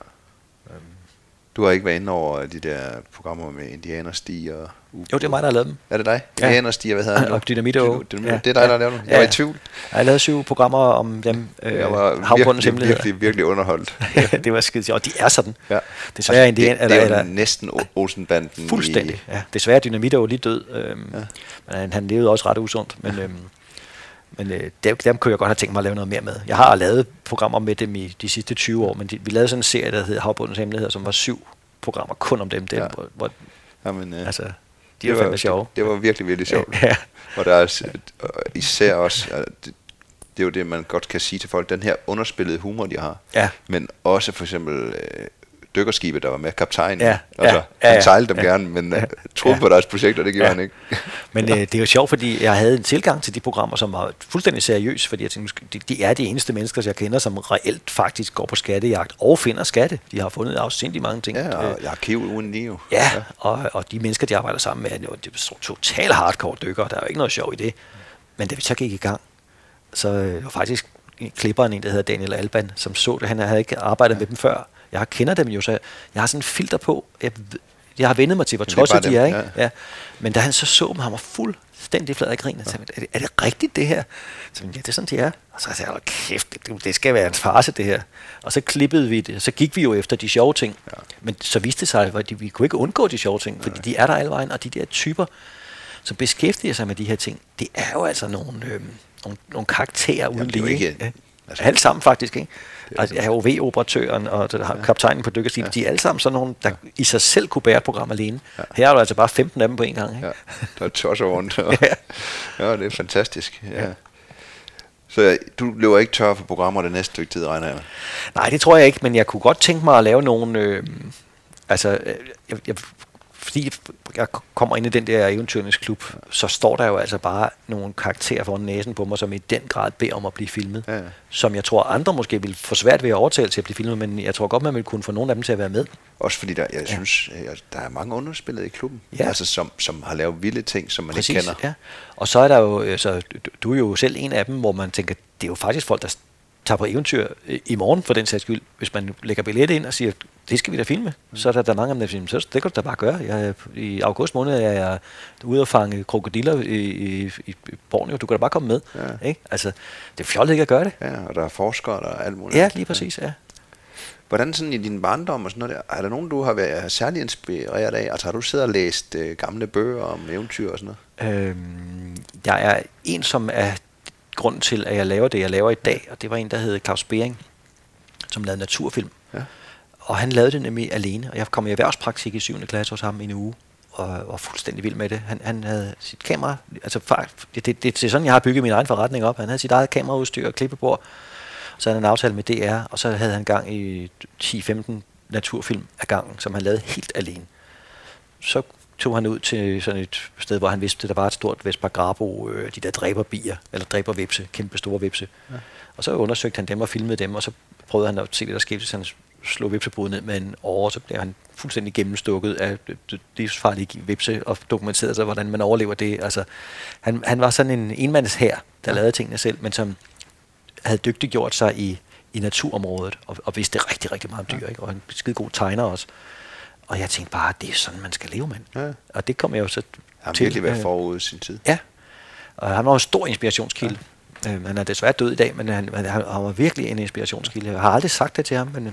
Du har ikke været inde over de der programmer med indianerstig og... Jo, det er mig, der har lavet dem. Er det dig? Ja. Indianerstig, hvad hedder han? Og Dynamito. Ja. Det er dig, der har lavet dem. Jeg var i tvivl. Jeg har lavet syv programmer om dem. Øh, jeg var virkelig, virkelig, virkelig, virkelig underholdt. det var skide Og de er sådan. Ja. Desværre altså, det, det, er jo eller, næsten Olsenbanden. Fuldstændig, i, ja. Desværre Dynamito er lige død. Øhm, ja. Men han, han levede også ret usundt. Men, øhm, men øh, dem, dem kunne jeg godt have tænkt mig at lave noget mere med. Jeg har lavet programmer med dem i de sidste 20 år, men de, vi lavede sådan en serie, der hed Havbundens Hemmeligheder, som var syv programmer kun om dem. dem ja. hvor, hvor, Jamen, øh, altså, de er fandme sjove. Det, det var virkelig, virkelig sjovt. ja. Og der er især også, det, det er jo det, man godt kan sige til folk, den her underspillede humor, de har. Ja. Men også for eksempel øh, dykkerskibet, der var med kaptajnen. Ja, altså, ja, ja, han sejlede dem ja, gerne, men ja, troede ja. på deres projekt, og det gjorde ja. han ikke. men øh, det er jo sjovt, fordi jeg havde en tilgang til de programmer, som var fuldstændig seriøs, fordi jeg tænkte, de, de er de eneste mennesker, jeg kender, som reelt faktisk går på skattejagt og finder skatte. De har fundet afsindig mange ting. Ja, og jeg arkiv uden lige jo. Ja, ja. Og, og de mennesker, de arbejder sammen med, er totalt hardcore dykker, der er jo ikke noget sjov i det. Men da vi så gik i gang, så øh, var faktisk klipperen en, der hedder Daniel Alban, som så det. Han havde ikke arbejdet ja. med dem før jeg kender dem jo, så jeg har sådan en filter på. Jeg, jeg har vendet mig til, hvor tosset de er, ikke? Ja. ja. Men da han så så dem, han var fuldstændig flad af grin, og sagde, er det, er det rigtigt det her? Så ja, det er sådan, de er. Og så sagde jeg, kæft, det, det skal være en farse det her. Og så klippede vi det, så gik vi jo efter de sjove ting. Ja. Men så viste det sig, at vi kunne ikke undgå de sjove ting, fordi de er der alle vejen, og de der typer, som beskæftiger sig med de her ting, det er jo altså nogle, øh, nogle, nogle karakterer uden lige. Ikke, ja. altså, Alt sammen faktisk, ikke? Altså, ROV-operatøren og ja. kaptajnen på dykkerskibet, ja. de er alle sammen sådan nogle, der ja. i sig selv kunne bære et program alene. Ja. Her er der altså bare 15 af dem på en gang. Ikke? Ja, der er tosser rundt. Og, ja. ja, det er fantastisk. Ja. ja. Så du løber ikke tør for programmer det næste stykke tid, regner jeg Nej, det tror jeg ikke, men jeg kunne godt tænke mig at lave nogle... Øh, altså, øh, jeg, jeg fordi jeg kommer ind i den der eventyrens klub, så står der jo altså bare nogle karakterer foran næsen på mig, som i den grad beder om at blive filmet. Ja. Som jeg tror, andre måske vil få svært ved at overtale til at blive filmet, men jeg tror godt, man vil kunne få nogle af dem til at være med. Også fordi der, jeg ja. synes, der er mange underspillede i klubben, ja. altså som, som har lavet vilde ting, som man Præcis, ikke kender. Ja. Og så er der jo, altså, du er jo selv en af dem, hvor man tænker, det er jo faktisk folk, der tager på eventyr i morgen for den sags skyld. Hvis man lægger billet ind og siger, det skal vi da filme, mm. så er der, der mange af dem, der siger, det kan du da bare gøre. Jeg, I august måned er jeg ude og fange krokodiller i, i, i Borneo. Du kan da bare komme med. Ja. Ikke? Altså, det er fjollet ikke at gøre det. Ja, og der er forskere, der er alt muligt. Ja, lige præcis, ja. Hvordan sådan i din barndom og sådan noget der, er der nogen, du har været særlig inspireret af? Altså har du siddet og læst øh, gamle bøger om eventyr og sådan noget? Øhm, jeg er en, som er grunden til, at jeg laver det, jeg laver i dag, og det var en, der hed Claus Bering, som lavede naturfilm. Ja. Og han lavede det nemlig alene, og jeg kom i erhvervspraktik i 7. klasse hos ham i en uge, og var fuldstændig vild med det. Han, han havde sit kamera, altså det, det, det, er sådan, jeg har bygget min egen forretning op. Han havde sit eget kameraudstyr og klippebord, så havde han en aftale med DR, og så havde han gang i 10-15 naturfilm af gangen, som han lavede helt alene. Så tog han ud til sådan et sted, hvor han vidste, at der var et stort Vespa Grabo, øh, de der dræberbier, eller dræbervipse, kæmpe store vipse. Ja. Og så undersøgte han dem og filmede dem, og så prøvede han at se, hvad der skete, hvis han slog vipsebruddet ned med en åre, så blev han fuldstændig gennemstukket af livsfarlige vipse, og dokumenterede sig, hvordan man overlever det. Altså, han, han var sådan en enmands her, der ja. lavede tingene selv, men som havde dygtiggjort sig i, i naturområdet, og, og vidste rigtig, rigtig meget om dyr, ikke? og en skide god tegner også. Og jeg tænkte bare, det er sådan, man skal leve, mand. Ja. Og det kom jeg jo så han til. Han virkelig været øh, forud sin tid. Ja. Og han var en stor inspirationskilde. Ja. Øh, han er desværre død i dag, men han, han, han var virkelig en inspirationskilde. Jeg har aldrig sagt det til ham, men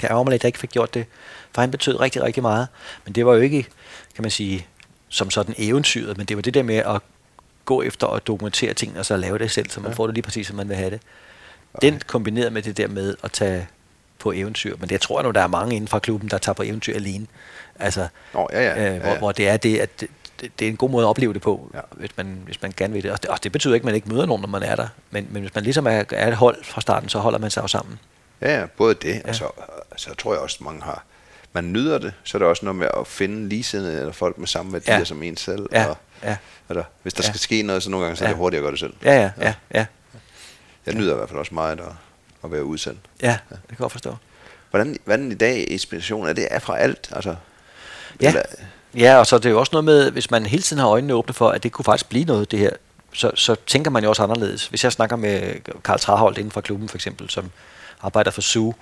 det er mig at jeg ikke fik gjort det. For han betød rigtig, rigtig meget. Men det var jo ikke, kan man sige, som sådan eventyret, men det var det der med at gå efter at dokumentere ting, og så lave det selv, så man ja. får det lige præcis, som man vil have det. Den kombineret med det der med at tage på eventyr, men det jeg tror jeg nu, der er mange inden for klubben, der tager på eventyr alene. Altså, oh, ja, ja. Øh, hvor, ja, ja. hvor det er det, at det, det er en god måde at opleve det på, ja. hvis, man, hvis man gerne vil det. Og, det. og det betyder ikke, at man ikke møder nogen, når man er der. Men, men hvis man ligesom er, er et hold fra starten, så holder man sig jo sammen. Ja, både det, ja. og så, så tror jeg også, at mange har, man nyder det, så er der også noget med at finde ligesindede eller folk med samme værdier ja. som en selv. Ja. Og, ja. Eller, hvis der ja. skal ske noget, så nogle gange så er det hurtigt at gøre det selv. Ja, ja, ja. ja. ja. Jeg nyder i hvert fald også meget at, at være udsendt. Ja, ja, det kan jeg forstå. Hvordan, hvordan i dag inspiration er det er fra alt? Altså, ja. Eller, ja, og så er det jo også noget med, hvis man hele tiden har øjnene åbne for, at det kunne faktisk blive noget, det her, så, så tænker man jo også anderledes. Hvis jeg snakker med Karl Traholt inden for klubben for eksempel, som arbejder for SU,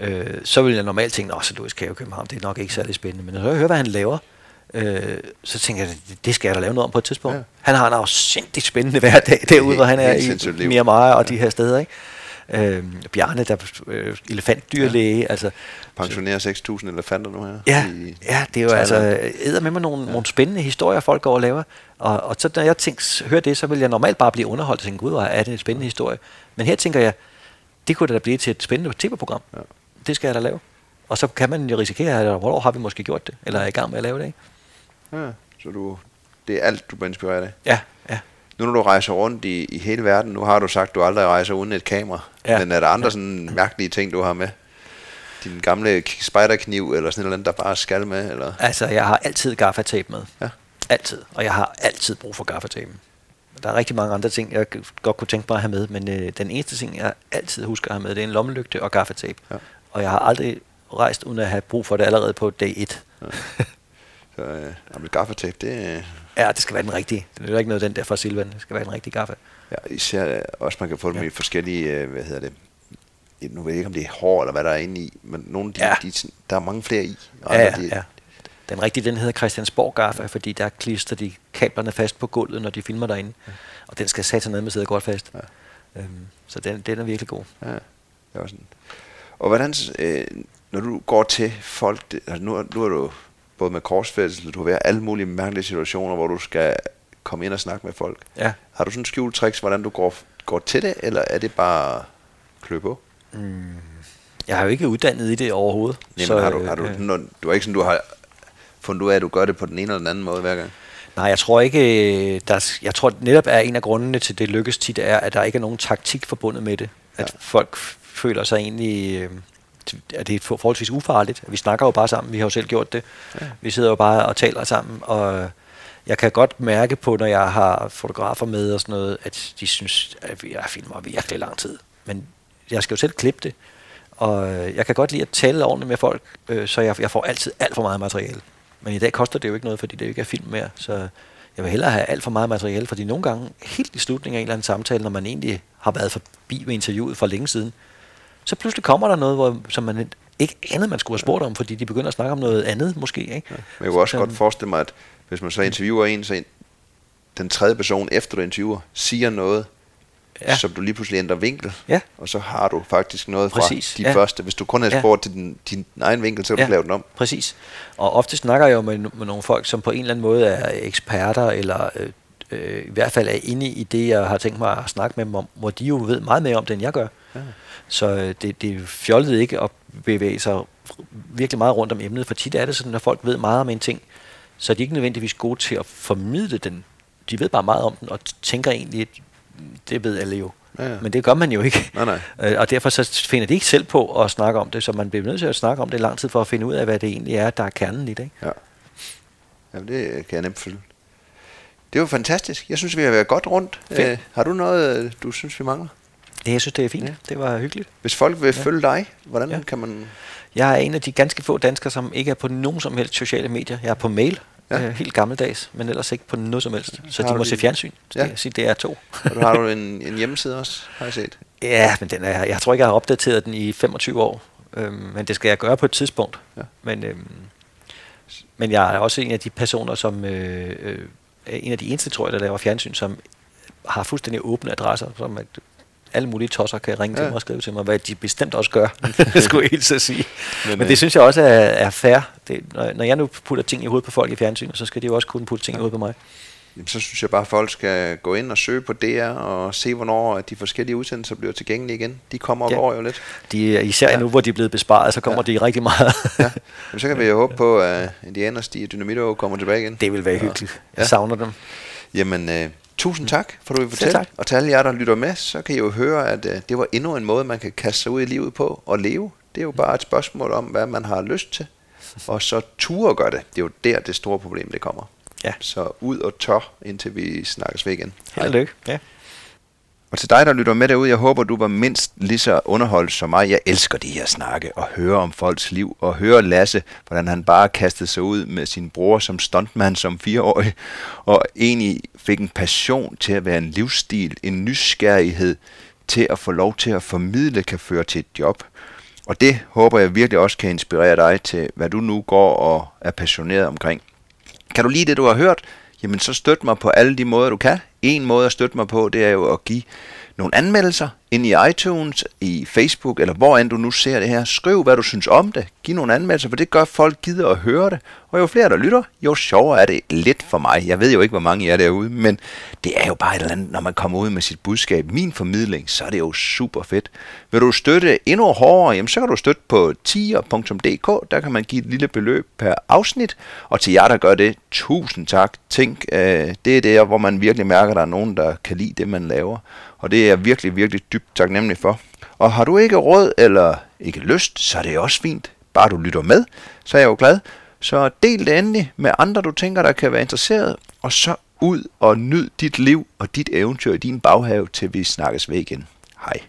øh, så vil jeg normalt tænke, at Louis Kave København, det er nok ikke særlig spændende. Men når jeg hører, hvad han laver, øh, så tænker jeg, det skal jeg da lave noget om på et tidspunkt. Ja. Han har en afsindigt spændende hverdag derude, hvor han er i Myanmar og ja. de her steder. Ikke? Øh, Bjarne, der er øh, elefantdyrlæge. Ja. Altså, Pensionerer 6.000 elefanter nu her. Ja, i ja det er jo altså, æder med mig nogle, ja. nogle spændende historier, folk går og laver. Og, og så når jeg tænker, hører det, så vil jeg normalt bare blive underholdt og tænke, gud, er det en spændende historie. Men her tænker jeg, det kunne da blive til et spændende tv-program. Ja. Det skal jeg da lave. Og så kan man jo risikere, at hvornår har vi måske gjort det, eller er i gang med at lave det, ikke? Ja, så du, det er alt, du bliver inspireret af? Ja, ja. Nu når du rejser rundt i, i hele verden, nu har du sagt, at du aldrig rejser uden et kamera. Ja. Men er der andre sådan mærkelige ting, du har med? Din gamle spiderkniv, eller sådan noget, der bare skal med? Eller? Altså, jeg har altid gaffatape med. Ja. Altid. Og jeg har altid brug for gaffatapen. Der er rigtig mange andre ting, jeg godt kunne tænke mig at have med, men øh, den eneste ting, jeg altid husker at have med, det er en lommelygte og gaffatape. Ja. Og jeg har aldrig rejst uden at have brug for det allerede på dag 1. Ja. Så øh, gaffatape, det... Ja, det skal være den rigtige. Det er ikke noget den der fra Silvan. Det skal være den rigtige gaffe. Ja, især også man kan få dem ja. i forskellige, øh, hvad hedder det, nu ved jeg ikke, om det er hår eller hvad der er inde i, men nogle de, ja. de, der er mange flere i. Ja, ja, de, ja. Den rigtige, den hedder Christiansborg Gaffa, fordi der klister de kablerne fast på gulvet, når de filmer derinde. Ja. Og den skal satan ned med sidde godt fast. Ja. Øhm, så den, den er virkelig god. Ja, det er sådan. Og hvordan, øh, når du går til folk, altså nu, nu er du både med korsfærdelse, du har været alle mulige mærkelige situationer, hvor du skal komme ind og snakke med folk. Ja. Har du sådan skjult tricks, hvordan du går, går til det, eller er det bare klø på? Mm. Jeg har jo ikke uddannet i det overhovedet. Nej, så, har du, har du, øh, du, du er ikke sådan, du har fundet ud af, at du gør det på den ene eller den anden måde hver gang? Nej, jeg tror ikke, der, jeg tror netop er en af grundene til det lykkes tit, er, at der ikke er nogen taktik forbundet med det. At ja. folk føler sig egentlig, øh, at det er forholdsvis ufarligt. Vi snakker jo bare sammen, vi har jo selv gjort det. Ja. Vi sidder jo bare og taler sammen, og jeg kan godt mærke på, når jeg har fotografer med og sådan noget, at de synes, at jeg filmer virkelig lang tid. Men jeg skal jo selv klippe det, og jeg kan godt lide at tale ordentligt med folk, øh, så jeg, jeg får altid alt for meget materiale. Men i dag koster det jo ikke noget, fordi det jo ikke er film mere, så jeg vil hellere have alt for meget materiale, fordi nogle gange, helt i slutningen af en eller anden samtale, når man egentlig har været forbi med interviewet for længe siden, så pludselig kommer der noget, hvor, som man ikke anede, man skulle have spurgt om, fordi de begynder at snakke om noget andet måske. Ikke? Ja, men jeg kunne også så, godt forestille mig, at hvis man så interviewer en, så den tredje person efter du interviewer, siger noget, ja. som du lige pludselig ændrer vinkel, ja. og så har du faktisk noget Præcis. fra de ja. første. Hvis du kun har spurgt ja. til din, din egen vinkel, så kan ja. du lave den om. Præcis. Og ofte snakker jeg jo med, med nogle folk, som på en eller anden måde er eksperter, eller øh, øh, i hvert fald er inde i det, jeg har tænkt mig at snakke med dem om, hvor de jo ved meget mere om det, end jeg gør. Ja. Så øh, det, det fjollet ikke at bevæge sig virkelig meget rundt om emnet, for tit er det sådan, at folk ved meget om en ting, så er de ikke nødvendigvis gode til at formidle den. De ved bare meget om den, og tænker egentlig, at det ved alle jo. Ja, ja. Men det gør man jo ikke. Nej, nej. Øh, og derfor så finder de ikke selv på at snakke om det, så man bliver nødt til at snakke om det lang tid for at finde ud af, hvad det egentlig er, der er kernen i det. Ikke? Ja. Jamen, det kan jeg nemt følge. Det jo fantastisk. Jeg synes, vi har været godt rundt. Æ, har du noget, du synes, vi mangler? Ja, jeg synes, det er fint. Ja. Det var hyggeligt. Hvis folk vil ja. følge dig, hvordan ja. kan man... Jeg er en af de ganske få danskere, som ikke er på nogen som helst sociale medier. Jeg er på mail, ja. øh, helt gammeldags, men ellers ikke på noget som helst. Så har de må se fjernsyn. Ja. Det, sige, det er to. Og du har du en, en hjemmeside også, har jeg set? Ja, men den er, jeg tror ikke, jeg har opdateret den i 25 år. Øhm, men det skal jeg gøre på et tidspunkt. Ja. Men, øhm, men jeg er også en af de personer, som... Øh, øh, en af de eneste, tror jeg, der laver fjernsyn, som har fuldstændig åbne adresser, som at alle mulige tosser kan ringe ja. til mig og skrive til mig, hvad de bestemt også gør, skulle jeg helt så sige. Men, Men det øh, synes jeg også er, er fair. Det, når, når jeg nu putter ting i hovedet på folk i fjernsynet, så skal de jo også kunne putte ting ja. i hovedet på mig. Jamen, så synes jeg bare, at folk skal gå ind og søge på DR og se, hvornår de forskellige udsendelser bliver tilgængelige igen. De kommer og ja. går jo lidt. De, især ja. nu, hvor de er blevet besparet, så kommer ja. de rigtig meget. ja. Jamen, så kan vi jo håbe på, at Indiana Stig Dynamito kommer tilbage igen. Det vil være hyggeligt. Ja. Jeg savner dem. Jamen, øh, Tusind tak, for du vil fortælle. Tak. Og til alle jer, der lytter med, så kan I jo høre, at uh, det var endnu en måde, man kan kaste sig ud i livet på og leve. Det er jo bare et spørgsmål om, hvad man har lyst til. Og så ture gøre det. Det er jo der, det store problem det kommer. Ja. Så ud og tør, indtil vi snakkes ved igen. Held og lykke. Ja. Og til dig, der lytter med derude, jeg håber, du var mindst lige så underholdt som mig. Jeg elsker de her snakke og høre om folks liv, og høre Lasse, hvordan han bare kastede sig ud med sin bror som stuntmand som fireårig, og egentlig fik en passion til at være en livsstil, en nysgerrighed til at få lov til at formidle kan føre til et job. Og det håber jeg virkelig også kan inspirere dig til, hvad du nu går og er passioneret omkring. Kan du lide det, du har hørt? Jamen så støt mig på alle de måder, du kan. En måde at støtte mig på, det er jo at give nogle anmeldelser ind i iTunes, i Facebook, eller hvor end du nu ser det her. Skriv, hvad du synes om det. Giv nogle anmeldelser, for det gør folk gider at høre det. Og jo flere, der lytter, jo sjovere er det lidt for mig. Jeg ved jo ikke, hvor mange I er derude, men det er jo bare et eller andet, når man kommer ud med sit budskab. Min formidling, så er det jo super fedt. Vil du støtte endnu hårdere, jamen så kan du støtte på tier.dk. Der kan man give et lille beløb per afsnit. Og til jer, der gør det, tusind tak. Tænk, øh, det er der, hvor man virkelig mærker, at der er nogen, der kan lide det, man laver. Og det er jeg virkelig, virkelig dybt taknemmelig for. Og har du ikke råd eller ikke lyst, så er det også fint. Bare du lytter med, så er jeg jo glad. Så del det endelig med andre, du tænker, der kan være interesseret. Og så ud og nyd dit liv og dit eventyr i din baghave, til vi snakkes ved igen. Hej.